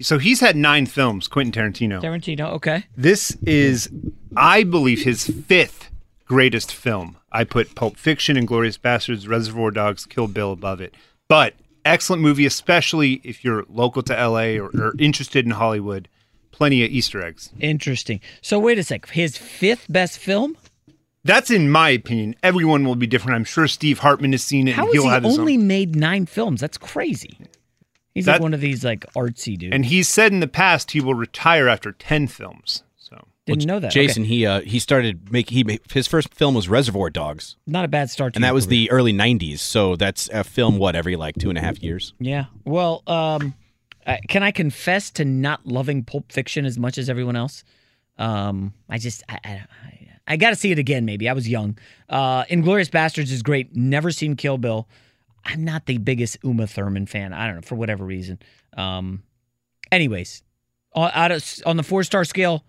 Speaker 8: So he's had nine films, Quentin Tarantino.
Speaker 2: Tarantino. Okay.
Speaker 8: This is, I believe, his fifth greatest film. I put Pulp Fiction, Inglourious Basterds, Reservoir Dogs, Kill Bill above it. But excellent movie, especially if you're local to LA or, or interested in Hollywood. Plenty of Easter eggs.
Speaker 2: Interesting. So wait a sec. His fifth best film.
Speaker 8: That's in my opinion. Everyone will be different. I'm sure Steve Hartman has seen it.
Speaker 2: How
Speaker 8: and
Speaker 2: has
Speaker 8: he'll
Speaker 2: he
Speaker 8: have his
Speaker 2: only
Speaker 8: own.
Speaker 2: made nine films? That's crazy. He's
Speaker 8: That-
Speaker 2: like one of these like artsy dudes.
Speaker 8: And he's said in the past he will retire after ten films.
Speaker 2: Didn't know that.
Speaker 11: Jason,
Speaker 2: Okay.
Speaker 11: he uh, he started make he his first film was Reservoir Dogs,
Speaker 2: Not a bad start. To
Speaker 11: and that was
Speaker 2: career.
Speaker 11: the early '90s. So that's a film what every like two and a half years.
Speaker 2: Yeah. Well, um, can I confess to not loving Pulp Fiction as much as everyone else? Um, I just I I, I, I got to see it again. Maybe I was young. Uh, Inglourious Basterds is great. Never seen Kill Bill. I'm not the biggest Uma Thurman fan. I don't know for whatever reason. Um, anyways, on, out of on the four star scale,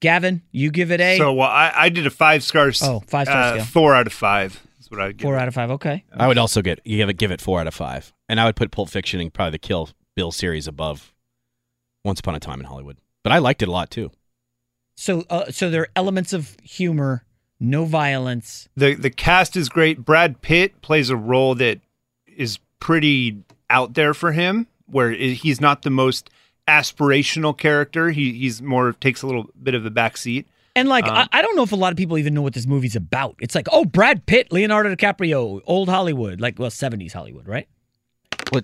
Speaker 2: Gavin, you give it a
Speaker 8: So well, I, I did a five stars.
Speaker 2: Oh, five-star
Speaker 8: uh,
Speaker 2: scale.
Speaker 8: Four out of five. That's what I give.
Speaker 2: four out of five. Okay.
Speaker 11: I would also get you give it give it four out of five, and I would put Pulp Fiction and probably the Kill Bill series above Once Upon a Time in Hollywood. But I liked it a lot too.
Speaker 2: So uh, so there are elements of humor, no violence.
Speaker 8: The the cast is great. Brad Pitt plays a role that is pretty out there for him, where he's not the most aspirational character. He he's more takes a little bit of a back seat.
Speaker 2: And like,
Speaker 8: Um,
Speaker 2: I, I don't know if a lot of people even know what this movie's about. It's like, oh, Brad Pitt, Leonardo DiCaprio, old Hollywood, like well, seventies Hollywood, right?
Speaker 11: Well,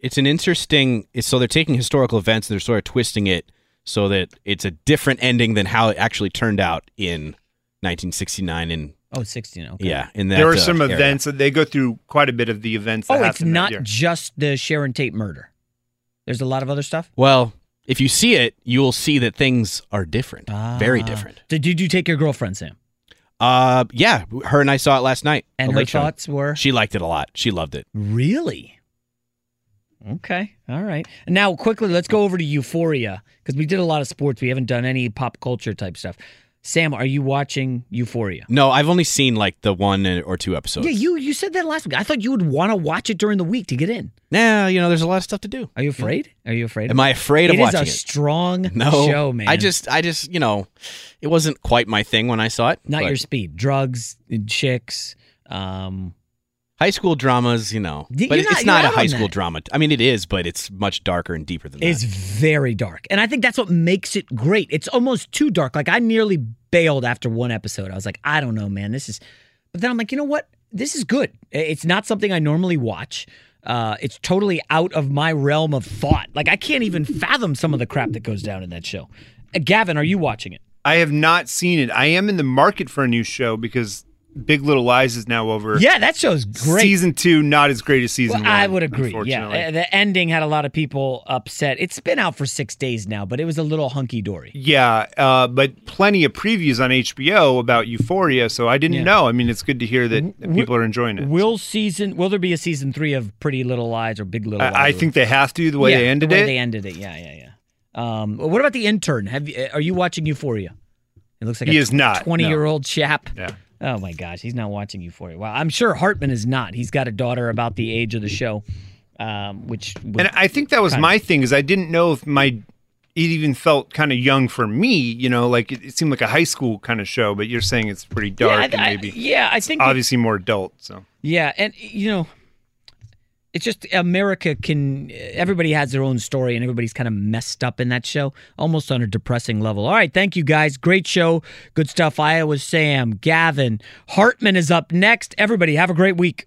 Speaker 11: it's an interesting. It's, so they're taking historical events and they're sort of twisting it so that it's a different ending than how it actually turned out in 1969. And
Speaker 2: Oh, 16. Okay.
Speaker 11: yeah, in that
Speaker 8: there are
Speaker 11: uh,
Speaker 8: some
Speaker 11: area.
Speaker 8: events that they go through quite a bit of the events. That
Speaker 2: Oh, it's
Speaker 8: happened that
Speaker 2: not
Speaker 8: year.
Speaker 2: just the Sharon Tate murder. There's a lot of other stuff.
Speaker 11: Well, if you see it, you'll see that things are different, very
Speaker 2: Ah.
Speaker 11: different.
Speaker 2: Did, did you take your girlfriend, Sam?
Speaker 11: Uh, yeah, her and I saw it last night.
Speaker 2: And her
Speaker 11: late show.
Speaker 2: thoughts were
Speaker 11: She liked it a lot. She loved it.
Speaker 2: really okay. All right. Now, quickly, let's go over to Euphoria because we did a lot of sports. We haven't done any pop culture type stuff. Sam, are you watching Euphoria?
Speaker 11: No, I've only seen like the one or two episodes.
Speaker 2: Yeah, you you said that last week. I thought you would want to watch it during the week to get in.
Speaker 11: Nah, you know, there's a lot of stuff to do.
Speaker 2: Are you afraid? Are you afraid?
Speaker 11: Am I afraid of watching?
Speaker 2: It is a strong
Speaker 11: No,
Speaker 2: show, man.
Speaker 11: I just, I just, you know, it wasn't quite my thing when I saw it.
Speaker 2: not
Speaker 11: but
Speaker 2: your speed. Drugs, chicks. Um,
Speaker 11: high school dramas, you know, but
Speaker 2: you're
Speaker 11: it's
Speaker 2: not-
Speaker 11: not, a high school
Speaker 2: that.
Speaker 11: drama. I mean, it is, but it's much darker and deeper than that.
Speaker 2: It's very dark. And I think that's what makes it great. It's almost too dark. Like I nearly bailed after one episode. I was like, I don't know, man. This is But then I'm like, you know what? This is good. It's not something I normally watch. Uh, it's totally out of my realm of thought. Like I can't even fathom some of the crap that goes down in that show. Uh, Gavin, are you watching it?
Speaker 8: I have not seen it. I am in the market for a new show because Big Little Lies is now over.
Speaker 2: Yeah, that show's great.
Speaker 8: Season two, not as great as season
Speaker 2: Well,
Speaker 8: one.
Speaker 2: I would agree. Yeah, Uh, the ending had a lot of people upset. It's been out for six days now, but it was a little hunky dory.
Speaker 8: Yeah, uh, but plenty of previews on HBO about Euphoria, so I didn't
Speaker 2: Yeah.
Speaker 8: know. I mean, it's good to hear that
Speaker 2: W-
Speaker 8: people are enjoying it.
Speaker 2: Will season? Will there be a season three of Pretty Little Lies or Big Little Lies?
Speaker 8: I, I think they have to the way
Speaker 2: Yeah,
Speaker 8: they ended
Speaker 2: the way
Speaker 8: it.
Speaker 2: They ended it. Yeah, yeah, yeah. Um, what about the intern? Have you, are you watching Euphoria? It looks like
Speaker 8: He
Speaker 2: a
Speaker 8: is not, no.
Speaker 2: twenty-year-old chap.
Speaker 8: Yeah.
Speaker 2: Oh my gosh, he's not watching Euphoria. Well, I'm sure Hartman is not. He's got a daughter about the age of the show, um, which
Speaker 8: and I think that was my
Speaker 2: of-
Speaker 8: thing is I didn't know if my it even felt kind of young for me. You know, like it, it seemed like a high school kind of show, but you're saying it's pretty dark
Speaker 2: I-
Speaker 8: and
Speaker 2: I-
Speaker 8: maybe
Speaker 2: yeah, I think it-
Speaker 8: obviously more adult. So
Speaker 2: Yeah, and you know, it's just America can. Everybody has their own story, and everybody's kind of messed up in that show, almost on a depressing level. All right, thank you guys. Great show, good stuff. Iowa Sam, Gavin, Hartman is up next. Everybody, have a great week.